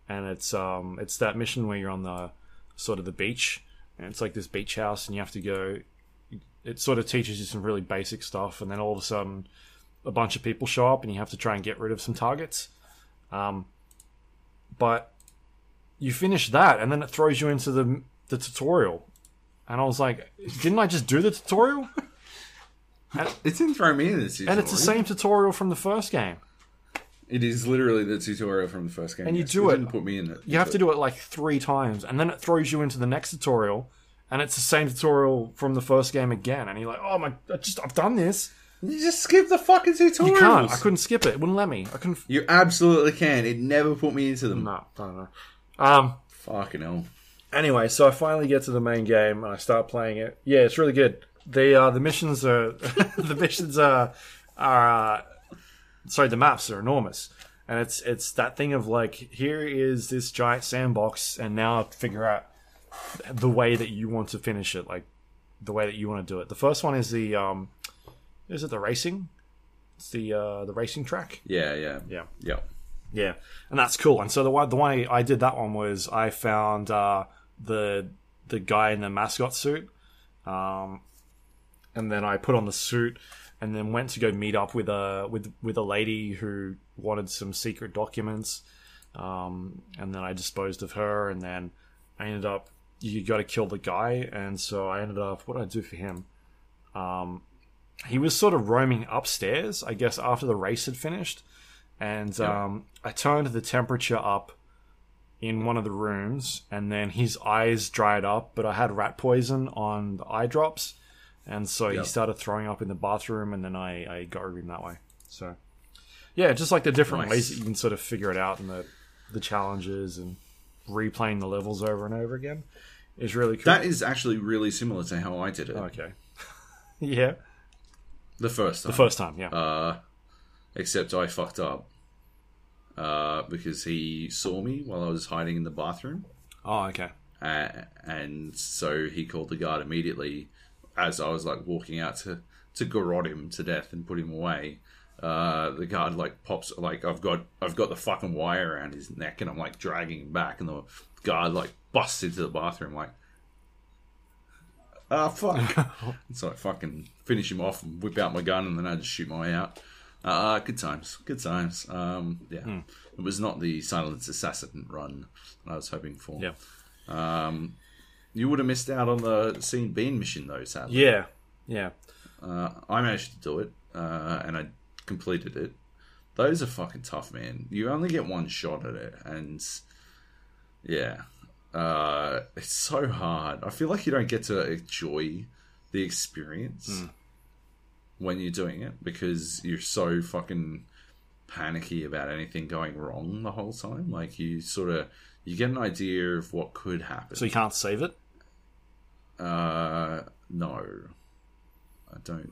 and it's um it's that mission where you're on the sort of the beach, and it's like this beach house, and you have to go. It sort of teaches you some really basic stuff, and then all of a sudden, a bunch of people show up, and you have to try and get rid of some targets. Um, but you finish that, and then it throws you into the the tutorial, and I was like, didn't I just do the tutorial? it didn't throw me in this. And it's the same tutorial from the first game. It is literally the tutorial from the first game. And you yes. do it- Didn't put me in it. You have to do it like three times, and then it throws you into the next tutorial, and it's the same tutorial from the first game again. And you're like, "Oh my, I just I've done this." You just skip the fucking tutorial. You can't. I couldn't skip it. It wouldn't let me. I couldn't. You absolutely can. It never put me into them. No, don't know. Um. Fucking hell. Anyway, so I finally get to the main game and I start playing it. Yeah, it's really good. The uh, the missions are the missions are are uh, sorry, the maps are enormous, and it's it's that thing of like here is this giant sandbox, and now figure out the way that you want to finish it, like the way that you want to do it. The first one is the um, is it the racing? It's the uh, the racing track. Yeah, yeah, Yeah. yeah. Yeah, and that's cool. And so the one the way I did that one was I found uh, the the guy in the mascot suit, um, and then I put on the suit, and then went to go meet up with a with with a lady who wanted some secret documents, um, and then I disposed of her, and then I ended up you got to kill the guy, and so I ended up what did I do for him? Um, he was sort of roaming upstairs, I guess, after the race had finished. And um, I turned the temperature up in one of the rooms, and then his eyes dried up. But I had rat poison on the eye drops, and so Yeah. he started throwing up in the bathroom, and then I, I got rid of him that way. So, yeah, just like the different Nice. ways that you can sort of figure it out, and the the challenges and replaying the levels over and over again is really cool. That is actually really similar to how I did it okay, yeah, the first time. the first time, yeah, Uh, except I fucked up uh, because he saw me while I was hiding in the bathroom, oh, okay, uh, and so he called the guard immediately as I was like walking out to to garrot him to death and put him away. Uh, the guard like pops like I've got I've got the fucking wire around his neck and I'm like dragging him back and the guard like busts into the bathroom like ah fuck. And so I fucking finish him off and whip out my gun and then I just shoot my way out uh, good times good times um, yeah Hmm. it was not the silent assassin run I was hoping for yeah, um, you would have missed out on the Sean Bean mission though sadly yeah, yeah. uh, I managed to do it, uh, and I completed it. Those are fucking tough, man. You only get one shot at it, and yeah, uh, it's so hard. I feel like you don't get to enjoy the experience when you're doing it because you're so fucking panicky about anything going wrong the whole time. Like you sort of you get an idea of what could happen. So you can't save it. Uh, no, I don't.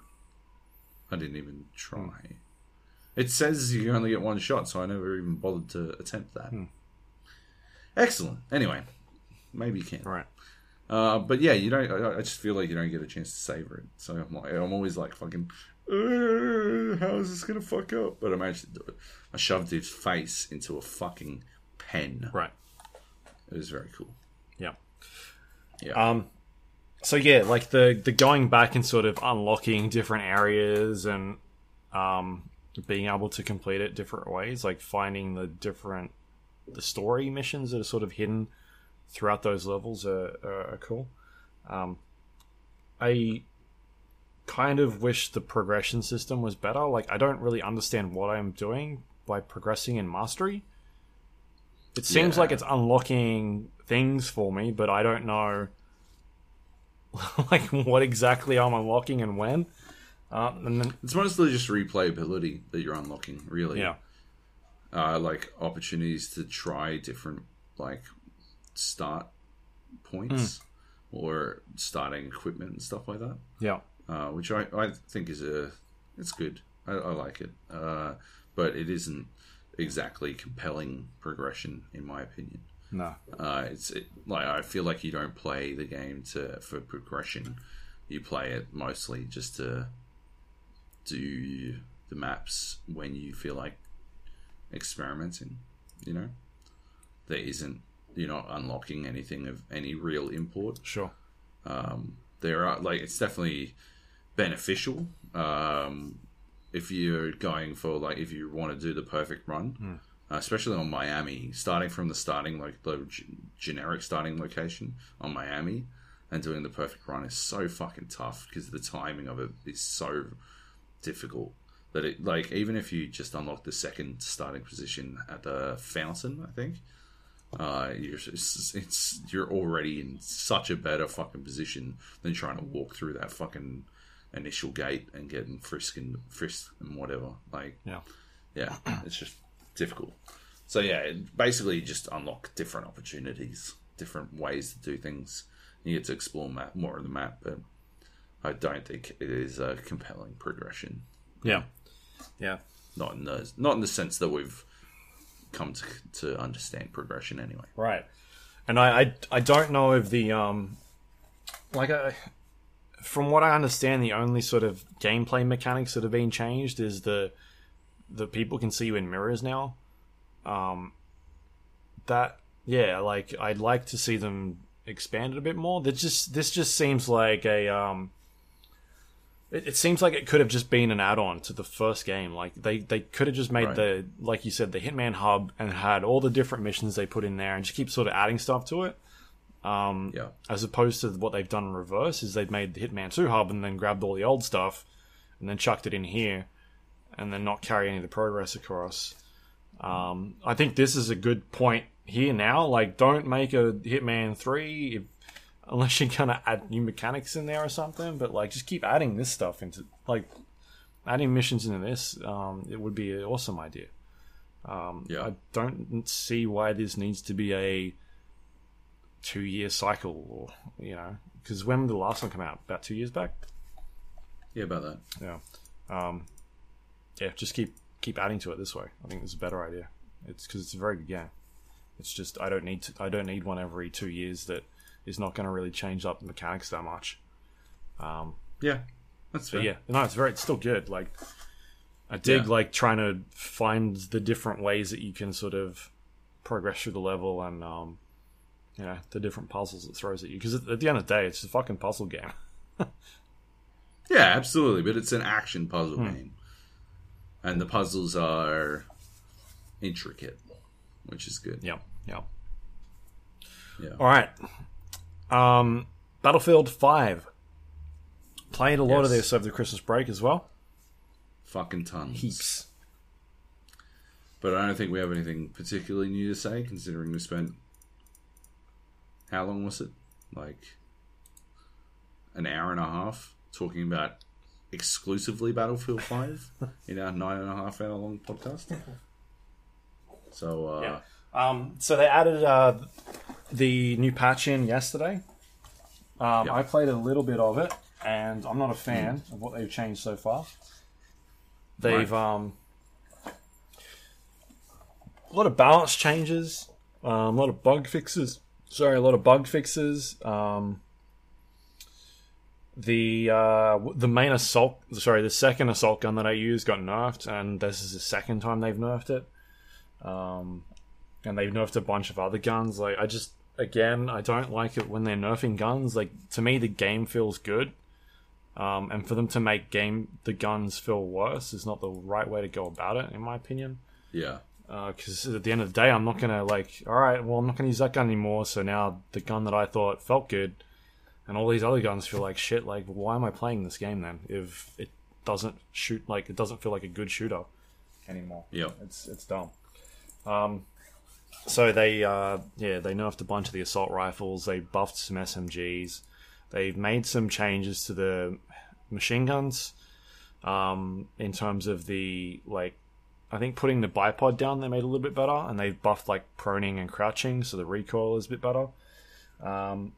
I didn't even try. It says you only get one shot, so I never even bothered to attempt that. Excellent. Anyway, maybe you can. Right. Uh, but yeah, you don't. I, I just feel like you don't get a chance to savor it. So I'm like, I'm always like fucking. "Uh, how is this gonna fuck up? But I managed to do it. I shoved his face into a fucking pen. Right. It was very cool. Yeah. Yeah. Um. So yeah, like the the going back and sort of unlocking different areas and um being able to complete it different ways, like finding the different the story missions that are sort of hidden throughout those levels are, are, are cool. Um, I kind of wish the progression system was better. Like I don't really understand what I'm doing by progressing in mastery. It seems Yeah. like it's unlocking things for me, but I don't know like what exactly I'm unlocking and when. Uh, and then it's mostly just replayability that you're unlocking, really. yeah, uh, like opportunities to try different like start points or starting equipment and stuff like that, yeah, uh, which I, I think is a it's good. I, I like it, uh, but it isn't exactly compelling progression in my opinion. no, Uh, it's it, like I feel like you don't play the game to for progression. You play it mostly just to do the maps when you feel like experimenting. You know, there isn't you're not unlocking anything of any real import. sure, Um, there are like it's definitely beneficial um, if you're going for like if you want to do the perfect run, uh, especially on Miami, starting from the starting like the g- generic starting location on Miami and doing the perfect run is so fucking tough because the timing of it is so difficult that it like even if you just unlock the second starting position at the fountain, I think uh, you're it's, it's you're already in such a better fucking position than trying to walk through that fucking initial gate and getting frisked and frisked and whatever. Like, yeah, yeah, it's just difficult. So yeah, basically you just unlock different opportunities, different ways to do things. You get to explore map more of the map, but I don't think it is a compelling progression. yeah, yeah. Not in the not in the sense that we've come to to understand progression anyway. Right. And I, I, I don't know if the um like I from what I understand the only sort of gameplay mechanics that have been changed is the the people can see you in mirrors now. Um that yeah, like I'd like to see them expanded a bit more. That just this just seems like a um it, it seems like it could have just been an add-on to the first game. Like they, they could have just made Right. the like you said the Hitman hub and had all the different missions they put in there and just keep sort of adding stuff to it. Um, Yeah. as opposed to what they've done in reverse is they've made the Hitman 2 hub and then grabbed all the old stuff and then chucked it in here and then not carry any of the progress across. Um, I think this is a good point here now. Like, don't make a Hitman 3 if, unless you're to add new mechanics in there or something, but like, just keep adding this stuff into, like, adding missions into this. Um, it would be an awesome idea. Um, Yeah. I don't see why this needs to be a two year cycle or, you know, because when did the last one come out? About two years back? Yeah, about that. Yeah. Um, yeah, just keep keep adding to it this way. I think it's a better idea. It's because it's a very good game. It's just I don't need to, I don't need one every two years that is not going to really change up the mechanics that much. Um, Yeah, that's fair. yeah, no, it's very it's still good. Like I dig Yeah. like trying to find the different ways that you can sort of progress through the level and um, you know the different puzzles it throws at you. Because at, at the end of the day, it's a fucking puzzle game. Yeah, absolutely. But it's an action puzzle game, and the puzzles are intricate, which is good. Yeah, yeah. Yeah. All right. Um, Battlefield Five. Played a lot of this over the Christmas break as well. Fucking tons. Heaps. But I don't think we have anything particularly new to say, considering we spent how long was it? Like an hour and a half talking about exclusively Battlefield 5 in our nine and a half hour long podcast. So, uh, Yeah. Um, so they added uh, the new patch in yesterday. Um, Yep. I played a little bit of it, and I'm not a fan of what they've changed so far. They've um, a lot of balance changes, um, a lot of bug fixes. Sorry, a lot of bug fixes. Um, the uh, the main assault, sorry, the second assault gun that I used got nerfed, and this is the second time they've nerfed it. Um, and they've nerfed a bunch of other guns. Like I just again, I don't like it when they're nerfing guns. Like to me, the game feels good, um, and for them to make game the guns feel worse is not the right way to go about it, in my opinion. yeah. Because at the end of the day, I'm not gonna like, all right, well, I'm not gonna use that gun anymore. So now the gun that I thought felt good, and all these other guns feel like shit. Like, why am I playing this game then if it doesn't shoot like it doesn't feel like a good shooter anymore? Yeah. It's it's dumb. Um, so they uh, yeah they nerfed a bunch of the assault rifles. They buffed some SMGs. They've made some changes to the machine guns. Um, in terms of the like, I think putting the bipod down they made a little bit better, and they've buffed like proning and crouching, so the recoil is a bit better. Um,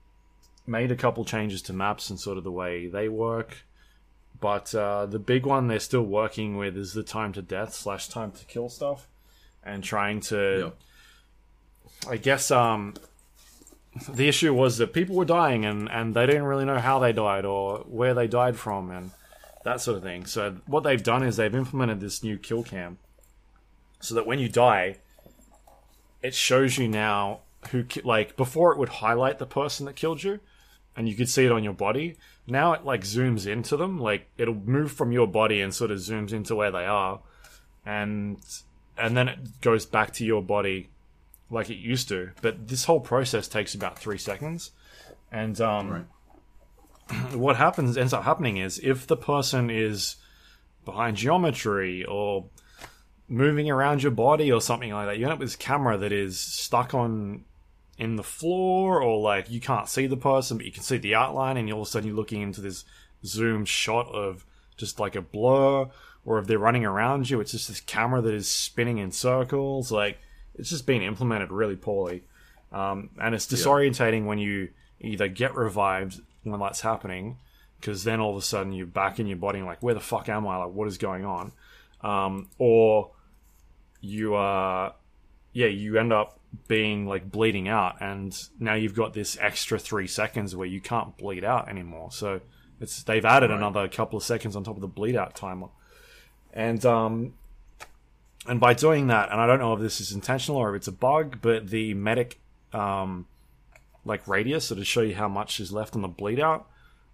made a couple changes to maps and sort of the way they work. But uh, the big one they're still working with is the time to death slash time to kill stuff, and trying to. I guess, um, the issue was that people were dying and and they didn't really know how they died or where they died from and that sort of thing. So what they've done is they've implemented this new kill cam, so that when you die, it shows you now who like before it would highlight the person that killed you and you could see it on your body now it like zooms into them like it'll move from your body and sort of zooms into where they are and and then it goes back to your body like it used to but this whole process takes about three seconds and um Right. what happens ends up happening is if the person is behind geometry or moving around your body or something like that, you end up with this camera that is stuck on in the floor or like you can't see the person but you can see the outline and all of a sudden you're looking into this zoom shot of just like a blur or if they're running around you it's just this camera that is spinning in circles like it's just been implemented really poorly. Um, and it's disorientating when you either get revived when that's happening because then all of a sudden you're back in your body and like where the fuck am i? Like what is going on? Um, or you are, yeah you end up being like bleeding out and now you've got this extra three seconds where you can't bleed out anymore. So it's they've added another couple of seconds on top of the bleed out timer. And um and by doing that and i don't know if this is intentional or if it's a bug but the medic um like radius so to show you how much is left on the bleed out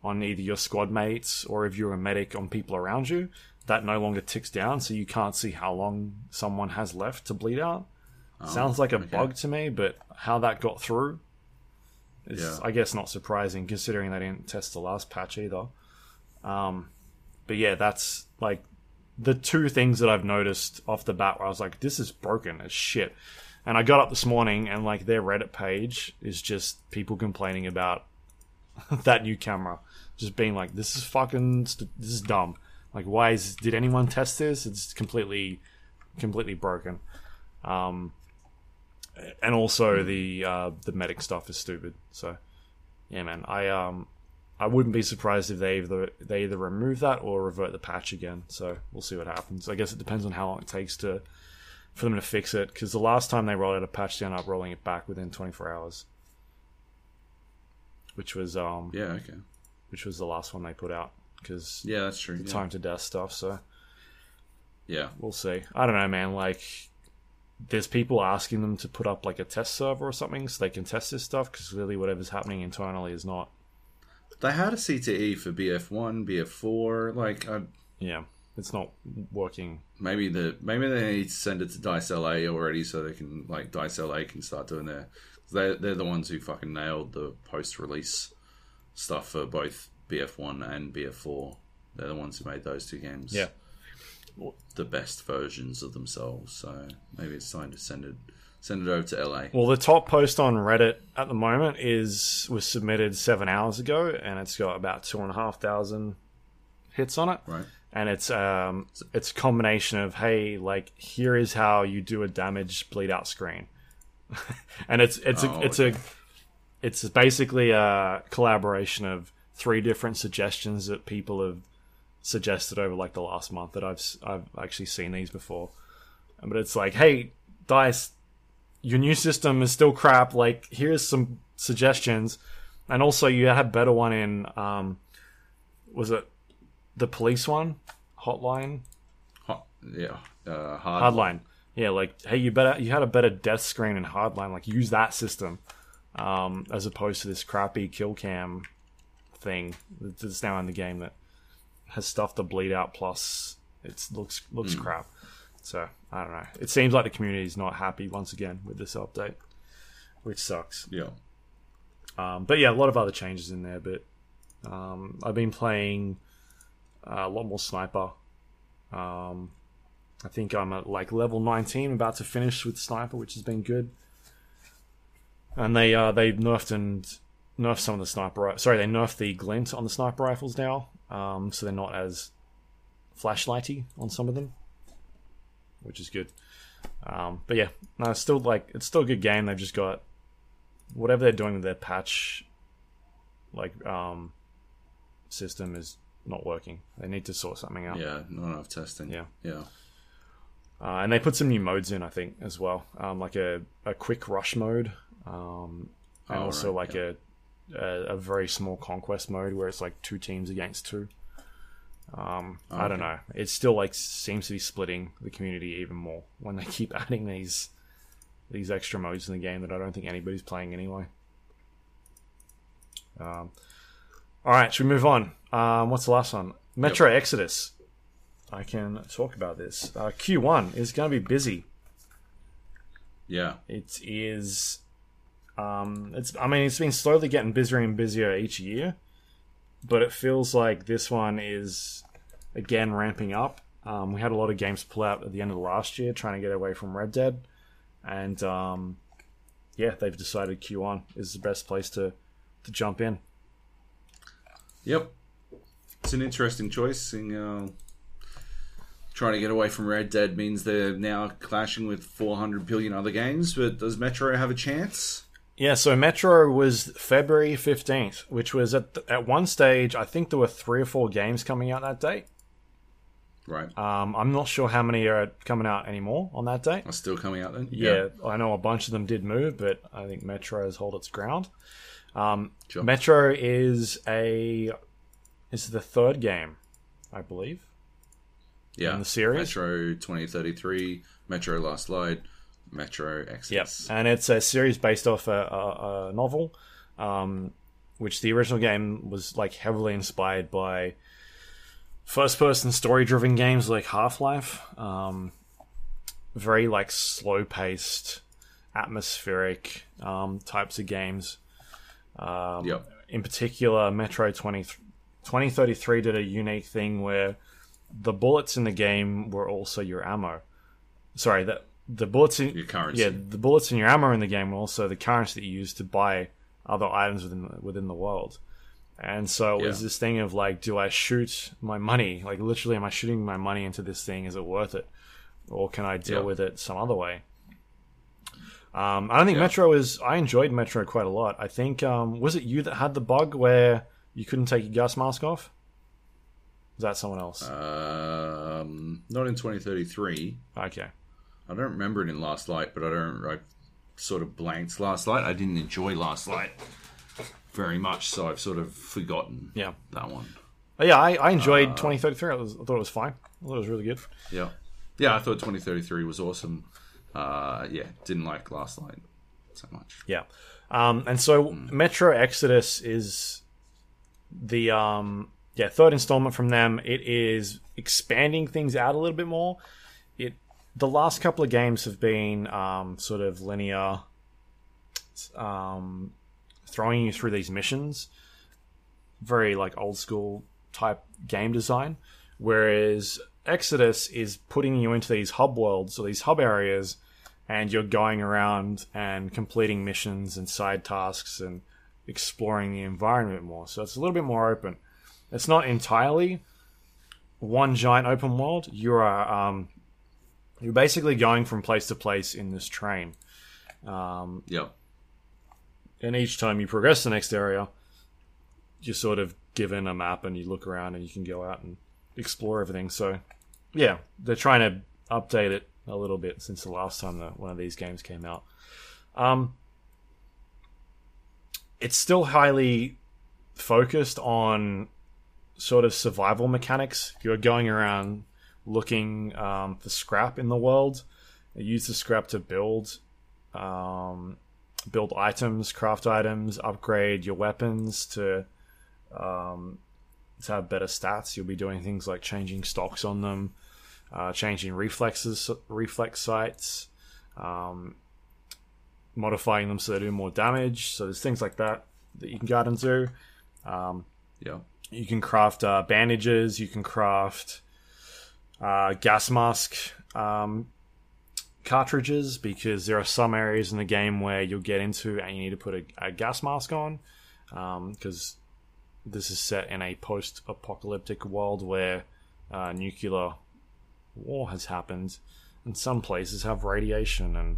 on either your squad mates or if you're a medic on people around you that no longer ticks down so you can't see how long someone has left to bleed out sounds like a okay. bug to me but how that got through is Yeah. i guess not surprising considering they didn't test the last patch either um but yeah that's like the two things that I've noticed off the bat where I was like, this is broken as shit. And I got up this morning and like their Reddit page is just people complaining about that new camera. Just being like, this is fucking, this is dumb. Like, why is, did anyone test this? It's completely, completely broken. Um, and also the, uh, the medic stuff is stupid. So, yeah, man, I, um, I wouldn't be surprised if they either they either remove that or revert the patch again. So we'll see what happens. I guess it depends on how long it takes to for them to fix it. Because the last time they rolled out a patch, they ended up rolling it back within 24 hours, which was um Yeah, okay. which was the last one they put out because Yeah, that's true. Yeah. time to death stuff. So yeah. we'll see. I don't know, man. Like. There's people asking them to put up like a test server or something so they can test this stuff because clearly whatever's happening internally is not. They had a CTE for BF1, BF4. Like, uh, Yeah, it's not working maybe the maybe they need to send it to Dice LA already so they can like Dice LA can start doing their. They they're the ones who fucking nailed the post release stuff for both BF1 and BF4. They're the ones who made those two games. Yeah. the best versions of themselves. So maybe it's time to send it Send it over to LA. Well, the top post on Reddit at the moment is was submitted seven hours ago, and it's got about two and a half thousand hits on it. Right. And it's um it's a combination of hey, like here is how you do a damage bleed out screen, and it's it's Oh, a it's a it's basically a collaboration of three different suggestions that people have suggested over like the last month that I've I've actually seen these before. But it's like, hey, dice, your new system is still crap. Like, here's some suggestions, and also you had a better one in um, was it the police one, hotline, Hot, yeah. Uh, hard. hardline? Yeah, like, hey, you better you had a better death screen in hardline. Like, use that system um, as opposed to this crappy kill cam thing that's now in the game that has stuff to bleed out. Plus, it looks looks crap. So I don't know. It seems like the community is not happy once again with this update, which sucks. Yeah. Um, but yeah, a lot of other changes in there. But um, I've been playing uh, a lot more sniper. Um, I think I'm at like level 19, about to finish with sniper, which has been good. And they uh, they nerfed and nerfed some of the sniper. Sorry, they nerfed the glint on the sniper rifles now, um, so they're not as flashlighty on some of them, which is good. Um, but yeah, no, it's still like it's still a good game. They've just got whatever they're doing with their patch like um system is not working. They need to sort something out. Yeah. Not enough testing. Yeah. Yeah. Uh, and they put some new modes in, I think, as well. Um, like a, a quick rush mode, um, and Oh, also right, like a, a a very small conquest mode where it's like two teams against two. Um, I don't okay. know. It still like seems to be splitting the community even more when they keep adding these these extra modes in the game that I don't think anybody's playing anyway. Um, all right, should we move on? Um, what's the last one? Metro Exodus. I can talk about this. Uh, Q1 is going to be busy. Yeah. It is. Um, it's. I mean, it's been slowly getting busier and busier each year, but it feels like this one is again ramping up. Um, we had a lot of games pull out at the end of last year, trying to get away from Red Dead, and um, yeah, they've decided Q1 is the best place to to jump in. Yep. It's an interesting choice. Seeing, uh, trying to get away from Red Dead means they're now clashing with 400 billion other games. But does Metro have a chance? Yeah, so Metro was February 15th, which was at the, at one stage, I think there were three or four games coming out that date. Right. Um, I'm not sure how many are coming out anymore on that date. Are still coming out then? Yeah, I know a bunch of them did move, but I think Metro has held its ground. Um, Sure. Metro is a is the third game, I believe. Yeah. in the series? Metro 2033, Metro Last Light, Metro Yep, Exodus. and it's a series based off a, a, a novel, um, which the original game was like heavily inspired by first-person story-driven games like Half-Life. Um, very like slow-paced, atmospheric um, types of games. Um, Yep. in particular, Metro 20, 2033 did a unique thing where the bullets in the game were also your ammo. Sorry, the the bullets in Your currency. yeah the bullets in your ammo in the game were also the currency that you use to buy other items within the, within the world. And so it was Yeah. this thing of like, do I shoot my money? Like literally, am I shooting my money into this thing? Is it worth it, or can I deal Yeah. with it some other way? Um, I don't think Yeah. Metro is. I enjoyed Metro quite a lot. I think um, was it you that had the bug where you couldn't take your gas mask off? Was that someone else? Um, not in 2033. okay. I don't remember it in Last Light, but I don't. I sort of blanked Last Light. I didn't enjoy Last Light very much, so I've sort of forgotten Yeah. that one. But yeah, I, I enjoyed Uh, 2033. I, was, I thought it was fine. I thought it was really good. Yeah, yeah. I thought 2033 was awesome. Uh, yeah, didn't like Last Light so much. Yeah. Um, and so Hmm. Metro Exodus is the um, yeah third installment from them. It is expanding things out a little bit more. The last couple of games have been um, sort of linear, um, throwing you through these missions, very like old school type game design. Whereas Exodus is putting you into these hub worlds or these hub areas and you're going around and completing missions and side tasks and exploring the environment more. So it's a little bit more open. It's not entirely one giant open world. You are um, you're basically going from place to place in this train. Um, Yep. and each time you progress the next area, you're sort of given a map and you look around and you can go out and explore everything. So, yeah, they're trying to update it a little bit since the last time that one of these games came out. Um, it's still highly focused on sort of survival mechanics. You're going around looking um, for scrap in the world. You use the scrap to build um, build items, craft items, upgrade your weapons to um, to have better stats. You'll be doing things like changing stocks on them, uh, changing reflexes, reflex sights, um, modifying them so they do more damage. So there's things like that that you can go out and do. Um, Yep. you can craft uh, bandages. You can craft uh, gas mask um, cartridges because there are some areas in the game where you'll get into and you need to put a, a gas mask on because this is set in a post-apocalyptic world where uh, nuclear war has happened, and some places have radiation and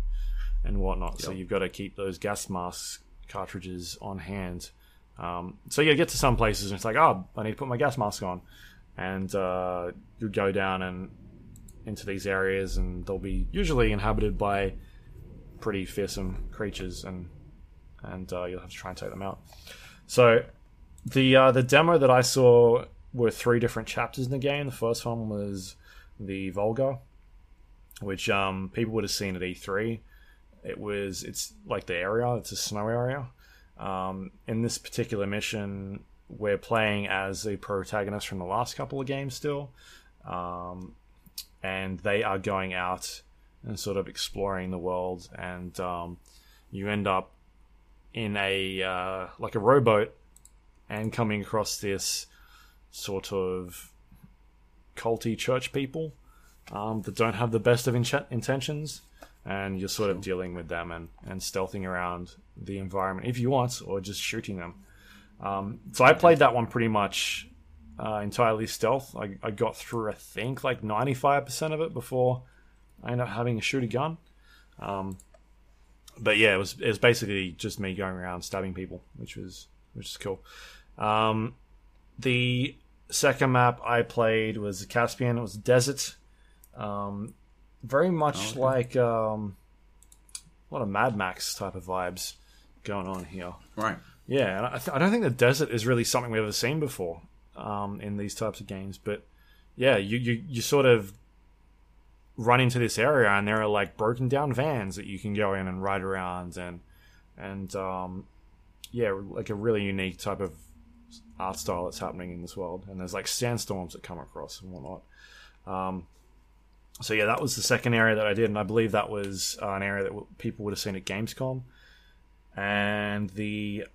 and whatnot. So you've got to keep those gas mask cartridges on hand. Um, so you get to some places and it's like, oh, I need to put my gas mask on, and uh, you go down and into these areas, and they'll be usually inhabited by pretty fearsome creatures, and and uh, you'll have to try and take them out. So the uh, the demo that I saw were three different chapters in the game. The first one was the Volga, which um, people would have seen at E3. It was it's like the area, it's a snow area. Um, in this particular mission, we're playing as the protagonist from the last couple of games still, um, and they are going out and sort of exploring the world, and um, you end up in a uh, like a rowboat and coming across this sort of culty church people um, that don't have the best of in- intentions, and you're sort of dealing with them and, and stealthing around the environment if you want, or just shooting them. Um, so I played that one pretty much uh, entirely stealth. I, I got through, I think, like 95% of it before I ended up having to shoot a gun. Um, but yeah, it was it was basically just me going around stabbing people, which was which is cool. Um, the second map I played was Caspian. It was desert. Um, very much Oh, okay. like um, a lot of Mad Max type of vibes going on here. Right. Yeah, and I, th- I don't think the desert is really something we've ever seen before um, in these types of games. But yeah, you, you you sort of run into this area, and there are like broken down vans that you can go in and ride around, and and um, yeah, like a really unique type of art style that's happening in this world. And there's like sandstorms that come across and whatnot. Um, so yeah, that was the second area that I did, and I believe that was uh, an area that w- people would have seen at Gamescom. And the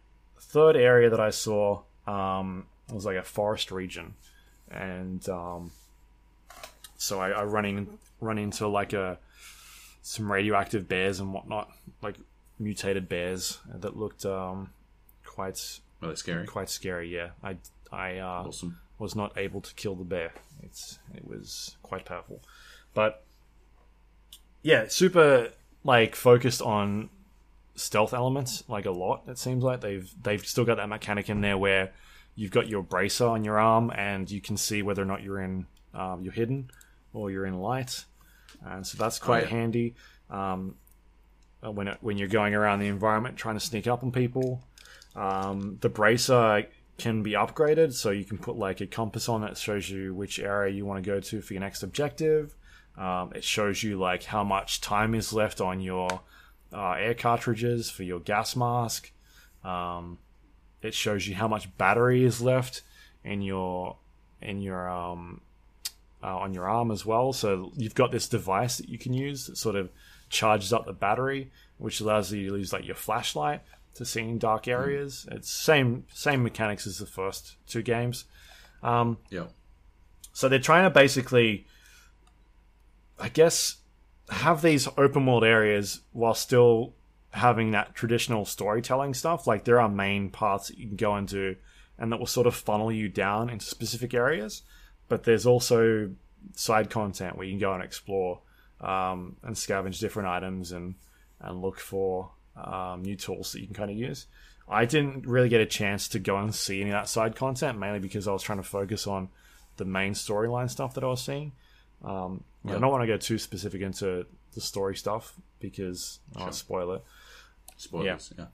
third area that I saw um, was like a forest region, and um, so I, I run in run into like a some radioactive bears and whatnot, like mutated bears that looked um, quite Really scary. quite scary. Yeah, I I uh, Awesome. was not able to kill the bear. It's it was quite powerful, but yeah, super like focused on stealth elements like a lot. It seems like they've they've still got that mechanic in there where you've got your bracer on your arm and you can see whether or not you're in um, you're hidden or you're in light, and so that's quite yeah. handy. Um, uh, when it, when you're going around the environment trying to sneak up on people, um, the bracer can be upgraded, so you can put like a compass on that shows you which area you want to go to for your next objective. Um, it shows you like how much time is left on your uh, air cartridges for your gas mask. Um, it shows you how much battery is left in your in your um, uh, on your arm as well. So you've got this device that you can use that sort of charges up the battery, which allows you to use like your flashlight to see in dark areas. It's same same mechanics as the first two games. Um, Yeah. so they're trying to basically, I guess, have these open world areas while still having that traditional storytelling stuff. Like there are main paths that you can go into, and that will sort of funnel you down into specific areas. But there's also side content where you can go and explore um, and scavenge different items and and look for um, new tools that you can kind of use. I didn't really get a chance to go and see any of that side content, mainly because I was trying to focus on the main storyline stuff that I was seeing. Um, I don't want to go too specific into the story stuff because I'll spoil it. Spoilers. Yeah.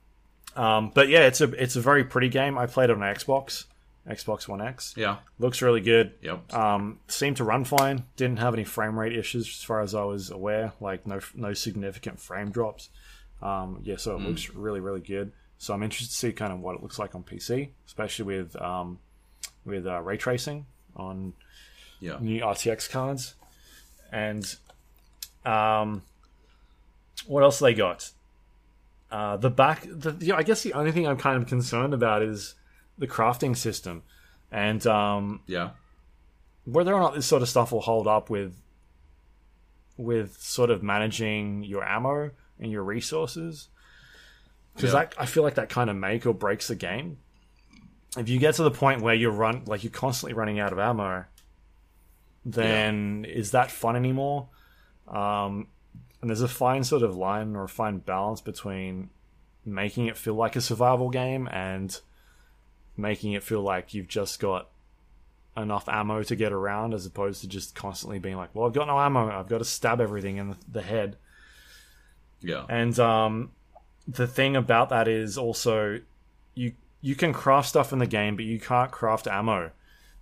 Um, but yeah, it's a it's a very pretty game. I played it on Xbox, Xbox One X. Yeah. Looks really good. Yep. Um, seemed to run fine. Didn't have any frame rate issues as far as I was aware. Like no no significant frame drops. Um, yeah, so it looks really really good. So I'm interested to see kind of what it looks like on PC, especially with um, with uh, ray tracing on yeah. new RTX cards. And um, what else they got? Uh, the back. The, yeah, I guess the only thing I'm kind of concerned about is the crafting system, and um, Yeah. whether or not this sort of stuff will hold up with with sort of managing your ammo and your resources because Yeah. I feel like that kind of make or breaks the game if you get to the point where you're run like you're constantly running out of ammo then is that fun anymore um, and there's a fine sort of line or a fine balance between making it feel like a survival game and making it feel like you've just got enough ammo to get around as opposed to just constantly being like, well, I've got no ammo. I've got to stab everything in the, the head. Yeah. And um, the thing about that is also you you can craft stuff in the game, but you can't craft ammo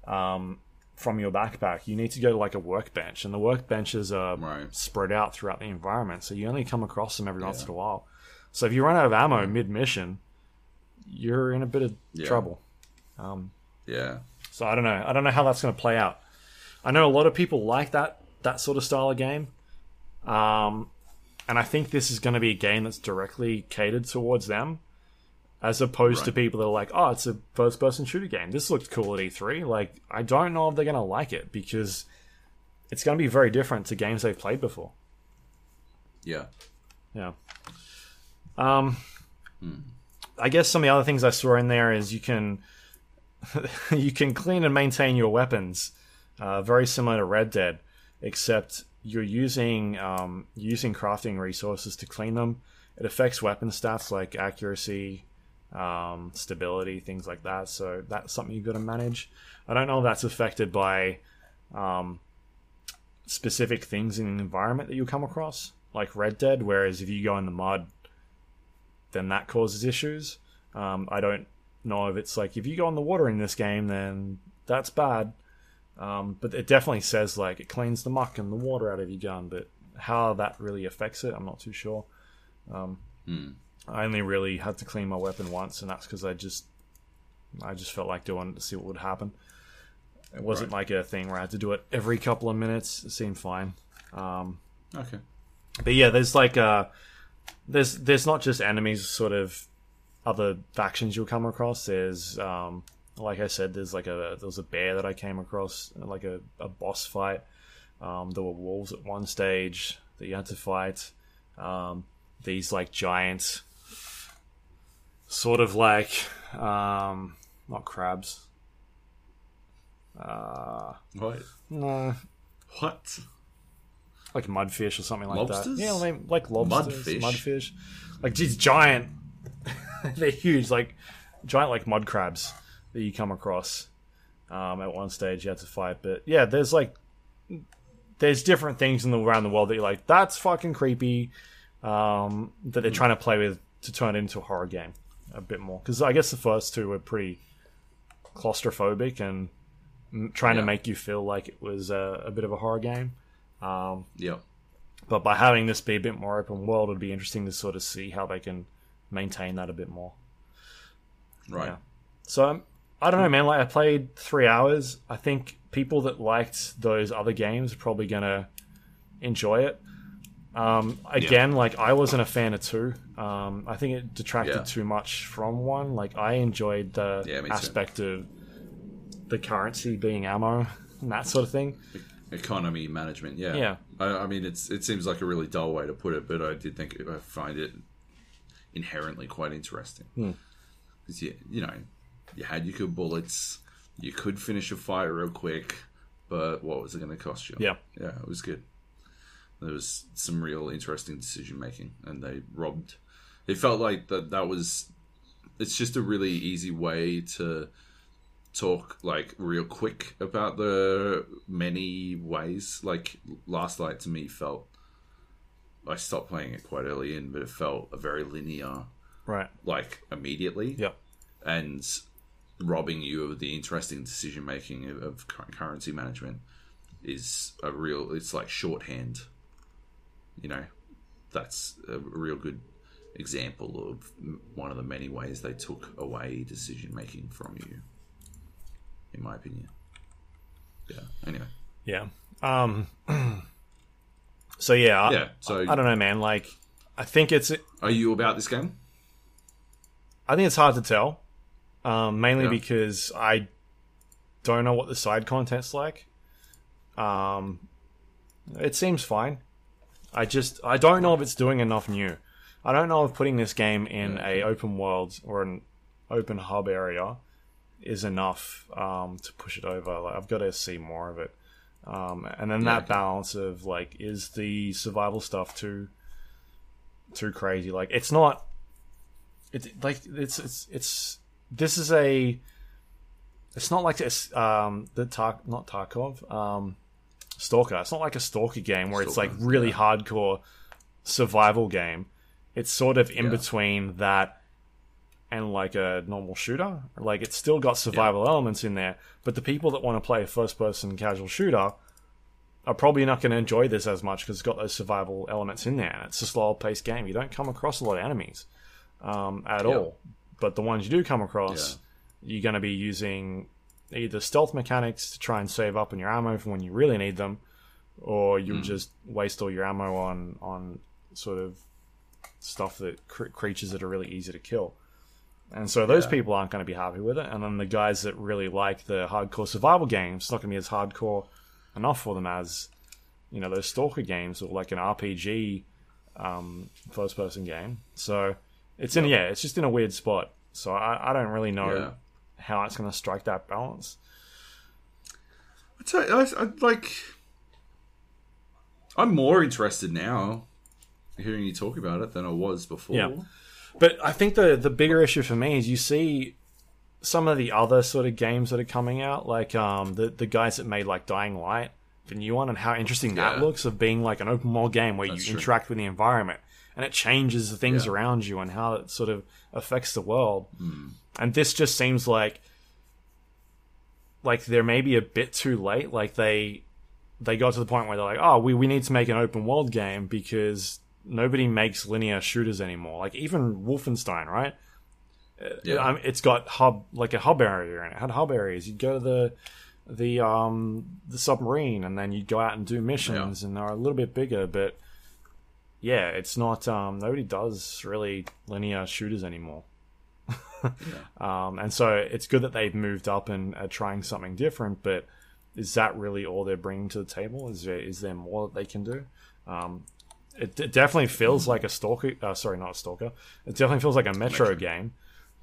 um, from your backpack. You need to go to like a workbench, and the workbenches are Right. spread out throughout the environment, so you only come across them every once in a while. So if you run out of ammo mid mission, you're in a bit of Yeah. trouble. Um, Yeah. so I don't know. I don't know how that's going to play out. I know a lot of people like that that sort of style of game, um, and I think this is going to be a game that's directly catered towards them, as opposed to people that are like, "Oh, it's a first-person shooter game. This looked cool at E3." Like, I don't know if they're going to like it because it's going to be very different to games they've played before. Yeah. Yeah. Um, I guess some of the other things I saw in there is you can you can clean and maintain your weapons, uh, very similar to Red Dead, except you're using um, using crafting resources to clean them. It affects weapon stats like accuracy, um, stability, things like that. So that's something you've got to manage. I don't know if that's affected by um, specific things in the environment that you come across, like Red Dead. Whereas if you go in the mud, then that causes issues. Um, I don't know if it's like if you go in the water in this game, then that's bad. Um, but it definitely says like it cleans the muck and the water out of your gun. But how that really affects it, I'm not too sure. Um, I only really had to clean my weapon once, and that's because I just I just felt like doing it to see what would happen. It wasn't like a thing where I had to do it every couple of minutes. It seemed fine. Um, Okay. but yeah, there's like uh there's there's not just enemies, sort of other factions you'll come across. There's um like I said, there's like a there was a bear that I came across, like a, a boss fight. Um, there were wolves at one stage that you had to fight. Um, these like giant, sort of like um, not crabs. Uh, What? no, What? like mudfish or something like Lobsters? that. Yeah, like, like lobsters, Mudfish? mudfish, like these giant. they're huge, like giant, like mud crabs that you come across. Um, at one stage, you had to fight, but yeah, there's like there's different things in the around the world that you're like, that's fucking creepy. Um, that they're trying to play with to turn it into a horror game a bit more because I guess the first two were pretty claustrophobic and trying Yeah. to make you feel like it was a, a bit of a horror game. Um, Yep. but by having this be a bit more open world, it'd be interesting to sort of see how they can maintain that a bit more. Right. Yeah. So um, I don't know, man. Like I played three hours. I think people that liked those other games are probably gonna enjoy it. Um, again, like I wasn't a fan of two. Um, I think it detracted Yeah. too much from one. Like I enjoyed the Yeah, me too. aspect of the currency being ammo and that sort of thing. economy management. Yeah, Yeah. I, I mean, it's it seems like a really dull way to put it, but I did think I find it inherently quite interesting. Hmm. Because you, you know, you had your good bullets, you could finish a fight real quick, but what was it going to cost you? Yeah. yeah, it was good. There was some real interesting decision making, and they robbed. It felt like that that was. It's just a really easy way to talk like real quick about the many ways. Like Last Light to me felt. I stopped playing it quite early in, but it felt a very linear, Right. like immediately, yeah and robbing you of the interesting decision making of, of currency management is a real. It's like shorthand. You know, that's a real good example of one of the many ways they took away decision making from you. In my opinion. Yeah. Anyway. Yeah. Um. so yeah. I- Yeah. So, I, don't know, man. Like, I think it's. are you about this game? I think it's hard to tell. Um, mainly Yeah. because I don't know what the side content's like. Um, it seems fine. I just I don't know if it's doing enough new. I don't know if putting this game in a open world or an open hub area is enough um, to push it over. Like, I've got to see more of it. Um, and then that balance of like, is the survival stuff too too crazy? Like, it's not. It's like it's it's it's this is a. It's not like this. Um, the Tar not Tarkov. Um, Stalker. It's not like a Stalker game where it's like really yeah. hardcore survival game. It's sort of in Yeah. between that and like a normal shooter. Like it's still got survival elements in there, but the people that want to play a first person casual shooter are probably not going to enjoy this as much because it's got those survival elements in there. And it's a slower paced game. You don't come across a lot of enemies um, at Yeah. all. But the ones you do come across, you're going to be using either stealth mechanics to try and save up on your ammo for when you really need them, or Hmm. you'll just waste all your ammo on on sort of stuff that cr- creatures that are really easy to kill. And so those Yeah. people aren't going to be happy with it. And then the guys that really like the hardcore survival games, it's not going to be as hardcore enough for them as you know those stalker games or like an RPG um, first person game. So it's in yeah, it's just in a weird spot. So I, I don't really know Yeah. how it's going to strike that balance. I you, I, I, like, I'm more interested now hearing you talk about it than I was before. Yeah. But I think the the bigger issue for me is you see some of the other sort of games that are coming out, like um, the the guys that made like Dying Light, the new one, and how interesting that looks of being like an open world game where That's you true. interact with the environment and it changes the things Yeah. around you and how it sort of affects the world. Hmm. And this just seems like like they're maybe a bit too late. Like they they got to the point where they're like, oh, we, we need to make an open world game because nobody makes linear shooters anymore. Like even Wolfenstein, right? Yeah. Um, it's got hub like a hub area in it. It had hub areas. You'd go to the the um the submarine and then you'd go out and do missions and they're a little bit bigger, but yeah, it's not um nobody does really linear shooters anymore. Um, and so it's good that they've moved up and are trying something different, but is that really all they're bringing to the table? Is there is there more that they can do? Um, it, it definitely feels like a stalker. Uh, sorry, not a stalker. It definitely feels like a Metro, Metro. game.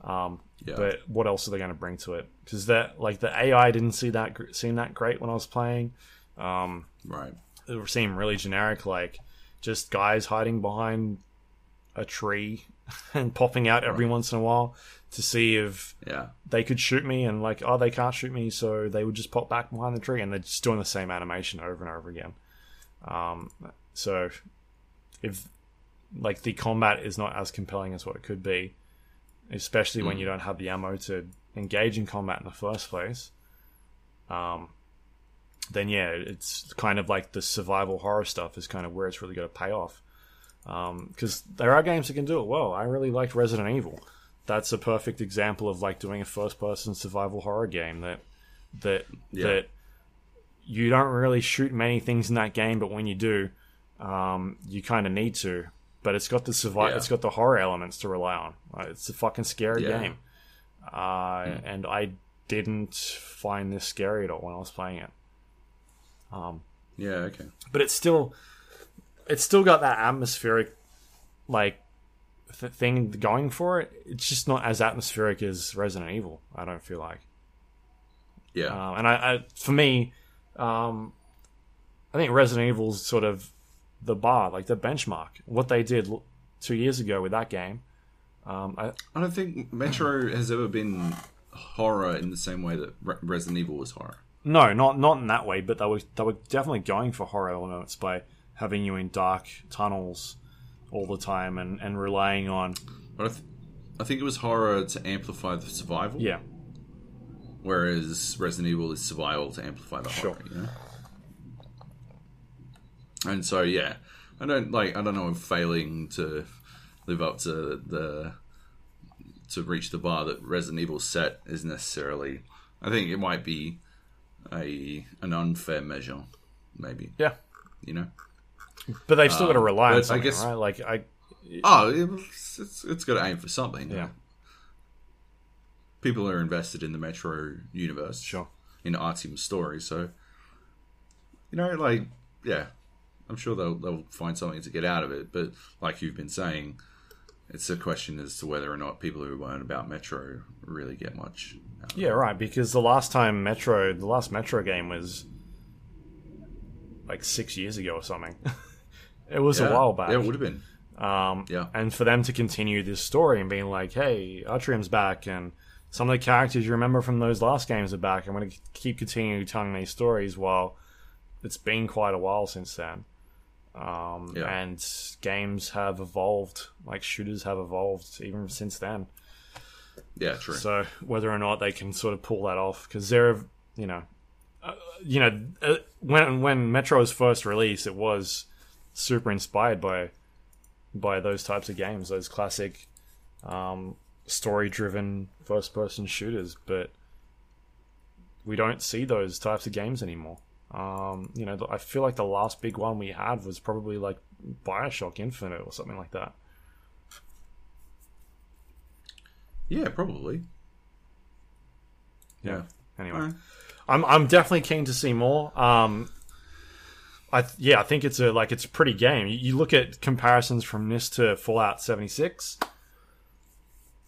Um, Yeah. But what else are they going to bring to it? Because that like the AI didn't see that seem that great when I was playing. Um, right. it seemed really generic, like just guys hiding behind a tree and popping out every Right. once in a while to see if Yeah. they could shoot me and like oh they can't shoot me so they would just pop back behind the tree and they're just doing the same animation over and over again um, so if like the combat is not as compelling as what it could be especially when Mm. you don't have the ammo to engage in combat in the first place um, then yeah it's kind of like the survival horror stuff is kind of where it's really got to pay off because there are games that can do it well i really liked resident evil that's a perfect example of like doing a first person survival horror game that that Yeah. that you don't really shoot many things in that game but when you do um, you kind of need to but it's got the survive Yeah. it's got the horror elements to rely on Uh, it's a fucking scary Yeah. game uh, and i didn't find this scary at all when i was playing it um, Yeah, okay. but it's still it's still got that atmospheric like th- thing going for it. It's just not as atmospheric as Resident Evil. I don't feel like. Yeah. Um, and I, I, for me, um, I think Resident Evil's sort of the bar, like the benchmark. What they did two years ago with that game. Um, I, I don't think Metro has ever been horror in the same way that Re- Resident Evil was horror. no, not not in that way, but they were they were definitely going for horror elements by having you in dark tunnels all the time and, and relying on But I, th- I think it was horror to amplify the survival. yeah Whereas Resident Evil is survival to amplify the Sure. horror. You know? And so yeah, I don't like. I don't know if failing to live up to the to reach the bar that Resident Evil set is necessarily. I think it might be a an unfair measure, maybe. yeah. You know. But they've still got to um, rely but I on something, guess- right? Like I Oh, it's, it's, it's got to aim for something. yeah People are invested in the Metro universe. sure in Artyom's story. So, you know, like, yeah, I'm sure they'll they'll find something to get out of it. But like you've been saying, it's a question as to whether or not people who learn about Metro really get much. Out of yeah right because the last time Metro the last Metro game was like six years ago or something. it was Yeah. a while back. Yeah, it would have been. Um, Yeah. And for them to continue this story and being like, hey, Artyom's back, and some of the characters you remember from those last games are back. I'm going to keep continuing telling these stories while it's been quite a while since then. Um, Yeah. And games have evolved, like shooters have evolved even since then. Yeah, true. So whether or not they can sort of pull that off, because they're, you know, uh, you know, uh, when when Metro was first released, it was super inspired by by those types of games, those classic um, story-driven first-person shooters. But we don't see those types of games anymore. Um, you know, I feel like the last big one we had was probably like Bioshock Infinite or something like that. yeah, probably. Yeah. Anyway. Alright. I'm I'm definitely keen to see more. Um, I th- yeah, I think it's a like it's a pretty game. You, you look at comparisons from this to Fallout 76,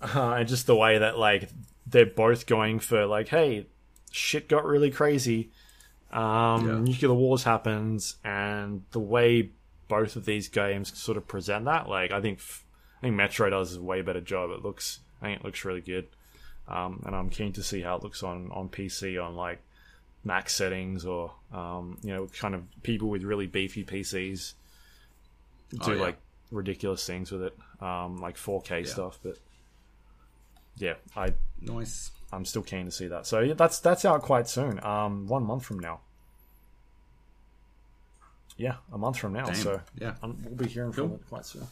uh, and just the way that like they're both going for like, hey, shit got really crazy. Um, Yeah. Nuclear wars happens, and the way both of these games sort of present that, like I think I think Metro does a way better job. It looks I think it looks really good. Um, and I'm keen to see how it looks on, on PC on like max settings or um, you know kind of people with really beefy PCs do Oh, yeah. like ridiculous things with it, um, like 4K stuff. But yeah, I Nice. I'm still keen to see that. So yeah, that's that's out quite soon. Um, one month from now. Yeah, a month from now. Damn. So Yeah. um, we'll be hearing from Cool. it quite soon.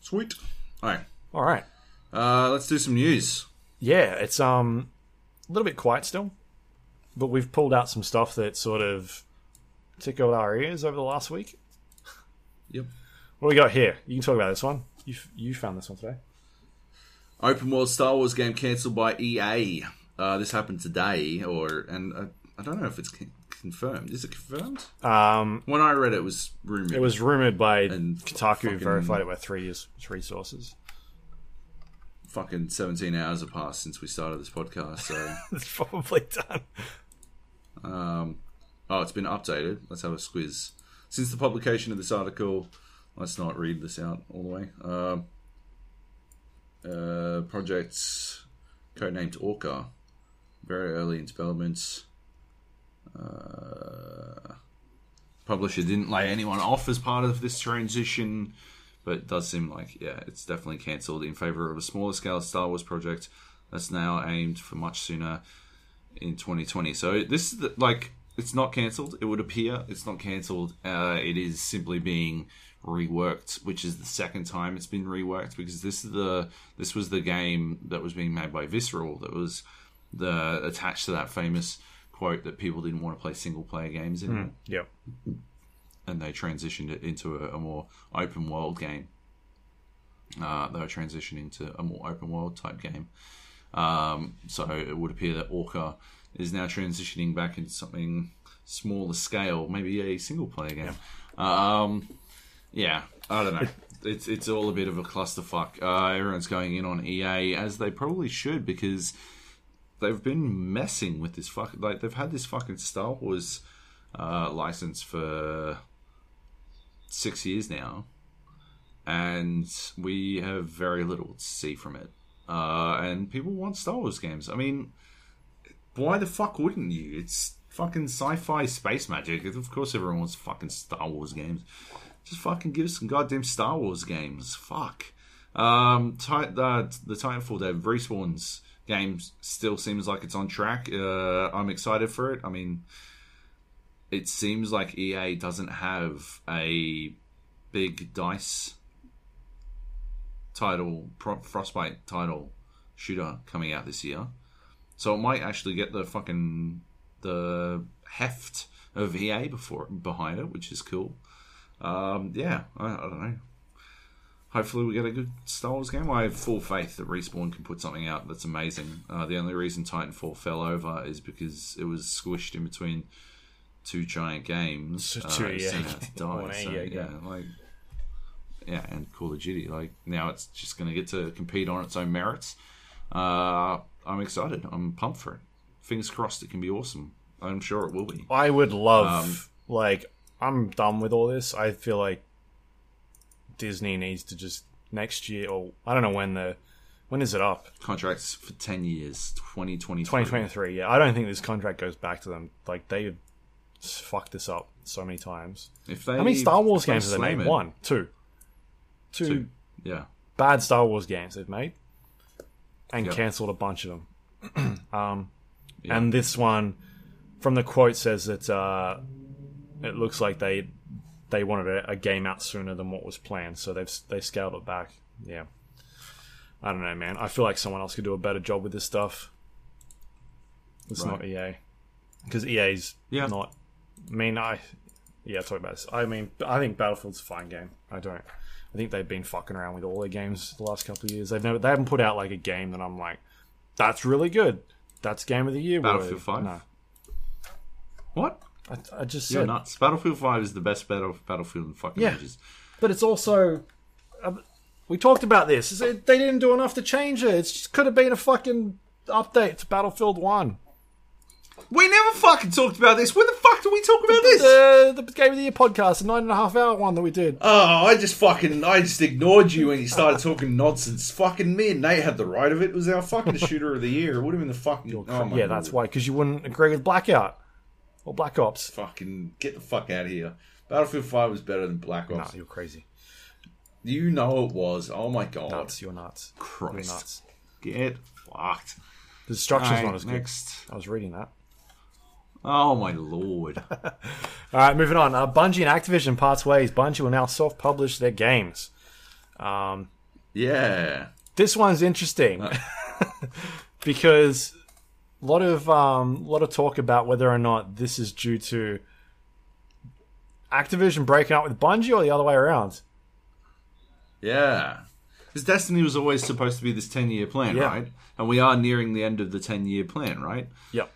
Sweet. All right. All right. Uh, let's do some news. yeah, it's um a little bit quiet still, but we've pulled out some stuff that sort of tickled our ears over the last week. Yep. What do we got here? You can talk about this one. You you found this one today. Open world Star Wars game cancelled by EA. Uh, this happened today, or and uh, I don't know if it's confirmed. Is it confirmed? Um, When I read it, it was rumored. it was rumored by And Kotaku, fucking- verified it by three three sources. fucking 17 hours have passed since we started this podcast. So, It's probably done. um, oh, it's been updated. Let's have a squiz. Since the publication of this article, let's not read this out all the way. Um, uh, projects codenamed Orca, very early in development. Uh, publisher didn't lay anyone off as part of this transition, but it does seem like yeah, it's definitely cancelled in favor of a smaller scale Star Wars project that's now aimed for much sooner in 2020. So this is the, like it's not cancelled. It would appear it's not cancelled. Uh, it is simply being reworked, which is the second time it's been reworked because this is the this was the game that was being made by Visceral that was the attached to that famous quote that people didn't want to play single player games anymore Yep. and they transitioned it into a, a more open world game. Uh, they were transitioning to a more open world type game. Um, so it would appear that Orca is now transitioning back into something smaller scale, maybe a single player game. Um, yeah, I don't know. It's it's all a bit of a clusterfuck. Uh, everyone's going in on EA as they probably should because they've been messing with this fuck. Like they've had this fucking Star Wars uh, license for six years now, and we have very little to see from it. Uh, and people want Star Wars games. I mean, why the fuck wouldn't you? It's fucking sci-fi space magic. Of course, everyone wants fucking Star Wars games. Just fucking give us some goddamn Star Wars games. Fuck. Um, Tit- the the Titanfall Dev Respawn's game still seems like it's on track. Uh, I'm excited for it. I mean, it seems like EA doesn't have a big dice title, Frostbite title shooter coming out this year. So it might actually get the fucking the heft of EA before behind it, which is cool. Um, yeah, I, I don't know. Hopefully, we get a good Star Wars game. I have full faith that Respawn can put something out that's amazing. Uh, the only reason Titanfall fell over is because it was squished in between two giant games. So uh, two it EA sent out to die. One So, EA yeah, like yeah, and Call of Duty. Like now, it's just going to get to compete on its own merits. Uh, I'm excited. I'm pumped for it. Fingers crossed, it can be awesome. I'm sure it will be. I would love Um, like I'm done with all this. I feel like Disney needs to just next year or I don't know when the when is it up? Contracts for ten years, 2023. 2023. Yeah, I don't think this contract goes back to them. Like they fucked this up so many times. If they, How many Star Wars games have they made? it- One, two, two Two. Yeah, bad Star Wars games they've made, and Yep. cancelled a bunch of them. um, Yeah. and this one, from the quote, says that uh, it looks like they they wanted a, a game out sooner than what was planned, so they've they scaled it back. Yeah, I don't know, man. I feel like someone else could do a better job with this stuff. It's Right. not EA because EA's Yeah. not. I mean, I yeah, talk about this. I mean, I think Battlefield's a fine game. I don't. I think they've been fucking around with all their games the last couple of years. They've never they haven't put out like a game that I'm like, that's really good. That's game of the year. Battlefield worthy." 5? No, what? I, I just You're said. nuts. Battlefield Five is the best battle, Battlefield in fucking Yeah. ages. But it's also. uh, we talked about this. They didn't do enough to change it. It just could have been a fucking update to Battlefield One. We never fucking talked about this. When the fuck did we talk about this? The the Game of the Year podcast, the nine and a half hour one that we did. Oh, I just fucking, I just ignored you when you started talking nonsense. Fucking me and Nate had the right of it. It was our fucking shooter of the year. It would have been the fucking. Oh yeah, that's why. Because you wouldn't agree with Blackout or Black Ops. Fucking get the fuck out of here. Battlefield Five was better than Black Nah, Ops. you're crazy. You know it was. Oh my god. Nuts. You're nuts. You're Christ. nuts. Get fucked. The destruction's Alright, not as good. next. I was reading that. Oh my lord. All right, moving on. Uh, Bungie and Activision parts ways. Bungie will now self-publish their games. Um, yeah. this one's interesting because a lot of um, lot of talk about whether or not this is due to Activision breaking up with Bungie or the other way around. Yeah. Because Destiny was always supposed to be this 10 year plan, Yeah. right? And we are nearing the end of the 10 year plan, right? Yep.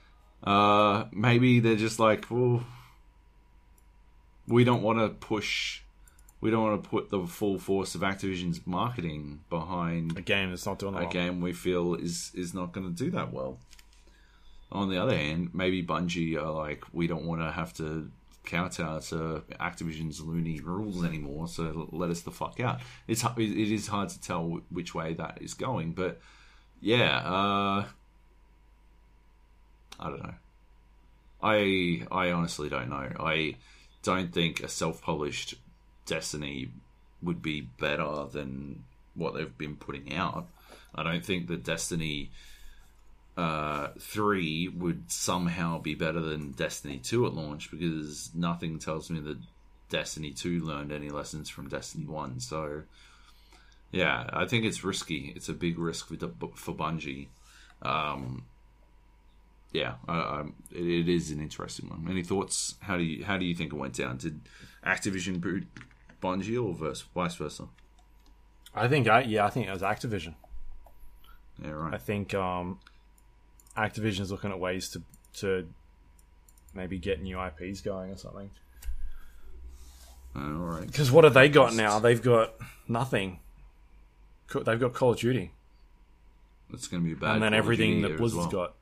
Uh, maybe they're just like, well, we don't want to push, we don't want to put the full force of Activision's marketing behind A game that's not doing that. a well. game we feel is is not going to do that well. On the other hand, maybe Bungie are like, we don't want to have to counter to Activision's loony rules anymore, so let us the fuck out. It's it is hard to tell which way that is going, but yeah, uh, I don't know. I I honestly don't know. I don't think a self-published Destiny would be better than what they've been putting out. I don't think that Destiny uh, 3 would somehow be better than Destiny 2 at launch because nothing tells me that Destiny 2 learned any lessons from Destiny 1. So, yeah, I think it's risky. It's a big risk for, for Bungie. Um, yeah, I, I, it, it is an interesting one. Any thoughts? How do you how do you think it went down? Did Activision boot Bungie or verse, vice versa? I think, I, yeah, I think it was Activision. Yeah, right. I think um, Activision's looking at ways to to maybe get new IPs going or something. all right. Because what have they got now? They've got nothing. They've got Call of Duty, It's going to be bad. and then Call everything that Blizzard's well. got.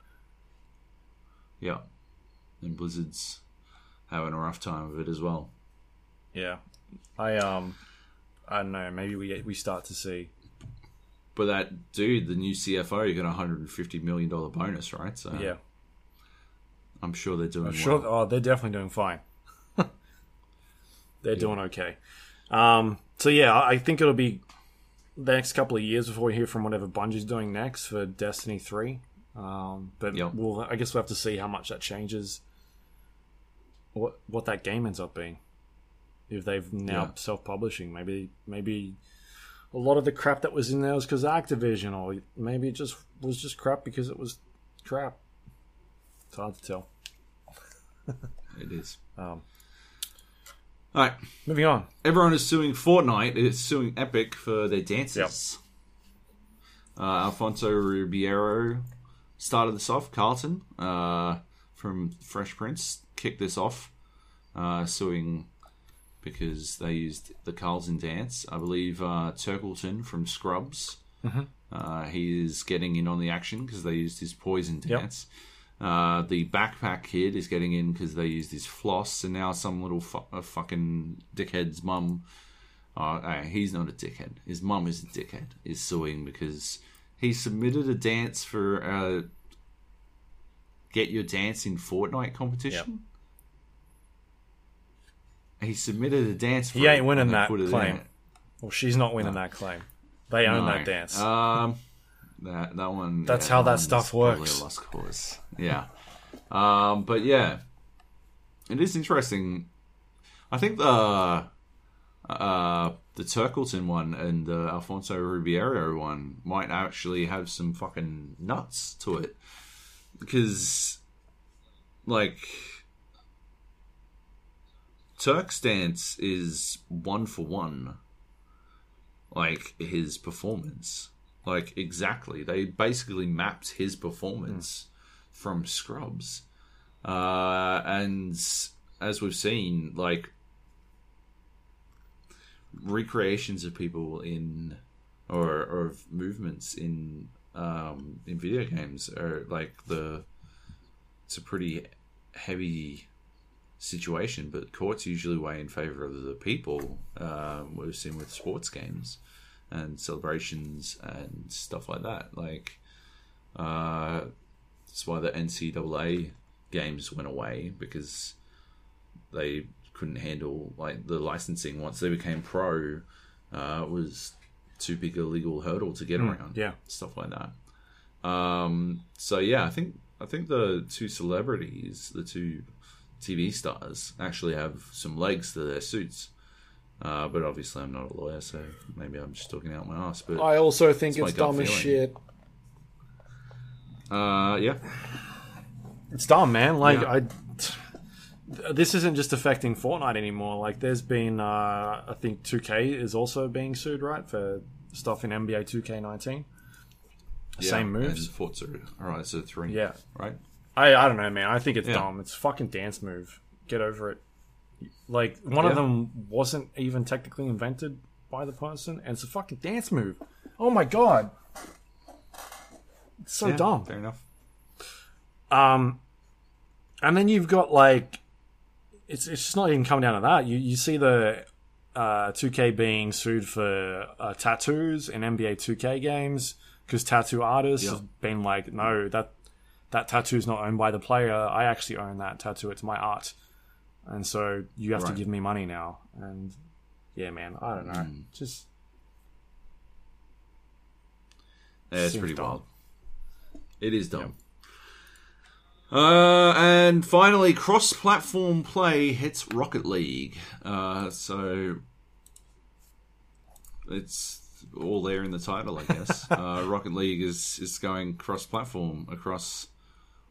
Yeah, and Blizzard's having a rough time of it as well. Yeah, I um, I don't know. Maybe we we start to see. But that dude, the new CFO, you got a hundred and fifty million dollar bonus, right? So Yeah, I'm sure they're doing I'm sure. well. Oh, they're definitely doing fine. they're doing okay. Um, so yeah, I think it'll be the next couple of years before we hear from whatever Bungie's doing next for Destiny Three. Um, but Yep. we'll, I guess we'll have to see how much that changes. What what that game ends up being, if they've now Yeah. self-publishing, maybe maybe a lot of the crap that was in there was because Activision, or maybe it just was just crap because it was crap. It's hard to tell. It is. Um, All right. moving on. Everyone is suing Fortnite. It's suing Epic for their dances. Uh, Alfonso Ribeiro started this off. Carlton uh, from Fresh Prince kicked this off, uh, suing because they used the Carlton dance. I believe uh, Turkleton from Scrubs. Uh, he is getting in on the action because they used his poison Yep. dance. Uh, the backpack kid is getting in because they used his floss, and now some little fu- uh, fucking dickhead's mum. Uh, uh, he's not a dickhead. His mum is a dickhead. Is suing because he submitted a dance for uh, get your dance in Fortnite competition. He submitted a dance. For He ain't winning that put it in claim. Well, she's not winning that claim. They own No. that dance. Um, that that one. That's how that one's stuff works. Lost cause. Yeah. um, but yeah, it is interesting. I think the uh the Turkleton one and the Alfonso Ribeiro one might actually have some fucking nuts to it because, like. Turk's dance is one for one like his performance. Like exactly. They basically mapped his performance from Scrubs. Uh and as we've seen, like recreations of people in or or of movements in um in video games are like the it's a pretty heavy situation, but courts usually weigh in favor of the people. Um, we've seen with sports games and celebrations and stuff like that. Like, uh, that's why the NCAA games went away because they couldn't handle like the licensing once they became pro. Uh, it was too big a legal hurdle to get around. yeah. stuff like that. Um, so yeah, I think I think the two celebrities, the two TV stars, actually have some legs to their suits. Uh, but obviously, I'm not a lawyer, so maybe I'm just talking out my ass. But I also think It's my it's gut dumb as shit. uh, yeah, It's dumb, man. Like Yeah. I, this isn't just affecting Fortnite anymore. Like there's been, uh, I think 2K is also being sued, right, for stuff in NBA 2K19. yeah. Same moves. And Forza Horizon three. Yeah. right. I, I don't know, man. I think it's Yeah. dumb. It's a fucking dance move. Get over it. Like one of them wasn't even technically invented by the person, and it's a fucking dance move. Oh my god, it's so Yeah, dumb. Fair enough. Um, and then you've got like, it's it's just not even coming down to that. You you see the uh, 2K being sued for uh, tattoos in NBA 2K games because tattoo artists Yeah. have been like, no, that that tattoo's not owned by the player. I actually own that tattoo. It's my art, and so you have Right. to give me money now. And yeah, man, I don't know. Hmm. Just Yeah, it's pretty dumb. wild. It is dumb. Uh, and finally, cross-platform play hits Rocket League. Uh, so it's all there in the title, I guess. uh, Rocket League is is going cross-platform across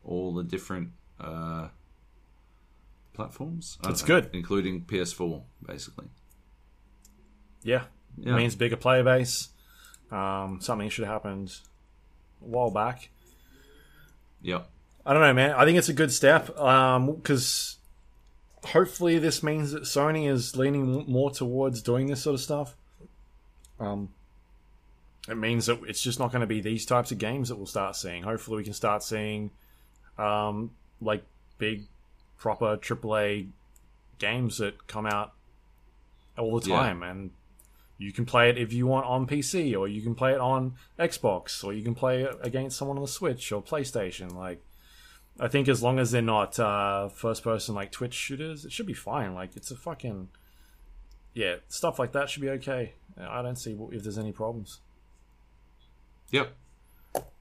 all the different uh, platforms. That's know, good. including PS4, basically. yeah, Yeah. it means bigger player base. Um, something should have happened a while back. Yeah, I don't know, man. I think it's a good step because hopefully this means that Sony is leaning more towards doing this sort of stuff. Um, it means that it's just not going to be these types of games that we'll start seeing. Hopefully, we can start seeing um, like big, proper AAA games that come out all the Yeah. time, and you can play it if you want on PC, or you can play it on Xbox, or you can play it against someone on the Switch or PlayStation. Like, I think as long as they're not uh, first-person like Twitch shooters, it should be fine. Like, it's a fucking yeah, stuff like that should be okay. I don't see if there's any problems. Yep.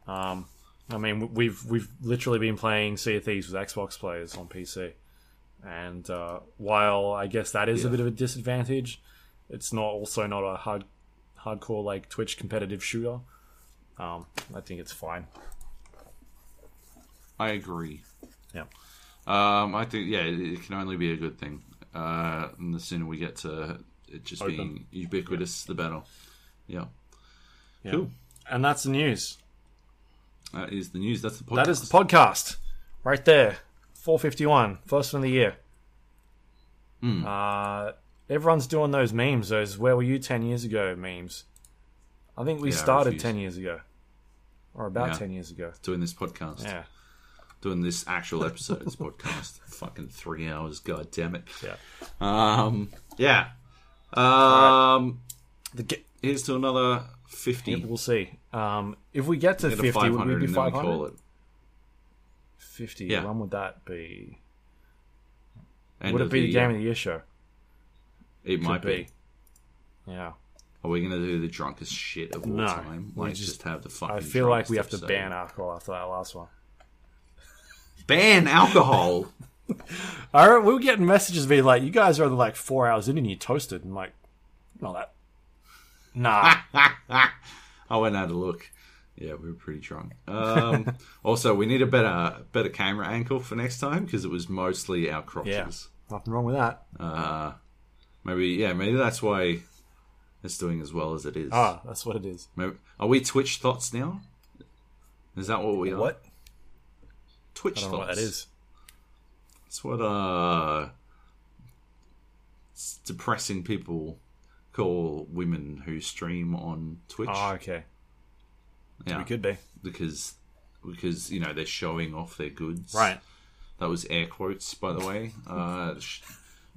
Um, I mean, we've we've literally been playing Sea of Thieves with Xbox players on PC, and uh, while I guess that is a bit of a disadvantage, it's not also not a hard hardcore like Twitch competitive shooter. Um, I think it's fine. I agree. Yeah. Um, I think yeah, it, can only be a good thing. Uh, and the sooner we get to it just Open. being ubiquitous, the better. Yeah. Yeah. Cool. And that's the news. That is the news. That's the podcast. That is the podcast, right there. 451, first one of the year. Hmm. Uh, everyone's doing those memes, those "Where were you ten years ago?" memes. I think we Yeah, started ten years ago, or about Yeah. ten years ago. doing this podcast. Yeah, Doing this actual episode of this podcast. Fucking three hours. God damn it. yeah. Um. Yeah. Um. The ge- Here's to another fifty. we'll see. Um, if we get to a fifty, would we 500 be and then we five call it. Fifty. Yeah. When would that be? End would it be the, game year. of the year show? It might Could be. Yeah. Are we going to do the drunkest shit of all No, time? we Like, just- just, have the fucking. I feel like we have to episode? ban alcohol after that last one. ban alcohol. I remember we were getting messages being like, "You guys are like four hours in and you're toasted." And like, not that. Nah. I went and had a look. Yeah, we were pretty drunk. Um, also, we need a better better camera angle for next time because it was mostly our crotches. Yeah, Nothing wrong with that. Uh, maybe yeah, maybe that's why it's doing as well as it is. Ah, that's what it is. Maybe, are we Twitch thoughts now? Is that what we are? What? Twitch thoughts. what that is. It's what uh, it's depressing people call women who stream on Twitch. Oh, okay. yeah, We could be. because because you know they're showing off their goods. Right. That was air quotes, by the way. Uh,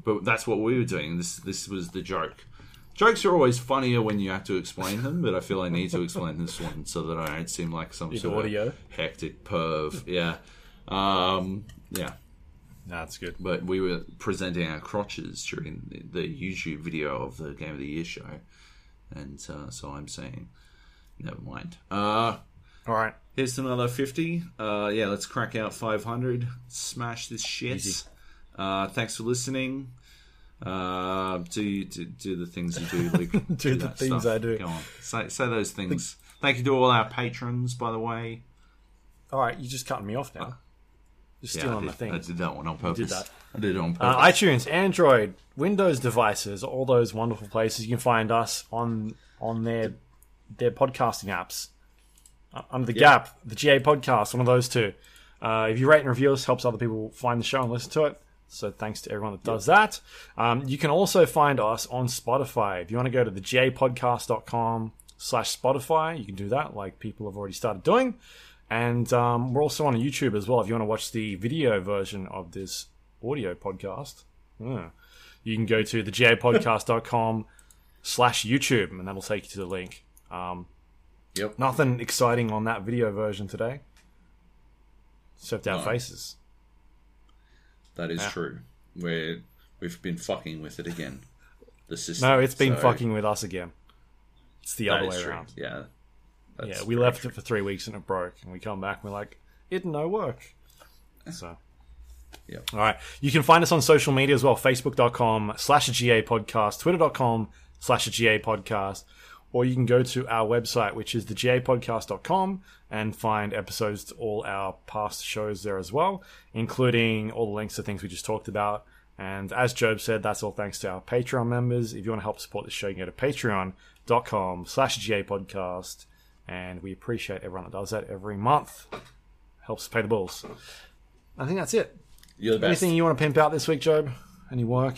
but that's what we were doing. This this was the joke. Jokes are always funnier when you have to explain them, but I feel I need to explain this one so that I don't seem like some Need sort audio? of hectic perv. Yeah, um, yeah. No, that's good. But we were presenting our crotches during the, the YouTube video of the Game of the Year show, and uh, so I'm saying, never mind. Uh, All right. Here's another 50. Uh, yeah, let's crack out 500. Smash this shit. Easy. Uh, thanks for listening. Uh, do, do do the things you do, Luke. Do the that things I do. Go on. Say, say those things. Thank you to all our patrons, by the way. All right. You're just cutting me off now. You're Yeah, stealing I my did, thing. I did that one on purpose. Did that. I did it on Uh, purpose. iTunes, Android, Windows devices, all those wonderful places you can find us on on their their podcasting apps. Uh, under the Gap, the GA podcast, one of those two. Uh, if you rate and review us, helps other people find the show and listen to it. So thanks to everyone that does that. Um, you can also find us on Spotify. If you want to go to the gapodcast.com slash Spotify, you can do that like people have already started doing. And um, we're also on YouTube as well. If you want to watch the video version of this audio podcast, yeah, you can go to thegapodcast.com slash YouTube and that'll take you to the link. Um, Yep. Nothing exciting on that video version today, except our No. faces. That is Yeah. true. We're, we've been fucking with it again. The system. No, it's been So, fucking with us again. It's the that other way true. around. Yeah. That's yeah, we left true. it for three weeks and it broke, and we come back and we're like, it no work. So, Yep. all right. You can find us on social media as well: facebook.com slash GA podcast, twitter.com slash GA podcast, or you can go to our website, which is thegapodcast.com, and find episodes to all our past shows there as well, including all the links to things we just talked about. And as Joab said, that's all thanks to our Patreon members. If you want to help support the show, you can go to patreon.com slash GA podcast. And we appreciate everyone that does that every month. helps pay the bills. I think that's it. You're the best. Anything you want to pimp out this week, Joab? Any work?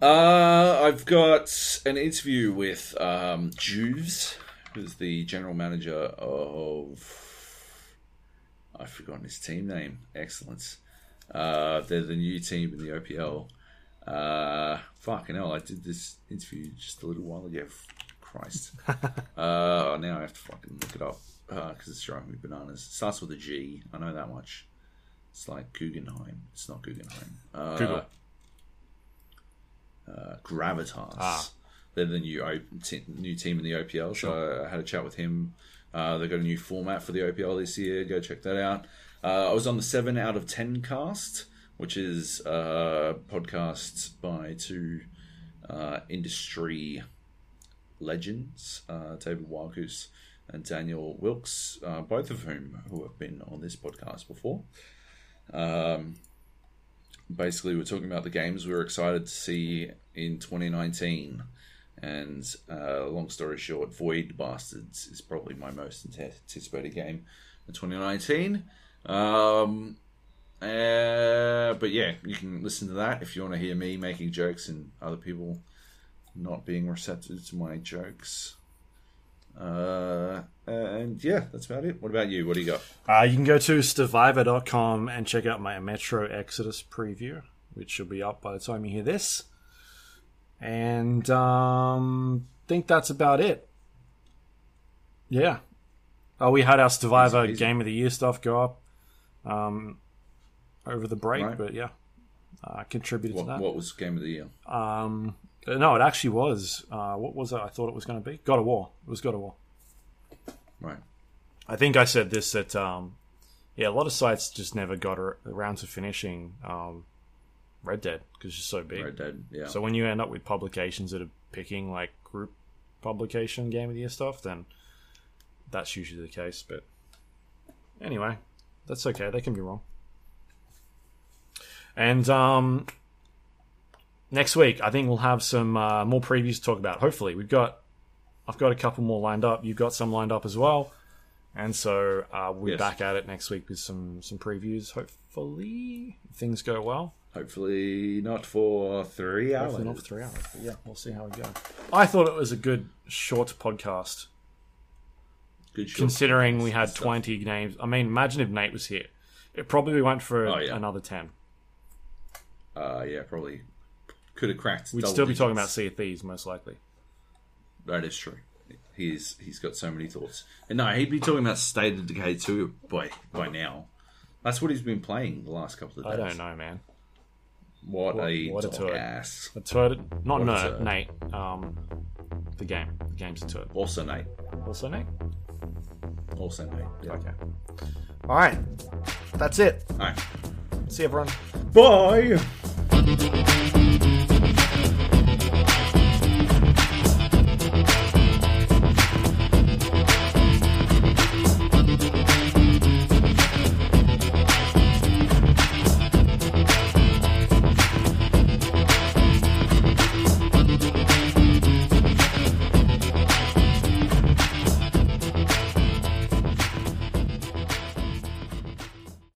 Uh, I've got an interview with um, Juves, who's the general manager of. I've forgotten his team name. Excellence. Uh, they're the new team in the OPL. Uh, fucking hell, I did this interview just a little while ago. Christ. uh, now I have to fucking look it up because it's driving me bananas. It starts with a G. I know that much. It's like Guggenheim. It's not Guggenheim. Uh, Google. uh, Gravitas. Ah. They're the new O- t- new team in the OPL. So I had a chat with him. Uh, they've got a new format for the OPL this year. Go check that out. Uh, I was on the seven out of ten cast, which is a podcast by two uh, industry legends, uh, David Wildgoose and Daniel Wilks, uh, both of whom who have been on this podcast before. Um, basically, we're talking about the games we were excited to see in 2019. And uh, long story short, Void Bastards is probably my most anticipated game in 2019. Um, uh, but yeah, you can listen to that if you want to hear me making jokes and other people not being receptive to my jokes. Uh, and yeah, that's about it. What about you? What do you got? Uh, you can go to stevivor.com and check out my Metro Exodus preview, which should be up by the time you hear this. And um think that's about it. Yeah. Oh, we had our Stevivor Easy, easy. Game of the Year stuff go up um, over the break, Right. but yeah, uh, contributed What, to that. what was game of the year? Um, no, it actually was. Uh, what was it? I thought it was going to be God of War. It was God of War. Right. I think I said this that um, yeah, a lot of sites just never got around to finishing um, Red Dead because it's just so big. Red Dead. Yeah. So when you end up with publications that are picking like group publication Game of the Year stuff, then that's usually the case. But anyway, that's okay. They can be wrong. And um, next week, I think we'll have some uh, more previews to talk about. Hopefully, we've got I've got a couple more lined up. You've got some lined up as well. And so uh, we're Yes. back at it next week with some some previews. Hopefully, things go well. Hopefully not for three hours. Hopefully not for three hours. But yeah, we'll see how we go. I thought it was a good short podcast, Good shot. considering we had Stuff. twenty games. I mean, imagine if Nate was here. It probably went for Oh, yeah. another ten. Uh, yeah, probably could have cracked. We'd still be talking about digits. Sea of Thieves, most likely. That is true. He's he's got so many thoughts. And no, he'd be talking about State of Decay 2 by by now. That's what he's been playing the last couple of days. I don't know, man. What, What- a what a turd. ass. A turd, not What a Nerd, turd. Nate. Um, the game. The game's a turd. Also Nate. Also, Nate. Also Nate. Yeah. Okay. All right. That's it. All right. See everyone. Bye.